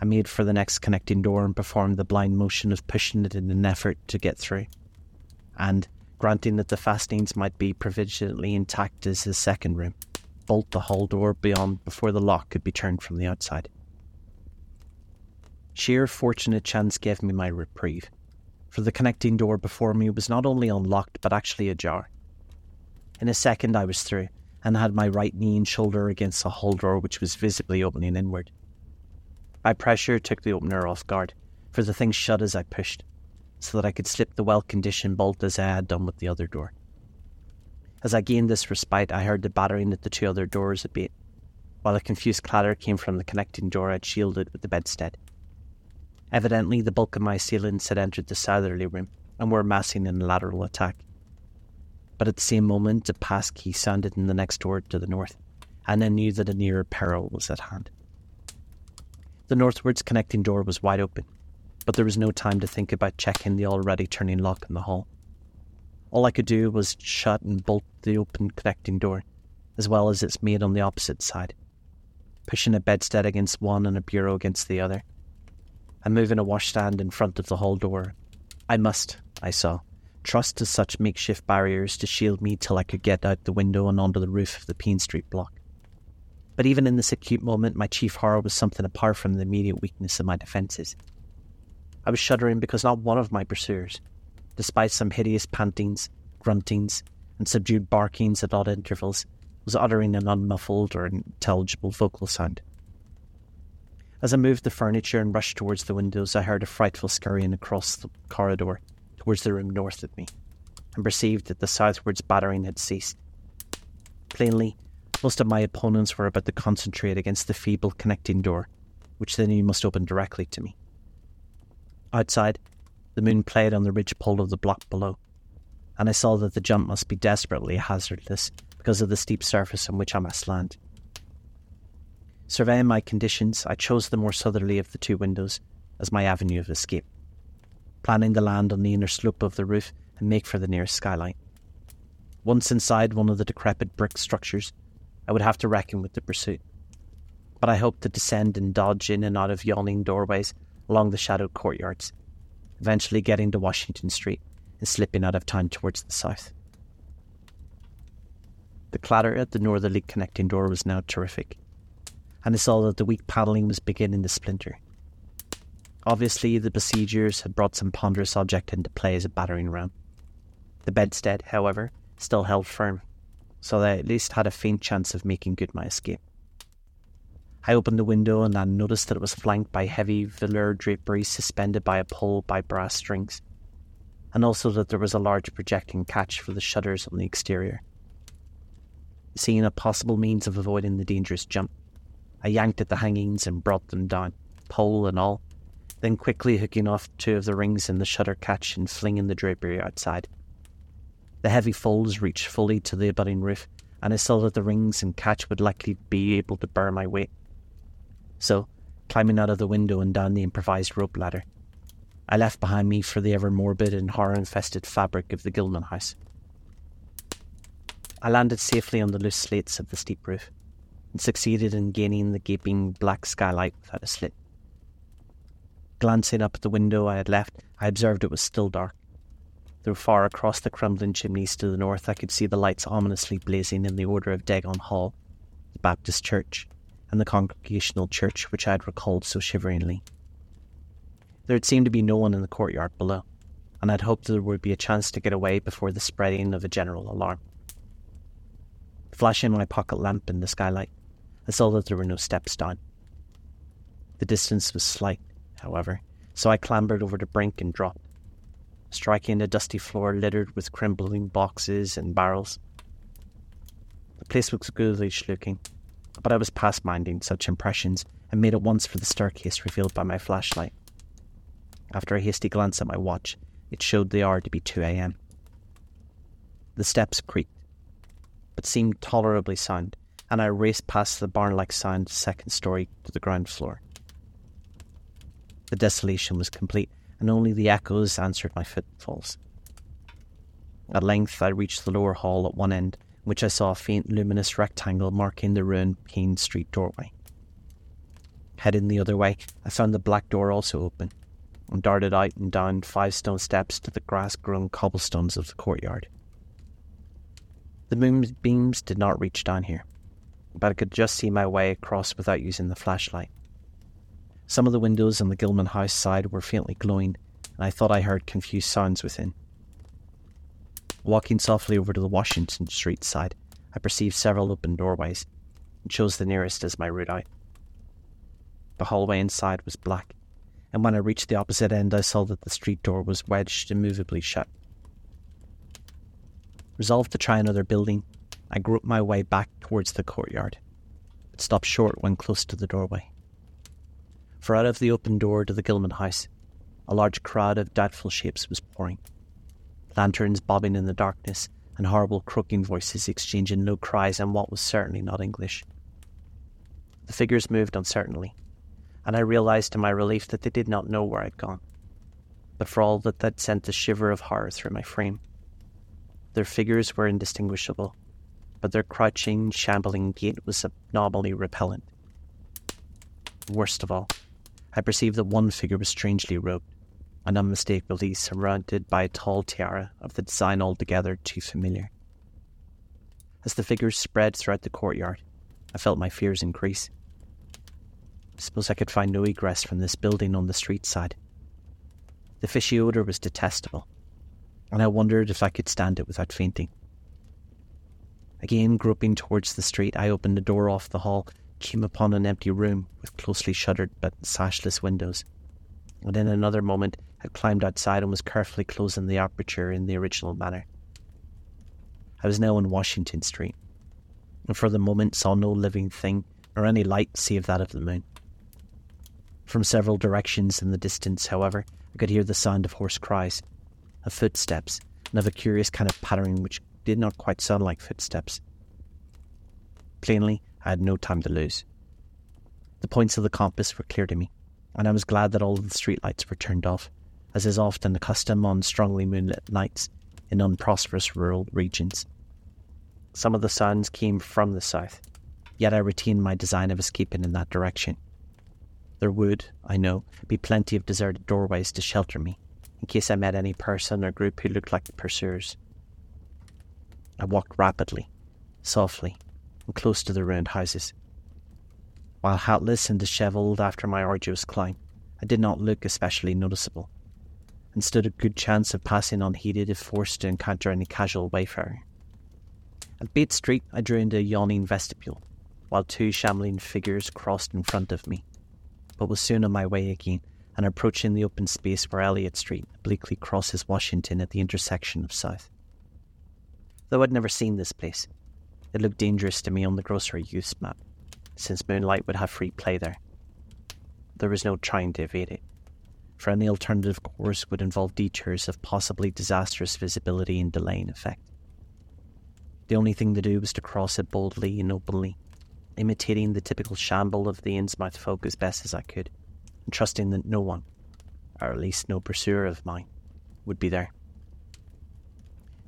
A: I made for the next connecting door and performed the blind motion of pushing it in an effort to get through. And, granting that the fastenings might be provisionally intact as the second room, bolt the hall door beyond before the lock could be turned from the outside. Sheer fortunate chance gave me my reprieve, for the connecting door before me was not only unlocked but actually ajar. In a second I was through, and had my right knee and shoulder against the hall door which was visibly opening inward. My pressure took the opener off guard, for the thing shut as I pushed, so that I could slip the well conditioned bolt as I had done with the other door. As I gained this respite, I heard the battering at the two other doors abate, while a confused clatter came from the connecting door I'd shielded with the bedstead. Evidently, the bulk of my assailants had entered the southerly room and were massing in a lateral attack. But at the same moment, a pass key sounded in the next door to the north, and I knew that a nearer peril was at hand. The northwards connecting door was wide open, but there was no time to think about checking the already turning lock in the hall. All I could do was shut and bolt the open connecting door, as well as its mate on the opposite side, pushing a bedstead against one and a bureau against the other, and moving a washstand in front of the hall door. I must, I saw, trust to such makeshift barriers to shield me till I could get out the window and onto the roof of the Paine Street block. But even in this acute moment, my chief horror was something apart from the immediate weakness of my defences. I was shuddering because not one of my pursuers, despite some hideous pantings, gruntings, and subdued barkings at odd intervals, was uttering an unmuffled or intelligible vocal sound. As I moved the furniture and rushed towards the windows, I heard a frightful scurrying across the corridor towards the room north of me, and perceived that the southwards battering had ceased. Plainly, most of my opponents were about to concentrate against the feeble connecting door, which they knew must open directly to me. Outside, the moon played on the ridge pole of the block below, and I saw that the jump must be desperately hazardous because of the steep surface on which I must land. Surveying my conditions, I chose the more southerly of the two windows as my avenue of escape, planning to land on the inner slope of the roof and make for the nearest skylight. Once inside one of the decrepit brick structures, I would have to reckon with the pursuit. But I hoped to descend and dodge in and out of yawning doorways along the shadowed courtyards, eventually getting to Washington Street and slipping out of town towards the south. The clatter at the northerly connecting door was now terrific, and I saw that the weak panelling was beginning to splinter. Obviously, the besiegers had brought some ponderous object into play as a battering ram. The bedstead, however, still held firm, so that I at least had a faint chance of making good my escape. I opened the window and noticed that it was flanked by heavy velour draperies suspended by a pole by brass strings, and also that there was a large projecting catch for the shutters on the exterior. Seeing a possible means of avoiding the dangerous jump, I yanked at the hangings and brought them down, pole and all, then quickly hooking off two of the rings in the shutter catch and flinging the drapery outside. The heavy folds reached fully to the abutting roof, and I saw that the rings and catch would likely be able to bear my weight. So, climbing out of the window and down the improvised rope ladder, I left behind me for the ever morbid and horror infested fabric of the Gilman house. I landed safely on the loose slates of the steep roof and succeeded in gaining the gaping black skylight without a slit. Glancing up at the window I had left, I observed it was still dark Though far across the crumbling chimneys to the north, I could see the lights ominously blazing in the order of Dagon Hall, the Baptist Church, and the Congregational Church which I had recalled so shiveringly. There had seemed to be no one in the courtyard below, and I had hoped there would be a chance to get away before the spreading of a general alarm. Flashing my pocket lamp in the skylight, Saw that there were no steps down. The distance was slight, however, so I clambered over the brink and dropped striking a dusty floor littered with crumbling boxes and barrels. The The place was ghoulish looking, but I was past minding such impressions and made at once for the staircase revealed by my flashlight. After a hasty glance at my watch, it showed the hour to be 2 a.m. The steps creaked, but seemed tolerably sound, and I raced past the barn like sound second story to the ground floor. The desolation was complete, and only the echoes answered my footfalls. At length, I reached the lower hall at one end, which I saw a faint luminous rectangle marking the ruined Paine Street doorway. Heading the other way, I found the black door also open, and darted out and down five stone steps to the grass grown cobblestones of the courtyard. The moonbeams did not reach down here, but I could just see my way across without using the flashlight. Some of the windows on the Gilman house side were faintly glowing, and I thought I heard confused sounds within. Walking softly over to the Washington Street side, I perceived several open doorways, and chose the nearest as my route out. The hallway inside was black, and when I reached the opposite end, I saw that the street door was wedged immovably shut. Resolved to try another building, I groped my way back towards the courtyard, but stopped short when close to the doorway for out of the open door to the Gilman house, a large crowd of doubtful shapes was pouring. Lanterns bobbing in the darkness, and horrible croaking voices exchanging low cries in what was certainly not English. The figures moved uncertainly, and I realized to my relief that they did not know where I'd gone. But for all that, that sent a shiver of horror through my frame. Their figures were indistinguishable, but their crouching, shambling gait was abnormally repellent. Worst of all, I perceived that one figure was strangely robed, and unmistakably surrounded by a tall tiara of the design altogether too familiar. As the figures spread throughout the courtyard, I felt my fears increase. I suppose I could find no egress from this building on the street side. The fishy odour was detestable, and I wondered if I could stand it without fainting. Again, groping towards the street, I opened the door off the hall came upon an empty room with closely shuttered but sashless windows, and in another moment had climbed outside and was carefully closing the aperture in the original manner. I was now in Washington Street, and for the moment saw no living thing or any light save that of the moon. From several directions in the distance, however, I could hear the sound of hoarse cries, of footsteps, and of a curious kind of pattering which did not quite sound like footsteps. Plainly, I had no time to lose. The points of the compass were clear to me, and I was glad that all the streetlights were turned off, as is often the custom on strongly moonlit nights in unprosperous rural regions. Some of the sounds came from the south, yet I retained my design of escaping in that direction. There would, I know, be plenty of deserted doorways to shelter me, in case I met any person or group who looked like the pursuers. I walked rapidly, softly, and close to the ruined houses. While hatless and dishevelled after my arduous climb, I did not look especially noticeable, and stood a good chance of passing unheeded if forced to encounter any casual wayfarer. At Bates Street, I drew into a yawning vestibule, while two shambling figures crossed in front of me, but was soon on my way again and approaching the open space where Eliot Street obliquely crosses Washington at the intersection of South. Though I'd never seen this place, it looked dangerous to me on the grocery use map, since moonlight would have free play there. There was no trying to evade it, for any alternative course would involve detours of possibly disastrous visibility and delaying effect. The only thing to do was to cross it boldly and openly, imitating the typical shamble of the Innsmouth folk as best as I could, and trusting that no one, or at least no pursuer of mine, would be there.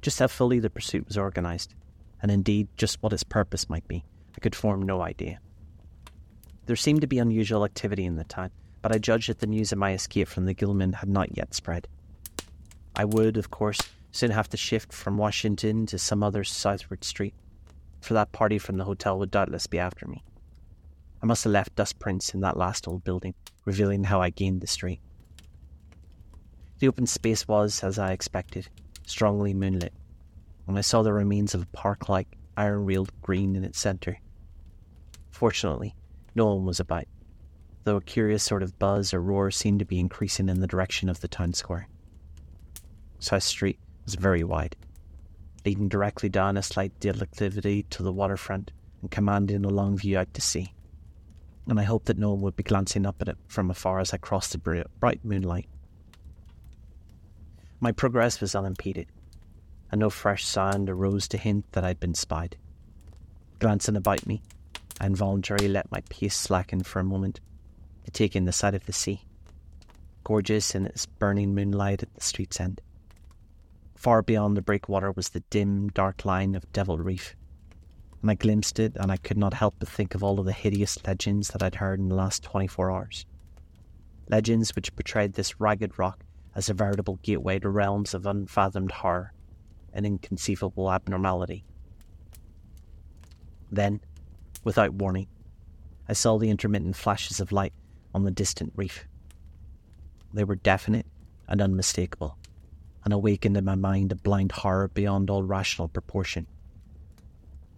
A: Just how fully the pursuit was organised, and indeed just what its purpose might be, I could form no idea. There seemed to be unusual activity in the town, but I judged that the news of my escape from the Gilman had not yet spread. I would, of course, soon have to shift from Washington to some other southward street, for that party from the hotel would doubtless be after me. I must have left dust prints in that last old building, revealing how I gained the street. The open space was, as I expected, strongly moonlit, and I saw the remains of a park like iron railed green in its centre. Fortunately, no one was about, though a curious sort of buzz or roar seemed to be increasing in the direction of the town square. South Street was very wide, leading directly down a slight declivity to the waterfront and commanding a long view out to sea. And I hoped that no one would be glancing up at it from afar as I crossed the bright moonlight. My progress was unimpeded, and no fresh sound arose to hint that I'd been spied. Glancing about me, I involuntarily let my pace slacken for a moment to take in the sight of the sea, gorgeous in its burning moonlight at the street's end. Far beyond the breakwater was the dim, dark line of Devil Reef, and I glimpsed it, and I could not help but think of all of the hideous legends that I'd heard in the last 24 hours. Legends which portrayed this ragged rock as a veritable gateway to realms of unfathomed horror and inconceivable abnormality. Then, without warning, I saw the intermittent flashes of light on the distant reef. They were definite and unmistakable, and awakened in my mind a blind horror beyond all rational proportion.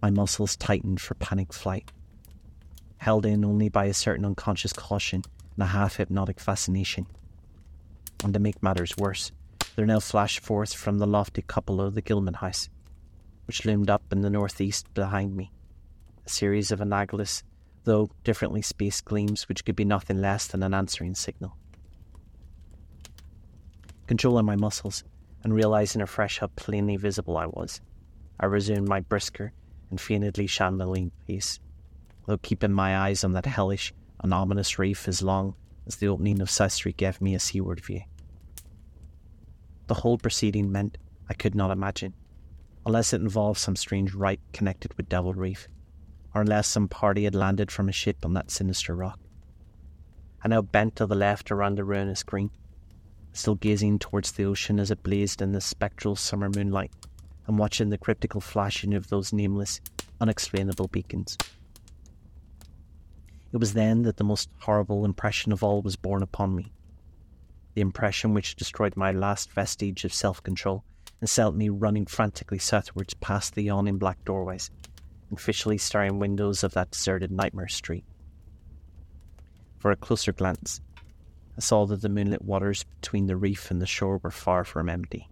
A: My muscles tightened for panic flight, held in only by a certain unconscious caution and a half hypnotic fascination. And to make matters worse, there now flashed forth from the lofty cupola of the Gilman House, which loomed up in the northeast behind me, a series of analogous, though differently spaced gleams which could be nothing less than an answering signal. Controlling my muscles and realizing afresh how plainly visible I was, I resumed my brisker and feignedly shambling pace, though keeping my eyes on that hellish and ominous reef as long as the opening of South Street gave me a seaward view. The whole proceeding meant I could not imagine, unless it involved some strange rite connected with Devil Reef, or unless some party had landed from a ship on that sinister rock. I now bent to the left around the ruinous green, still gazing towards the ocean as it blazed in the spectral summer moonlight, and watching the cryptical flashing of those nameless, unexplainable beacons. It was then that the most horrible impression of all was borne upon me the impression which destroyed my last vestige of self control and sent me running frantically southwards past the yawning black doorways and fishily staring windows of that deserted nightmare street. For a closer glance, I saw that the moonlit waters between the reef and the shore were far from empty.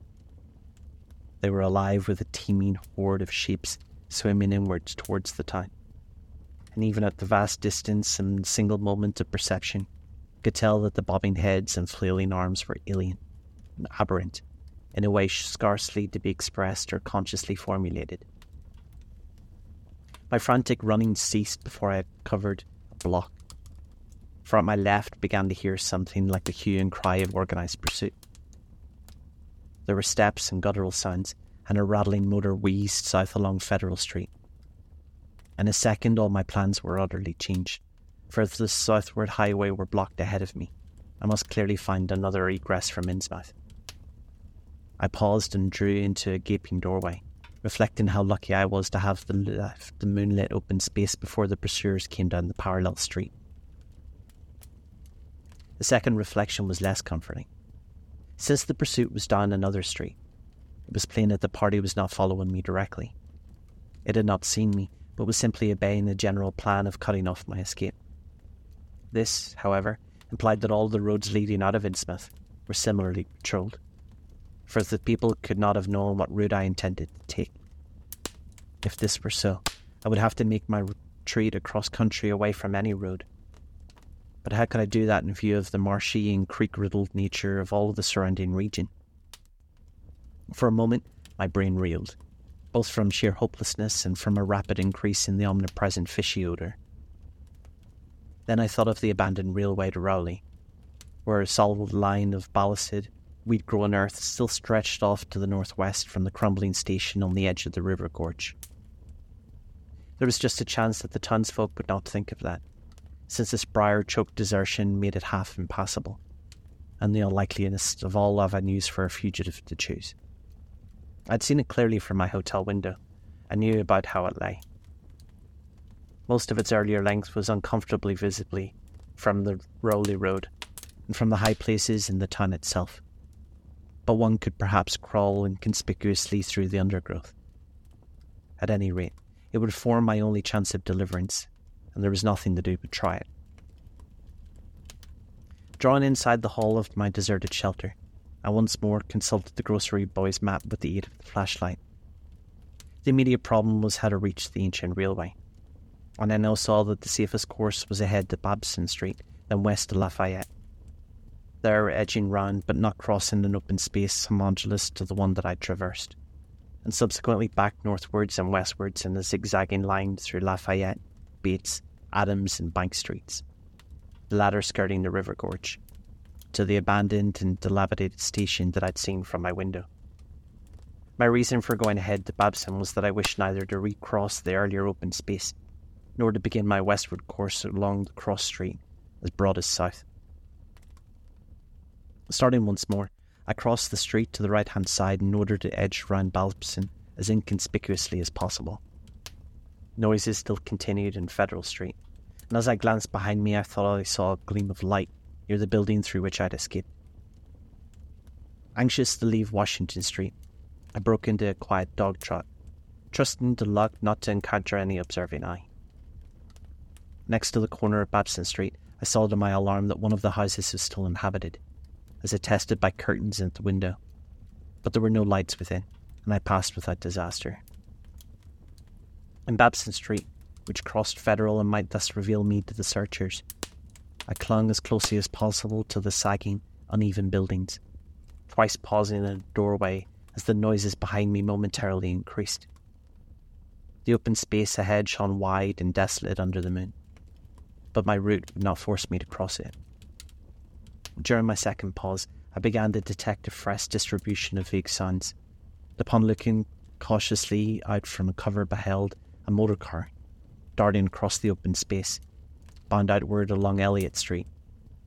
A: They were alive with a teeming horde of ships swimming inwards towards the town. And even at the vast distance and single moment of perception, could tell that the bobbing heads and flailing arms were alien and aberrant in a way scarcely to be expressed or consciously formulated. My frantic running ceased before I had covered a block, for at my left began to hear something like the hue and cry of organised pursuit. There were steps and guttural sounds, and a rattling motor wheezed south along Federal Street. In a second, all my plans were utterly changed for the southward highway were blocked ahead of me, I must clearly find another egress from Innsmouth. I paused and drew into a gaping doorway, reflecting how lucky I was to have the left uh, the moonlit open space before the pursuers came down the parallel street. The second reflection was less comforting. Since the pursuit was down another street, it was plain that the party was not following me directly. It had not seen me, but was simply obeying the general plan of cutting off my escape. This, however, implied that all the roads leading out of Innsmouth were similarly patrolled, for the people could not have known what route I intended to take. If this were so, I would have to make my retreat across country away from any road. But how could I do that in view of the marshy and creek riddled nature of all of the surrounding region? For a moment, my brain reeled, both from sheer hopelessness and from a rapid increase in the omnipresent fishy odour. Then I thought of the abandoned railway to Rowley, where a solid line of ballasted, weed grown earth still stretched off to the northwest from the crumbling station on the edge of the river gorge. There was just a chance that the townsfolk would not think of that, since this briar choked desertion made it half impassable, and the unlikeliest of all avenues for a fugitive to choose. I'd seen it clearly from my hotel window, and knew about how it lay. Most of its earlier length was uncomfortably visibly from the Rowley Road and from the high places in the town itself. But one could perhaps crawl inconspicuously through the undergrowth. At any rate, it would form my only chance of deliverance, and there was nothing to do but try it. Drawn inside the hall of my deserted shelter, I once more consulted the grocery boy's map with the aid of the flashlight. The immediate problem was how to reach the ancient railway, and I now saw that the safest course was ahead to Babson Street, then west to Lafayette. There, edging round but not crossing an open space homologous to the one that I traversed, and subsequently back northwards and westwards in a zigzagging line through Lafayette, Bates, Adams, and Bank Streets, the latter skirting the river gorge, to the abandoned and dilapidated station that I'd seen from my window. My reason for going ahead to Babson was that I wished neither to recross the earlier open space, nor to begin my westward course along the cross street as broad as south. Starting once more, I crossed the street to the right hand side in order to edge round Babson as inconspicuously as possible. Noises still continued in Federal Street, and as I glanced behind me, I thought I saw a gleam of light near the building through which I'd escaped. Anxious to leave Washington Street, I broke into a quiet dog trot, trusting to luck not to encounter any observing eye. Next to the corner of Babson Street, I saw to my alarm that one of the houses was still inhabited, as attested by curtains at the window, but there were no lights within, and I passed without disaster. In Babson Street, which crossed Federal and might thus reveal me to the searchers, I clung as closely as possible to the sagging, uneven buildings, twice pausing in a doorway as the noises behind me momentarily increased. The open space ahead shone wide and desolate under the moon, but my route would not force me to cross it. During my second pause, I began to detect a fresh distribution of vague sounds. Upon looking cautiously out from a cover, beheld a motor car darting across the open space, bound outward along Eliot Street,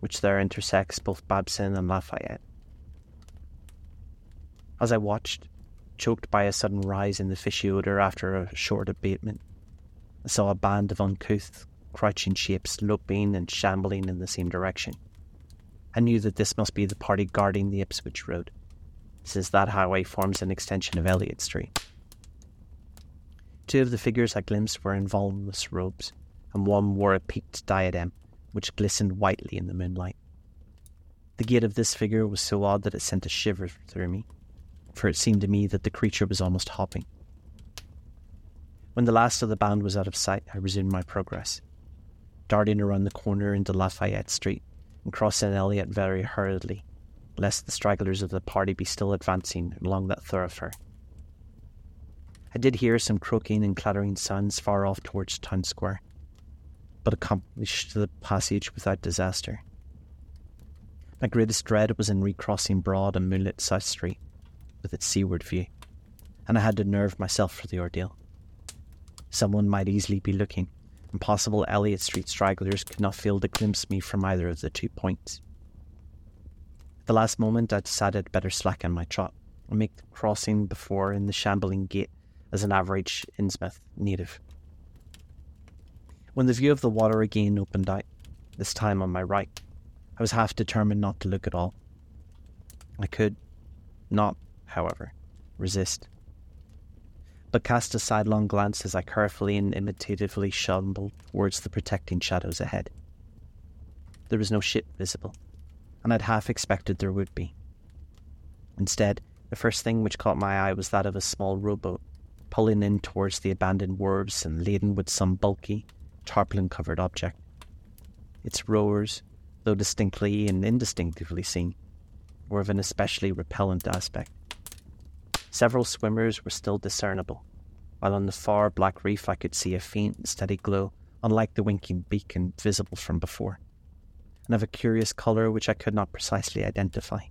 A: which there intersects both Babson and Lafayette. As I watched, choked by a sudden rise in the fishy odour after a short abatement, I saw a band of uncouth, crouching shapes loping and shambling in the same direction. I knew that this must be the party guarding the Ipswich Road, since that highway forms an extension of Eliot Street. Two of the figures I glimpsed were in voluminous robes, and one wore a peaked diadem, which glistened whitely in the moonlight. The gait of this figure was so odd that it sent a shiver through me for it seemed to me that the creature was almost hopping. When the last of the band was out of sight, I resumed my progress, darting around the corner into Lafayette Street and crossing Eliot very hurriedly, lest the stragglers of the party be still advancing along that thoroughfare. I did hear some croaking and clattering sounds far off towards Town Square, but accomplished the passage without disaster. My greatest dread was in recrossing broad and moonlit South Street, with its seaward view, and I had to nerve myself for the ordeal. Someone might easily be looking, and possible Eliot Street stragglers could not fail to glimpse me from either of the two points. At the last moment, I decided I'd better slacken my trot and make the crossing before in the shambling gait as an average Innsmouth native. When the view of the water again opened out, this time on my right, I was half determined not to look at all. I could not however, resist. But cast a sidelong glance as I carefully and imitatively shambled towards the protecting shadows ahead. There was no ship visible, and I'd half expected there would be. Instead, the first thing which caught my eye was that of a small rowboat, pulling in towards the abandoned wharves and laden with some bulky, tarpaulin covered object. Its rowers, though distinctly and indistinctively seen, were of an especially repellent aspect. Several swimmers were still discernible, while on the far black reef I could see a faint, steady glow, unlike the winking beacon visible from before, and of a curious colour which I could not precisely identify.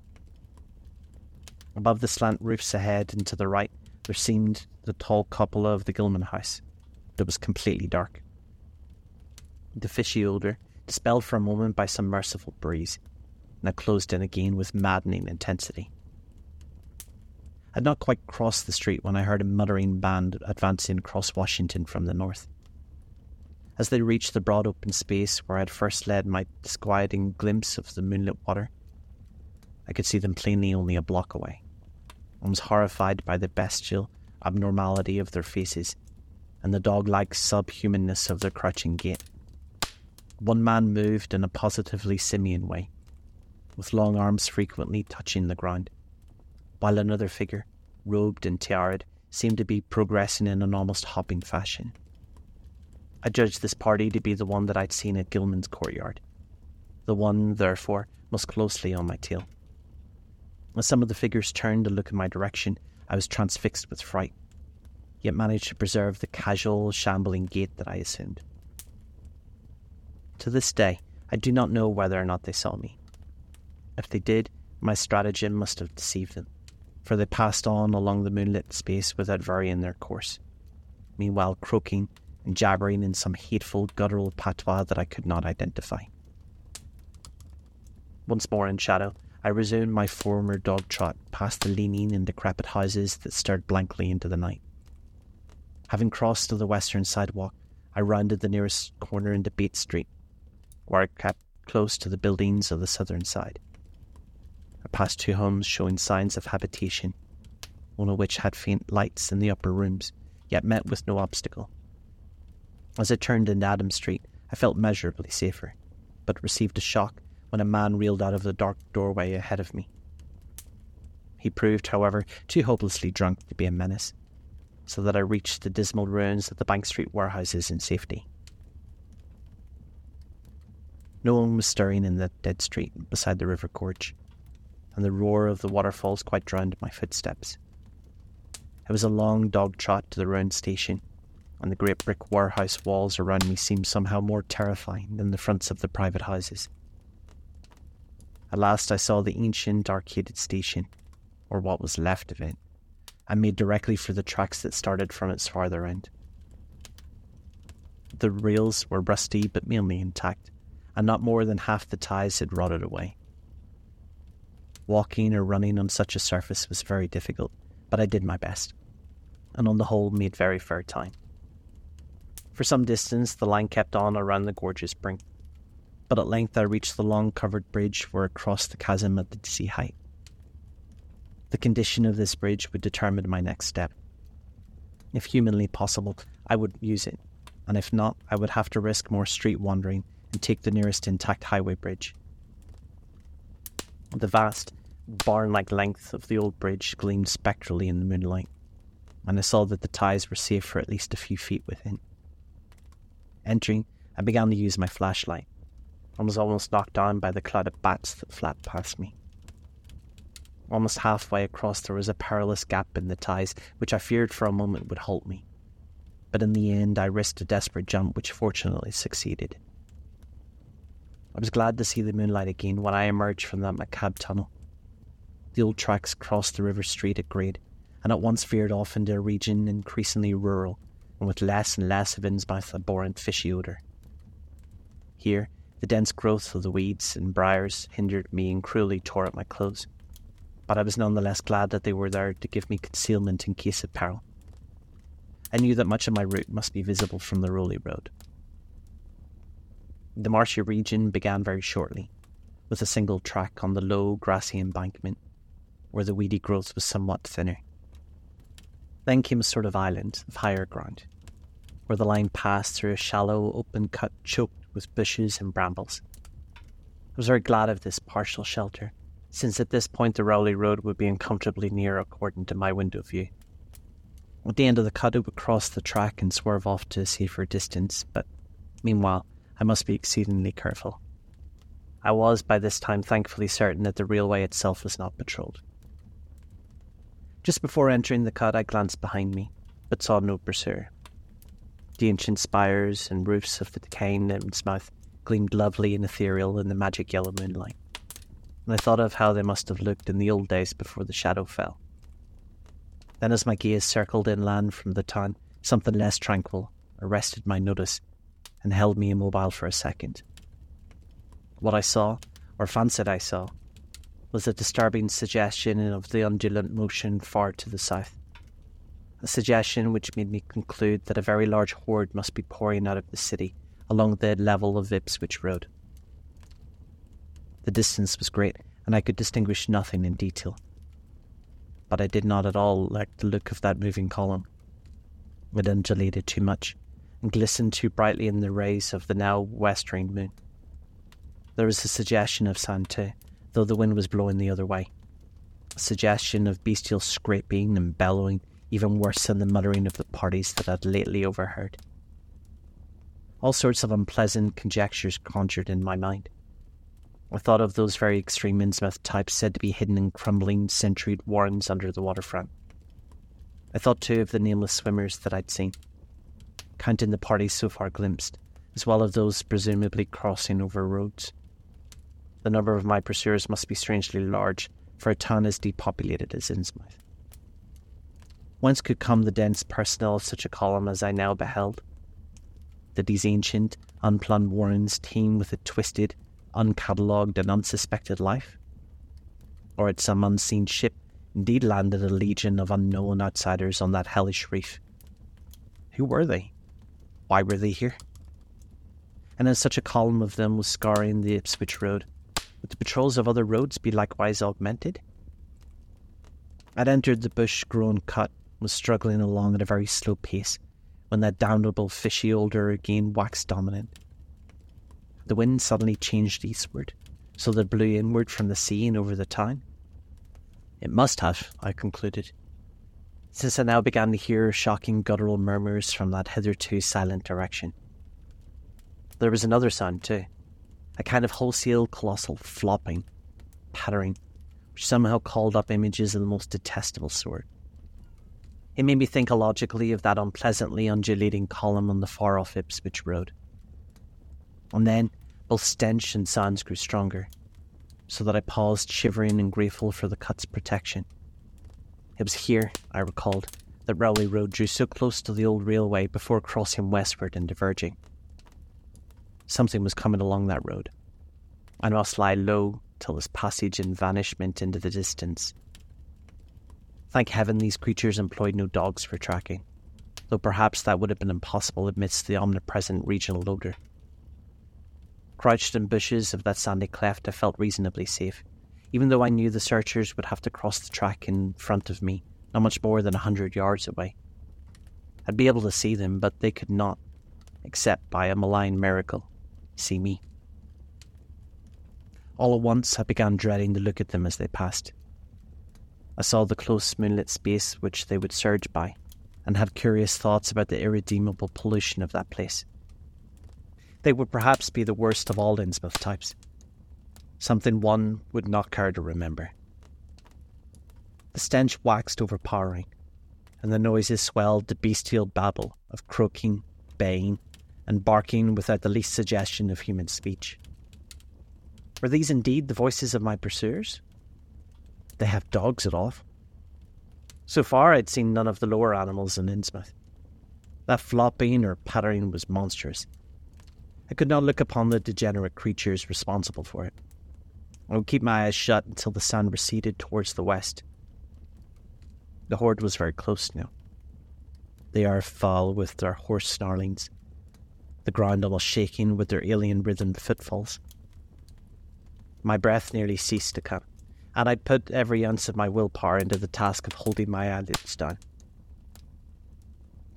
A: Above the slant roofs ahead and to the right, there seemed the tall cupola of the Gilman house, but it was completely dark. The fishy odour, dispelled for a moment by some merciful breeze, now closed in again with maddening intensity had not quite crossed the street when I heard a muttering band advancing across Washington from the north. As they reached the broad open space where I had first led my disquieting glimpse of the moonlit water, I could see them plainly only a block away, and was horrified by the bestial abnormality of their faces and the dog like subhumanness of their crouching gait. One man moved in a positively simian way, with long arms frequently touching the ground while another figure, robed and tiared, seemed to be progressing in an almost hopping fashion. I judged this party to be the one that I'd seen at Gilman's courtyard. The one, therefore, most closely on my tail. As some of the figures turned to look in my direction, I was transfixed with fright, yet managed to preserve the casual, shambling gait that I assumed. To this day, I do not know whether or not they saw me. If they did, my stratagem must have deceived them, for they passed on along the moonlit space without varying their course, meanwhile croaking and jabbering in some hateful guttural patois that I could not identify. Once more in shadow, I resumed my former dog trot past the leaning and decrepit houses that stared blankly into the night. Having crossed to the western sidewalk, I rounded the nearest corner into Bates Street, where I kept close to the buildings of the southern side. I passed two homes showing signs of habitation, one of which had faint lights in the upper rooms, yet met with no obstacle. As I turned into Adam Street, I felt measurably safer, but received a shock when a man reeled out of the dark doorway ahead of me. He proved, however, too hopelessly drunk to be a menace, so that I reached the dismal ruins of the Bank Street warehouses in safety. No one was stirring in the dead street beside the river gorge, and the roar of the waterfalls quite drowned my footsteps. It was a long dog trot to the ruined station, and the great brick warehouse walls around me seemed somehow more terrifying than the fronts of the private houses. At last I saw the ancient arcaded station, or what was left of it, and made directly for the tracks that started from its farther end. The rails were rusty but mainly intact, and not more than half the ties had rotted away. Walking or running on such a surface was very difficult, but I did my best, and on the whole made very fair time. For some distance, the line kept on around the gorge's brink, but at length I reached the long covered bridge where it crossed the chasm at the sea height. The condition of this bridge would determine my next step. If humanly possible, I would use it, and if not, I would have to risk more street wandering and take the nearest intact highway bridge. The vast, barn like length of the old bridge gleamed spectrally in the moonlight, and I saw that the ties were safe for at least a few feet within. Entering, I began to use my flashlight, and was almost knocked down by the cloud of bats that flapped past me. Almost halfway across, there was a perilous gap in the ties, which I feared for a moment would halt me. But in the end, I risked a desperate jump, which fortunately succeeded. I was glad to see the moonlight again when I emerged from that macabre tunnel. The old tracks crossed the river street at grade, and at once veered off into a region increasingly rural and with less and less of Innsmouth's abhorrent fishy odour. Here, the dense growth of the weeds and briars hindered me and cruelly tore at my clothes, but I was none the less glad that they were there to give me concealment in case of peril. I knew that much of my route must be visible from the Rowley Road. The marshy region began very shortly, with a single track on the low, grassy embankment, where the weedy growth was somewhat thinner. Then came a sort of island of higher ground, where the line passed through a shallow, open cut choked with bushes and brambles. I was very glad of this partial shelter, since at this point the Rowley Road would be uncomfortably near according to my window view. At the end of the cut, it would cross the track and swerve off to a safer distance, but meanwhile, I must be exceedingly careful. I was by this time thankfully certain that the railway itself was not patrolled. Just before entering the cut, I glanced behind me, but saw no pursuer. The ancient spires and roofs of the decaying Innsmouth gleamed lovely and ethereal in the magic yellow moonlight, and I thought of how they must have looked in the old days before the shadow fell. Then, as my gaze circled inland from the town, something less tranquil arrested my notice and held me immobile for a second. What I saw, or fancied I saw, was a disturbing suggestion of the undulant motion far to the south. A suggestion which made me conclude that a very large horde must be pouring out of the city along the level of Ipswich Road. The distance was great, and I could distinguish nothing in detail. But I did not at all like the look of that moving column. It undulated too much, and glistened too brightly in the rays of the now westering moon. There was a suggestion of sound too, though the wind was blowing the other way. A suggestion of bestial scraping and bellowing, even worse than the muttering of the parties that I'd lately overheard. All sorts of unpleasant conjectures conjured in my mind. I thought of those very extreme Innsmouth types said to be hidden in crumbling, centuried warrens under the waterfront. I thought too of the nameless swimmers that I'd seen, counting the parties so far glimpsed, as well as those presumably crossing over roads. The number of my pursuers must be strangely large for a town as depopulated as Innsmouth. Whence could come the dense personnel of such a column as I now beheld? Did these ancient, unplumbed warrens teem with a twisted, uncatalogued, and unsuspected life? Or had some unseen ship indeed landed a legion of unknown outsiders on that hellish reef? Who were they? Why were they here? And as such a column of them was scouring the Ipswich road, would the patrols of other roads be likewise augmented? I'd entered the bush grown cut, was struggling along at a very slow pace, when that damnable fishy odour again waxed dominant. The wind suddenly changed eastward, so that it blew inward from the sea and over the town. It must have, I concluded, since I now began to hear shocking guttural murmurs from that hitherto silent direction. There was another sound, too a kind of wholesale colossal flopping, pattering, which somehow called up images of the most detestable sort. It made me think illogically of that unpleasantly undulating column on the far off Ipswich road. And then both stench and sounds grew stronger, so that I paused, shivering and grateful for the cut's protection. It was here, I recalled, that Rowley Road drew so close to the old railway before crossing westward and diverging. Something was coming along that road. I must lie low till this passage and vanishment into the distance. Thank heaven these creatures employed no dogs for tracking, though perhaps that would have been impossible amidst the omnipresent regional odour. Crouched in bushes of that sandy cleft, I felt reasonably safe, even though I knew the searchers would have to cross the track in front of me, not much more than a hundred yards away. I'd be able to see them, but they could not, except by a malign miracle, see me. All at once, I began dreading to look at them as they passed. I saw the close moonlit space which they would surge by, and had curious thoughts about the irredeemable pollution of that place. They would perhaps be the worst of all Innsmouth types, something one would not care to remember. The stench waxed overpowering, and the noises swelled to bestial babble of croaking, baying, and barking without the least suggestion of human speech. Were these indeed the voices of my pursuers? They have dogs at all. So far, I'd seen none of the lower animals in Innsmouth. That flopping or pattering was monstrous. I could not look upon the degenerate creatures responsible for it. I would keep my eyes shut until the sun receded towards the west. The horde was very close now. They are foul with their hoarse snarlings, the ground almost shaking with their alien rhythmed footfalls. My breath nearly ceased to come, and I'd put every ounce of my willpower into the task of holding my eyelids down.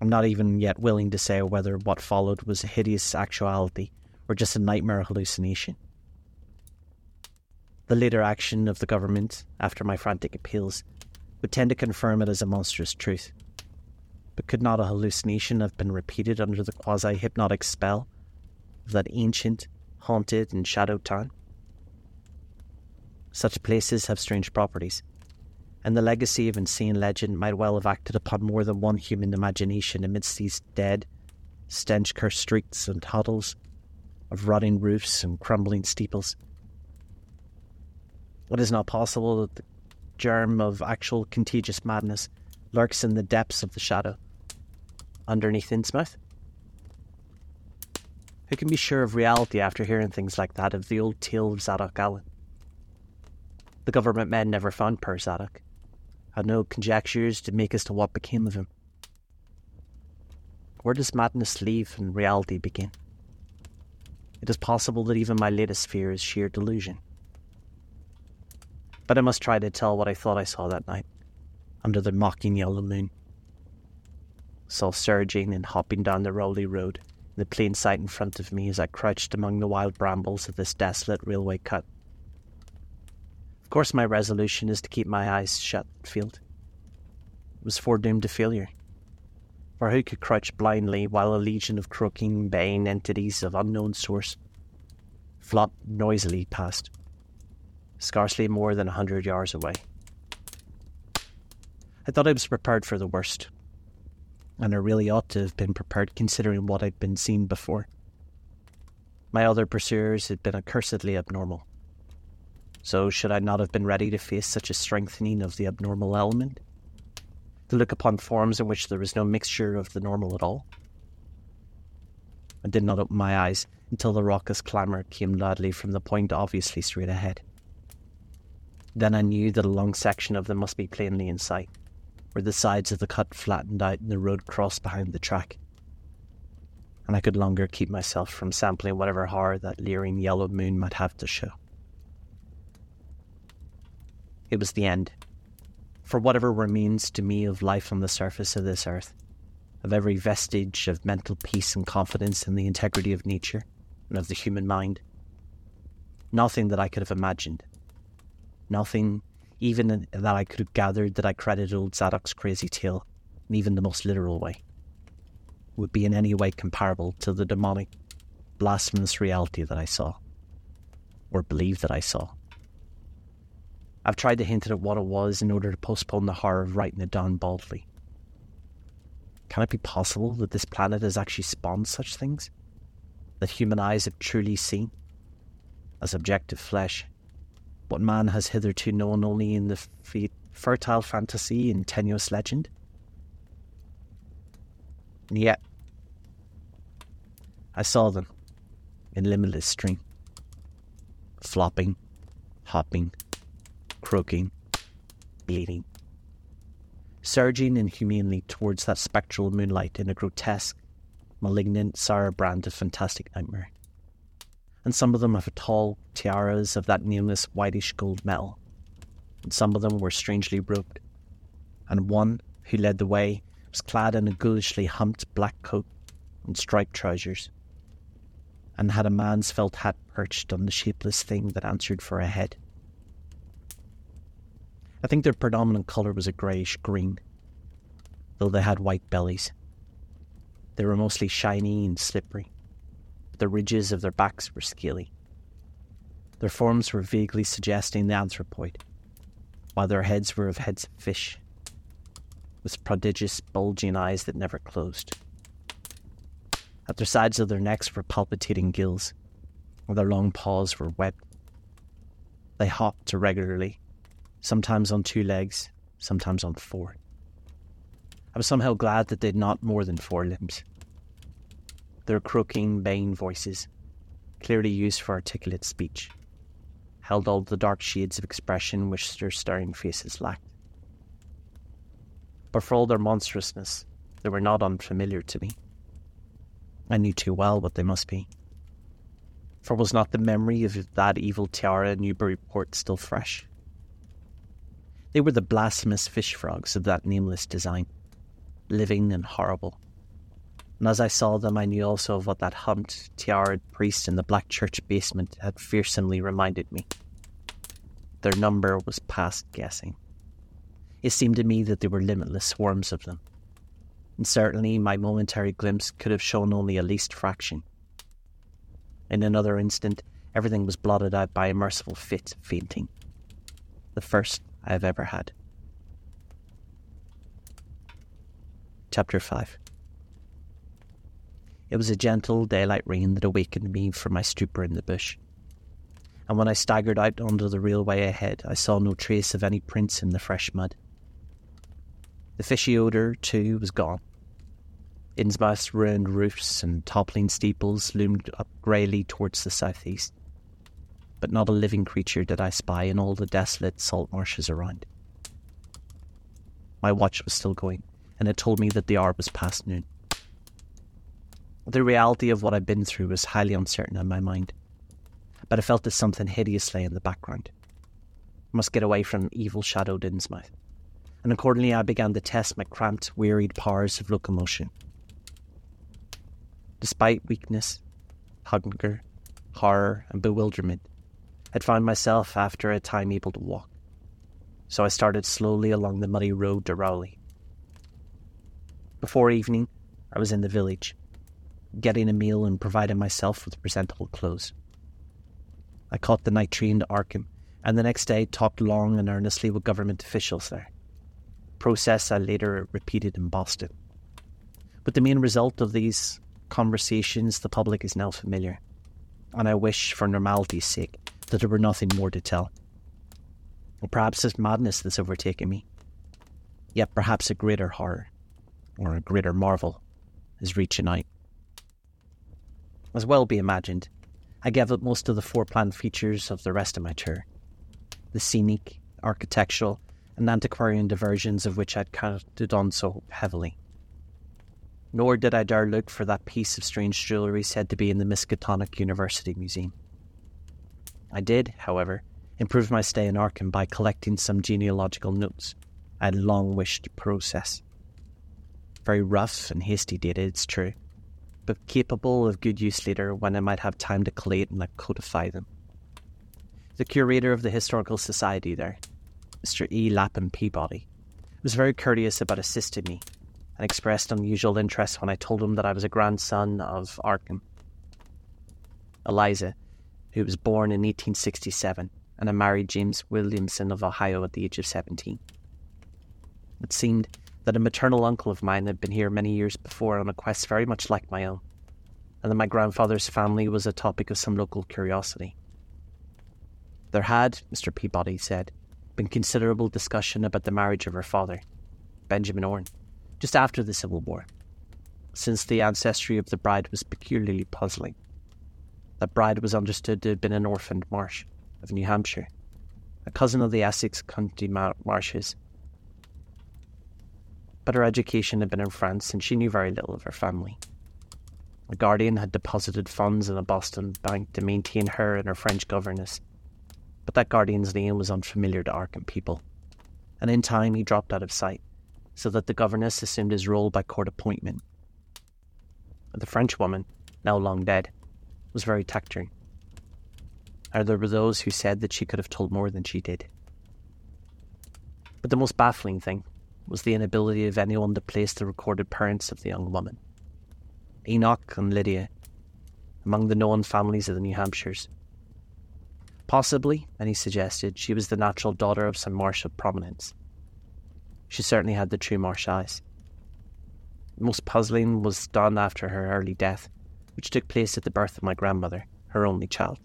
A: I'm not even yet willing to say whether what followed was a hideous actuality or just a nightmare hallucination. The later action of the government, after my frantic appeals, would tend to confirm it as a monstrous truth. But could not a hallucination have been repeated under the quasi hypnotic spell of that ancient, haunted, and shadowed town? Such places have strange properties, and the legacy of insane legend might well have acted upon more than one human imagination amidst these dead, stench cursed streets and huddles of rotting roofs and crumbling steeples. It is not possible that the germ of actual contagious madness lurks in the depths of the shadow, underneath Innsmouth. Who can be sure of reality after hearing things like that of the old tale of Zadok Allen? The government men never found poor Zadok, had no conjectures to make as to what became of him. Where does madness leave and reality begin? It is possible that even my latest fear is sheer delusion. But I must try to tell what I thought I saw that night, under the mocking yellow moon saw surging and hopping down the Rowley Road the plain sight in front of me as I crouched among the wild brambles of this desolate railway cut. Of course, my resolution is to keep my eyes shut, Field. It was foredoomed to failure. For who could crouch blindly while a legion of croaking, baying entities of unknown source flopped noisily past, scarcely more than a hundred yards away? I thought I was prepared for the worst, and I really ought to have been prepared considering what I'd been seen before. My other pursuers had been accursedly abnormal. So, should I not have been ready to face such a strengthening of the abnormal element? To look upon forms in which there was no mixture of the normal at all? I did not open my eyes until the raucous clamour came loudly from the point obviously straight ahead. Then I knew that a long section of them must be plainly in sight where the sides of the cut flattened out and the road crossed behind the track. And I could longer keep myself from sampling whatever horror that leering yellow moon might have to show. It was the end. For whatever remains to me of life on the surface of this earth, of every vestige of mental peace and confidence in the integrity of nature and of the human mind. Nothing that I could have imagined. Nothing even that I could have gathered that I credited old Zadok's crazy tale, in even the most literal way, would be in any way comparable to the demonic, blasphemous reality that I saw, or believed that I saw. I've tried to hint at what it was in order to postpone the horror of writing it down baldly. Can it be possible that this planet has actually spawned such things? That human eyes have truly seen? As objective flesh, what man has hitherto known only in the f- fertile fantasy and tenuous legend. And yet, I saw them in limitless stream, flopping, hopping, croaking, bleeding, surging inhumanly towards that spectral moonlight in a grotesque, malignant, saraband of fantastic nightmare and some of them have tall tiaras of that nameless whitish gold metal, and some of them were strangely robed, and one, who led the way, was clad in a ghoulishly humped black coat and striped trousers, and had a man's felt hat perched on the shapeless thing that answered for a head. I think their predominant colour was a greyish green, though they had white bellies. They were mostly shiny and slippery the ridges of their backs were scaly. Their forms were vaguely suggesting the anthropoid, while their heads were of heads of fish, with prodigious bulging eyes that never closed. At the sides of their necks were palpitating gills, while their long paws were webbed. They hopped irregularly, sometimes on two legs, sometimes on four. I was somehow glad that they had not more than four limbs their croaking, baying voices, clearly used for articulate speech, held all the dark shades of expression which their staring faces lacked. But for all their monstrousness, they were not unfamiliar to me. I knew too well what they must be. For was not the memory of that evil tiara in Newburyport still fresh? They were the blasphemous fish frogs of that nameless design, living and horrible, and as I saw them, I knew also of what that humped, tiared priest in the black church basement had fearsomely reminded me. Their number was past guessing. It seemed to me that there were limitless swarms of them, and certainly my momentary glimpse could have shown only a least fraction. In another instant, everything was blotted out by a merciful fit of fainting, the first I have ever had. Chapter 5 it was a gentle daylight rain that awakened me from my stupor in the bush. And when I staggered out onto the railway ahead, I saw no trace of any prints in the fresh mud. The fishy odour, too, was gone. Innsmouth's ruined roofs and toppling steeples loomed up greyly towards the southeast, but not a living creature did I spy in all the desolate salt marshes around. My watch was still going, and it told me that the hour was past noon. The reality of what I'd been through was highly uncertain in my mind, but I felt that something hideous lay in the background. I must get away from evil shadowed Innsmouth, and accordingly I began to test my cramped, wearied powers of locomotion. Despite weakness, hunger, horror, and bewilderment, I'd found myself after a time able to walk. So I started slowly along the muddy road to Rowley, Before evening, I was in the village, getting a meal and providing myself with presentable clothes. I caught the night train to Arkham, and the next day talked long and earnestly with government officials there. Process I later repeated in Boston. But the main result of these conversations the public is now familiar, and I wish, for normality's sake, that there were nothing more to tell. Or perhaps it's madness that's overtaken me. Yet perhaps a greater horror, or a greater marvel, is reaching out. As well be imagined, I gave up most of the four planned features of the rest of my tour. The scenic, architectural, and antiquarian diversions of which I'd counted on so heavily. Nor did I dare look for that piece of strange jewellery said to be in the Miskatonic University Museum. I did, however, improve my stay in Arkham by collecting some genealogical notes I long wished to process. Very rough and hasty data, it's true, but capable of good use later when I might have time to collate and codify them. The curator of the Historical Society there, Mr. E. Lapham Peabody, was very courteous about assisting me and expressed unusual interest when I told him that I was a grandson of Arkham. Eliza, who was born in 1867 and had married James Williamson of Ohio at the age of 17. It seemed that a maternal uncle of mine had been here many years before on a quest very much like my own, and that my grandfather's family was a topic of some local curiosity. There had, Mr. Peabody said, been considerable discussion about the marriage of her father, Benjamin Orne, just after the Civil War, since the ancestry of the bride was peculiarly puzzling. That bride was understood to have been an orphaned Marsh of New Hampshire, a cousin of the Essex County Marshes. But her education had been in France, and she knew very little of her family. A guardian had deposited funds in a Boston bank to maintain her and her French governess, but that guardian's name was unfamiliar to Arkham people, and in time he dropped out of sight, so that the governess assumed his role by court appointment. The French woman, now long dead, was very taciturn. Or there were those who said that she could have told more than she did. But the most baffling thing was the inability of anyone to place the recorded parents of the young woman. Enoch and Lydia, among the known families of the New Hampshires. Possibly, many suggested, she was the natural daughter of some Marsh of prominence. She certainly had the true Marsh eyes. Most puzzling was done after her early death, which took place at the birth of my grandmother, her only child.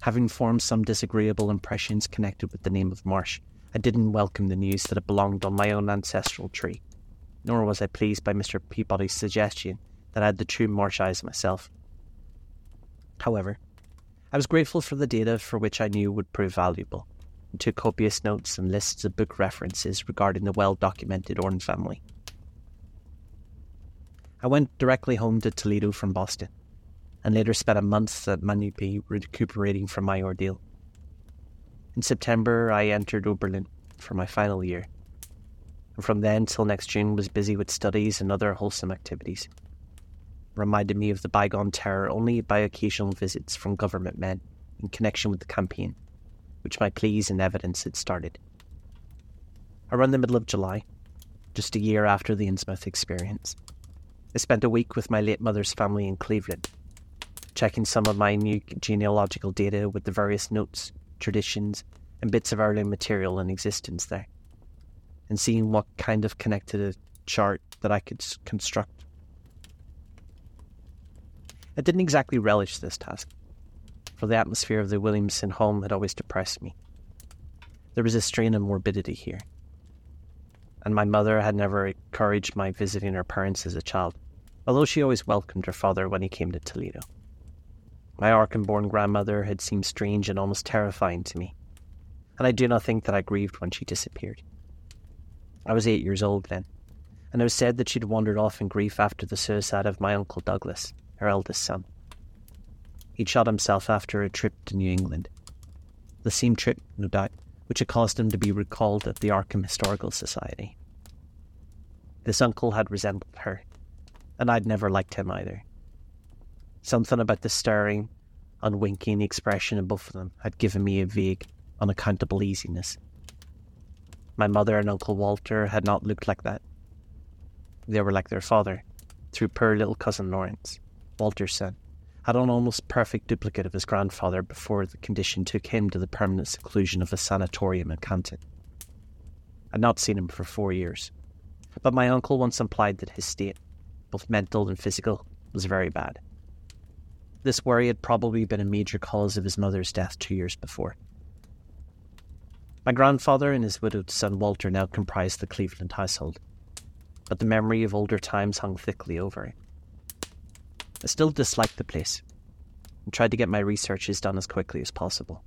A: Having formed some disagreeable impressions connected with the name of Marsh, I didn't welcome the news that it belonged on my own ancestral tree, nor was I pleased by Mr. Peabody's suggestion that I had the true Marsh eyes myself. However, I was grateful for the data for which I knew would prove valuable, and took copious notes and lists of book references regarding the well documented Orne family. I went directly home to Toledo from Boston, and later spent a month at Manupee recuperating from my ordeal. In September, I entered Oberlin for my final year, and from then till next June was busy with studies and other wholesome activities. Reminded me of the bygone terror only by occasional visits from government men in connection with the campaign, which my pleas and evidence had started. Around the middle of July, just a year after the Innsmouth experience, I spent a week with my late mother's family in Cleveland, checking some of my new genealogical data with the various notes, traditions, and bits of early material in existence there, and seeing what kind of connected a chart that I could construct. I didn't exactly relish this task, for the atmosphere of the Williamson home had always depressed me. There was a strain of morbidity here, and my mother had never encouraged my visiting her parents as a child, although she always welcomed her father when he came to Toledo. My Arkham born grandmother had seemed strange and almost terrifying to me, and I do not think that I grieved when she disappeared. I was eight years old then, and it was said that she'd wandered off in grief after the suicide of my Uncle Douglas, her eldest son. He'd shot himself after a trip to New England. The same trip, no doubt, which had caused him to be recalled at the Arkham Historical Society. This uncle had resembled her, and I'd never liked him either. Something about the staring, unwinking expression in both of them had given me a vague, unaccountable easiness. My mother and Uncle Walter had not looked like that. They were like their father, through poor little cousin Lawrence, Walter's son, had an almost perfect duplicate of his grandfather before the condition took him to the permanent seclusion of a sanatorium in Canton. I'd not seen him for four years, but my uncle once implied that his state, both mental and physical, was very bad. This worry had probably been a major cause of his mother's death two years before. My grandfather and his widowed son Walter now comprised the Cleveland household, but the memory of older times hung thickly over it. I still disliked the place and tried to get my researches done as quickly as possible.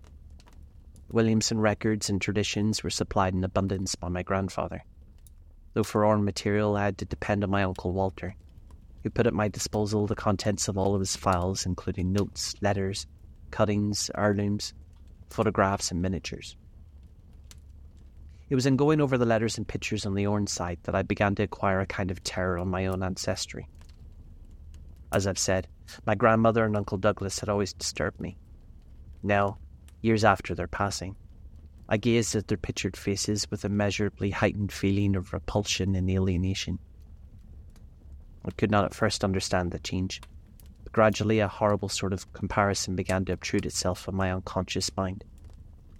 A: Williamson records and traditions were supplied in abundance by my grandfather, though for all material I had to depend on my uncle Walter, who put at my disposal the contents of all of his files, including notes, letters, cuttings, heirlooms, photographs, and miniatures. It was in going over the letters and pictures on the Orne site that I began to acquire a kind of terror on my own ancestry. As I've said, my grandmother and Uncle Douglas had always disturbed me. Now, years after their passing, I gazed at their pictured faces with a measurably heightened feeling of repulsion and alienation. I could not at first understand the change, but gradually a horrible sort of comparison began to obtrude itself on my unconscious mind,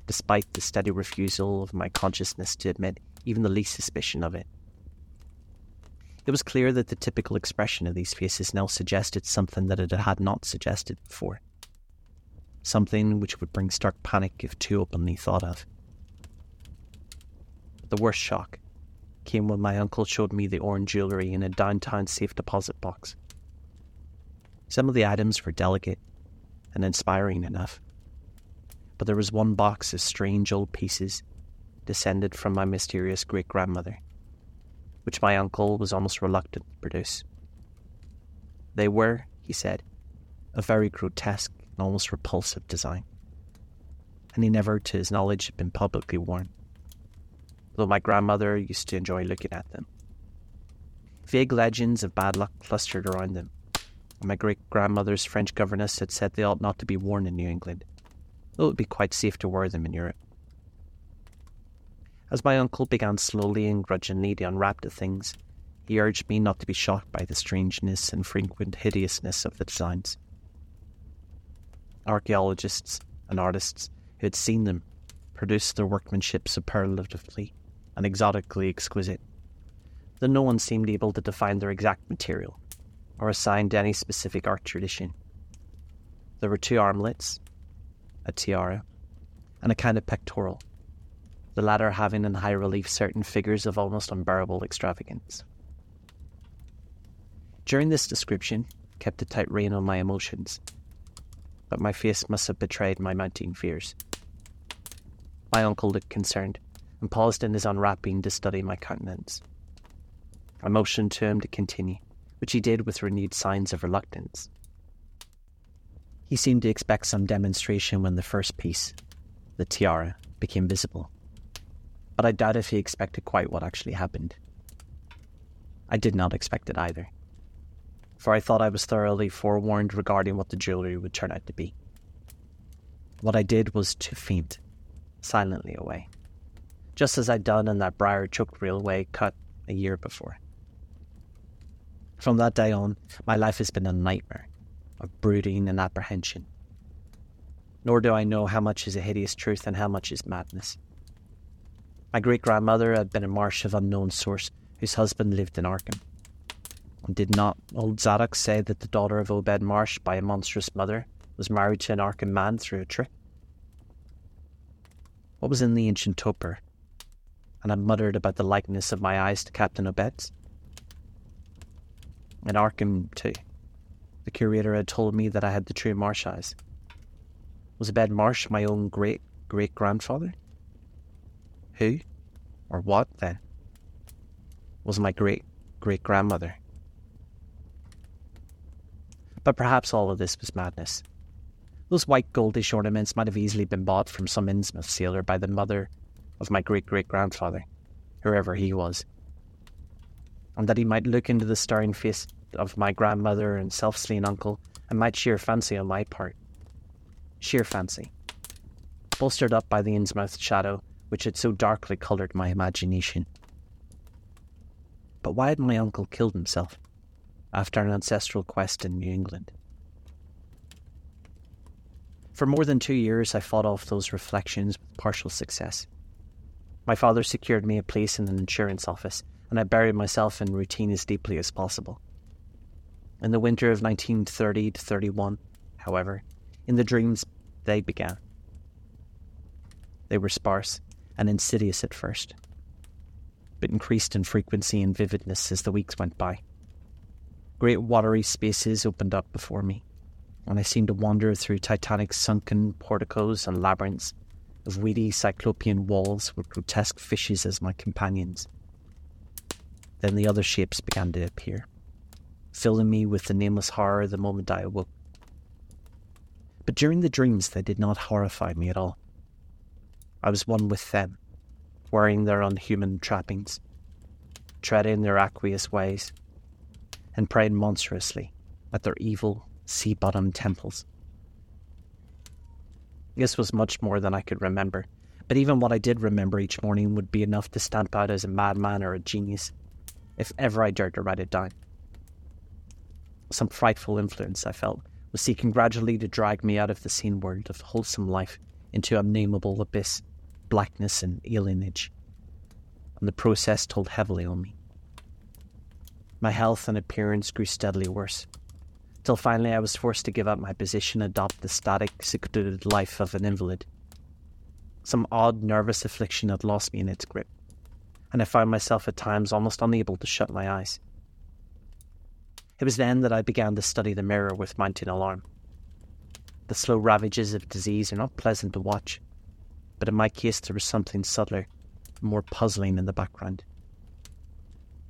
A: despite the steady refusal of my consciousness to admit even the least suspicion of it. It was clear that the typical expression of these faces now suggested something that it had not suggested before. Something which would bring stark panic if too openly thought of. The worst shock came when my uncle showed me the Orne jewellery in a downtown safe deposit box. Some of the items were delicate and inspiring enough, but there was one box of strange old pieces descended from my mysterious great grandmother which my uncle was almost reluctant to produce. They were, he said, a very grotesque and almost repulsive design, and he never, to his knowledge, had been publicly worn, though my grandmother used to enjoy looking at them. Vague legends of bad luck clustered around them, and my great grandmother's French governess had said they ought not to be worn in New England, though it would be quite safe to wear them in Europe. As my uncle began slowly and grudgingly to unwrap the things, he urged me not to be shocked by the strangeness and frequent hideousness of the designs. Archaeologists and artists who had seen them produced their workmanship superlatively and exotically exquisite, though no one seemed able to define their exact material or assign to any specific art tradition. There were two armlets, a tiara, and a kind of pectoral the latter having in high relief certain figures of almost unbearable extravagance. During this description, kept a tight rein on my emotions, but my face must have betrayed my mounting fears. My uncle looked concerned and paused in his unwrapping to study my countenance. I motioned to him to continue, which he did with renewed signs of reluctance. He seemed to expect some demonstration when the first piece, the tiara, became visible but I doubt if he expected quite what actually happened. I did not expect it either, for I thought I was thoroughly forewarned regarding what the jewellery would turn out to be. What I did was to faint silently away, just as I'd done in that briar choked railway cut a year before. From that day on, my life has been a nightmare of brooding and apprehension. Nor do I know how much is a hideous truth and how much is madness. My great grandmother had been a marsh of unknown source whose husband lived in Arkham. And did not old Zadok say that the daughter of Obed Marsh by a monstrous mother was married to an Arkham man through a trick? What was in the ancient toper? And I muttered about the likeness of my eyes to Captain Obed's. In Arkham, too, the curator had told me that I had the true Marsh eyes. Was Obed Marsh my own great great grandfather? Who, or what then, was my great great grandmother? But perhaps all of this was madness. Those white goldish ornaments might have easily been bought from some Innsmouth sailor by the mother of my great great grandfather, whoever he was. And that he might look into the staring face of my grandmother and self slain uncle and might sheer fancy on my part. Sheer fancy. Bolstered up by the Innsmouth shadow which had so darkly coloured my imagination. But why had my uncle killed himself after an ancestral quest in New England? For more than two years, I fought off those reflections with partial success. My father secured me a place in an insurance office, and I buried myself in routine as deeply as possible. In the winter of 1930 to 31, however, in the dreams, they began. They were sparse and insidious at first, but increased in frequency and vividness as the weeks went by. Great watery spaces opened up before me, and I seemed to wander through titanic sunken porticos and labyrinths of weedy cyclopean walls with grotesque fishes as my companions. Then the other shapes began to appear, filling me with the nameless horror the moment I awoke. But during the dreams, they did not horrify me at all. I was one with them, wearing their unhuman trappings, treading their aqueous ways, and praying monstrously at their evil, sea bottom temples. This was much more than I could remember, but even what I did remember each morning would be enough to stamp out as a madman or a genius, if ever I dared to write it down. Some frightful influence, I felt, was seeking gradually to drag me out of the sane world of wholesome life into unnameable abyss, blackness, and alienage. And the process told heavily on me. My health and appearance grew steadily worse, till finally I was forced to give up my position and adopt the static, secluded life of an invalid. Some odd nervous affliction had lost me in its grip, and I found myself at times almost unable to shut my eyes. It was then that I began to study the mirror with mounting alarm. The slow ravages of disease are not pleasant to watch, but in my case there was something subtler, more puzzling in the background.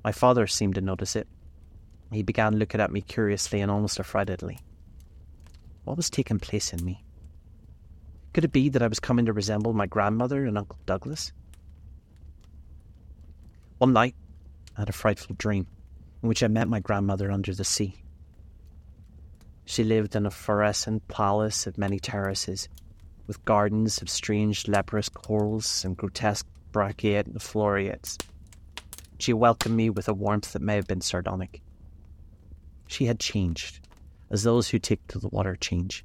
A: My father seemed to notice it. He began looking at me curiously and almost affrightedly. What was taking place in me? Could it be that I was coming to resemble my grandmother and Uncle Douglas? One night, I had a frightful dream in which I met my grandmother under the sea. She lived in a fluorescent palace of many terraces, with gardens of strange leprous corals and grotesque brachiate floriates. She welcomed me with a warmth that may have been sardonic. She had changed, as those who take to the water change,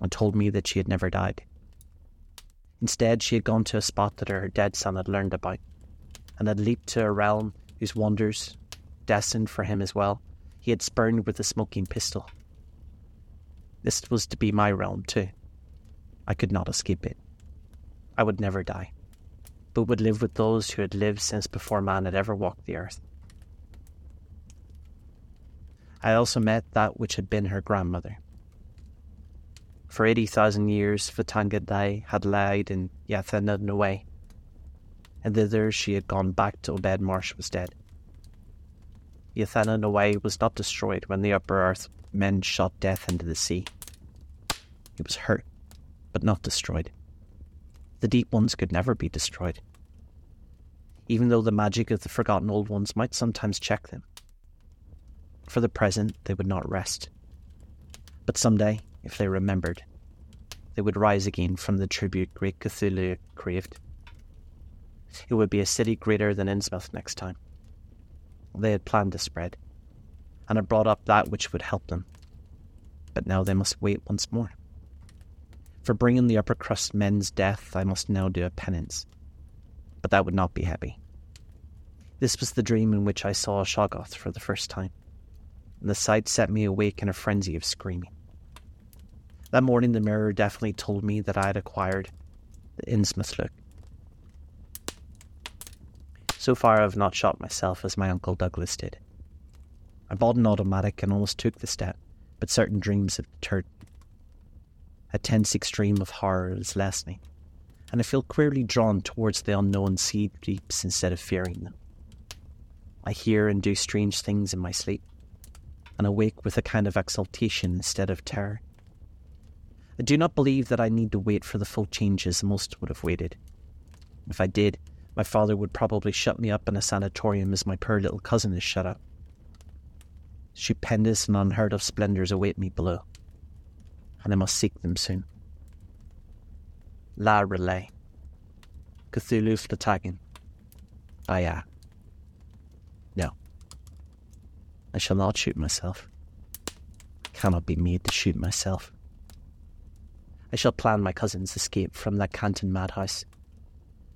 A: and told me that she had never died. Instead, she had gone to a spot that her dead son had learned about, and had leaped to a realm whose wonders destined for him as well, he had spurned with a smoking pistol. This was to be my realm, too. I could not escape it. I would never die, but would live with those who had lived since before man had ever walked the earth. I also met that which had been her grandmother. For 80,000 years, Pth'thya-l'yi had lied in Y'ha-nthlei, and thither she had gone back till Obed Marsh was dead. Y'ha-nthlei was not destroyed when the upper earth men shot death into the sea. It was hurt, but not destroyed. The deep ones could never be destroyed, even though the magic of the forgotten old ones might sometimes check them. For the present, they would not rest. But someday, if they remembered, they would rise again from the tribute great Cthulhu craved. It would be a city greater than Innsmouth next time they had planned to spread, and had brought up that which would help them. But now they must wait once more. For bringing the upper crust men's death, I must now do a penance. But that would not be heavy. This was the dream in which I saw Shoggoth for the first time, and the sight set me awake in a frenzy of screaming. That morning, the mirror definitely told me that I had acquired the Innsmouth look so far, I've not shot myself as my Uncle Douglas did. I bought an automatic and almost took the step, but certain dreams have deterred me. A tense extreme of horror is lessening, and I feel queerly drawn towards the unknown sea deeps instead of fearing them. I hear and do strange things in my sleep, and awake with a kind of exultation instead of terror. I do not believe that I need to wait for the full changes most would have waited. If I did, my father would probably shut me up in a sanatorium as my poor little cousin is shut up. Stupendous and unheard of splendours await me below, and I must seek them soon. La R'lyeh. Cthulhu fhtagn. Aya. No. I shall not shoot myself. Cannot be made to shoot myself. I shall plan my cousin's escape from that Canton madhouse,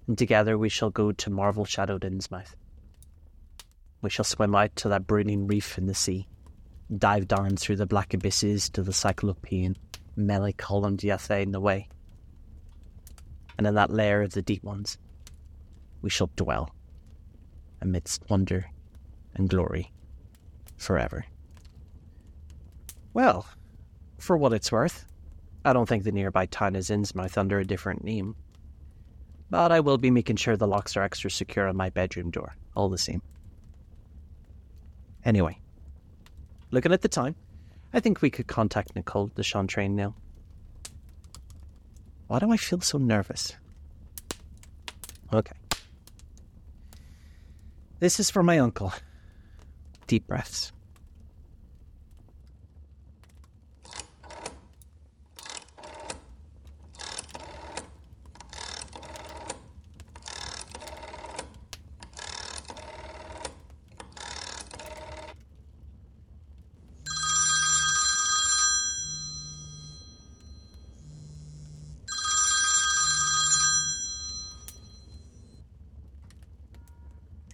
A: and together we shall go to marvel shadowed Innsmouth. We shall swim out to that brooding reef in the sea, dive down through the black abysses to the Cyclopean, columned Y'ha-nthlei. And in that lair of the deep ones, we shall dwell amidst wonder and glory forever. Well, for what it's worth, I don't think the nearby town is Innsmouth under a different name. But I will be making sure the locks are extra secure on my bedroom door, all the same. Anyway, looking at the time, I think we could contact Nicole DeChantraine now. Why do I feel so nervous? Okay. This is for my uncle. Deep breaths.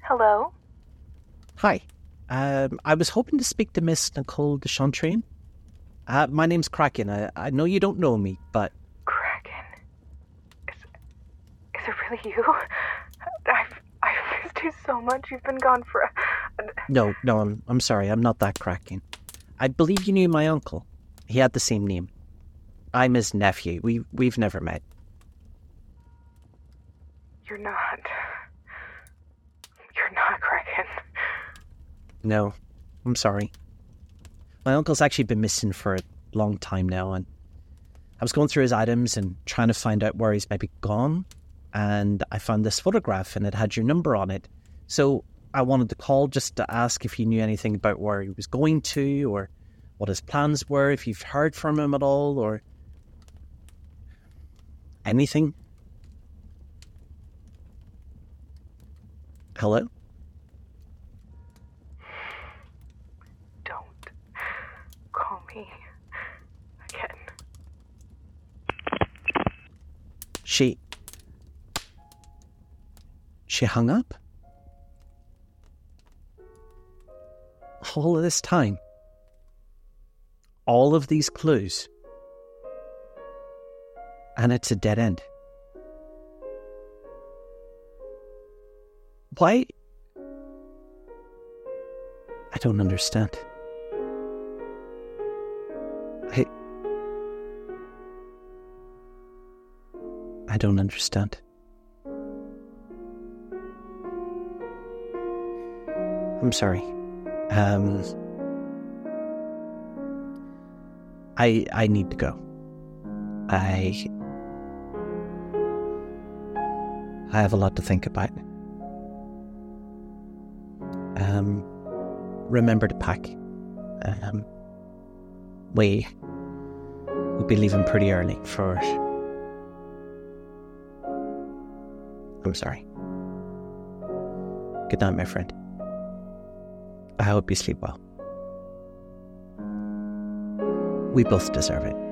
B: Hello?
A: Hi. Um, I was hoping to speak to Miss Nicole DeChantraine. Uh, my name's Kraken. I, I know you don't know me, but.
B: Kraken? Is, is it really you? I've, I've missed you so much. You've been gone for a.
A: No, no, I'm, I'm sorry. I'm not that Kraken. I believe you knew my uncle. He had the same name. I'm his nephew. We, we've never met.
B: You're not. You're not Kraken.
A: No, I'm sorry. My uncle's actually been missing for a long time now, and I was going through his items and trying to find out where he's maybe gone, and I found this photograph and it had your number on it. So I wanted to call just to ask if you knew anything about where he was going to, or what his plans were, if you've heard from him at all, or anything. Hello?
B: Don't call me again.
A: She. She hung up? All of this time? All of these clues? And it's a dead end. Why? I don't understand. I don't understand. I'm sorry. Um. I I need to go. I I have a lot to think about. Um, remember to pack. Um, we will be leaving pretty early for. I'm sorry. Good night, my friend. I hope you sleep well. We both deserve it.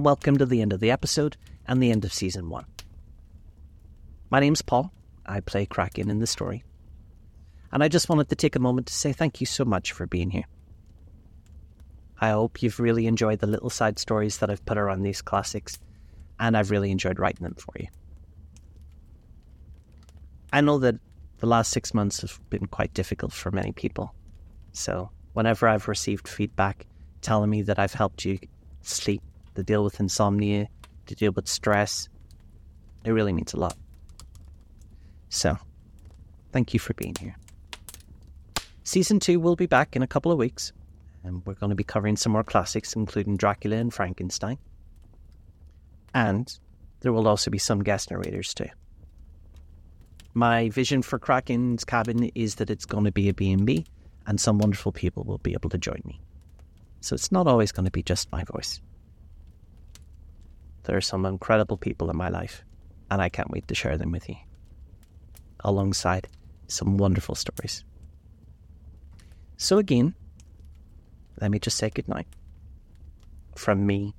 A: And welcome to the end of the episode and the end of season one. My name's Paul. I play Kraken in the story. And I just wanted to take a moment to say thank you so much for being here. I hope you've really enjoyed the little side stories that I've put around these classics, and I've really enjoyed writing them for you. I know that the last six months have been quite difficult for many people. So, whenever I've received feedback telling me that I've helped you sleep, to deal with insomnia, to deal with stress, it really means a lot. So, thank you for being here. Season 2 will be back in a couple of weeks, and we're going to be covering some more classics, including Dracula and Frankenstein. And there will also be some guest narrators too. My vision for Kraken's cabin is that it's going to be a B&B and some wonderful people will be able to join me. So it's not always going to be just my voice. There are some incredible people in my life, and I can't wait to share them with you, alongside some wonderful stories. So, again, let me just say goodnight. From me,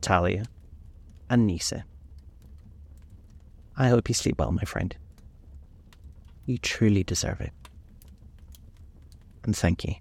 A: Talia, and Nisa. I hope you sleep well, my friend. You truly deserve it. And thank you.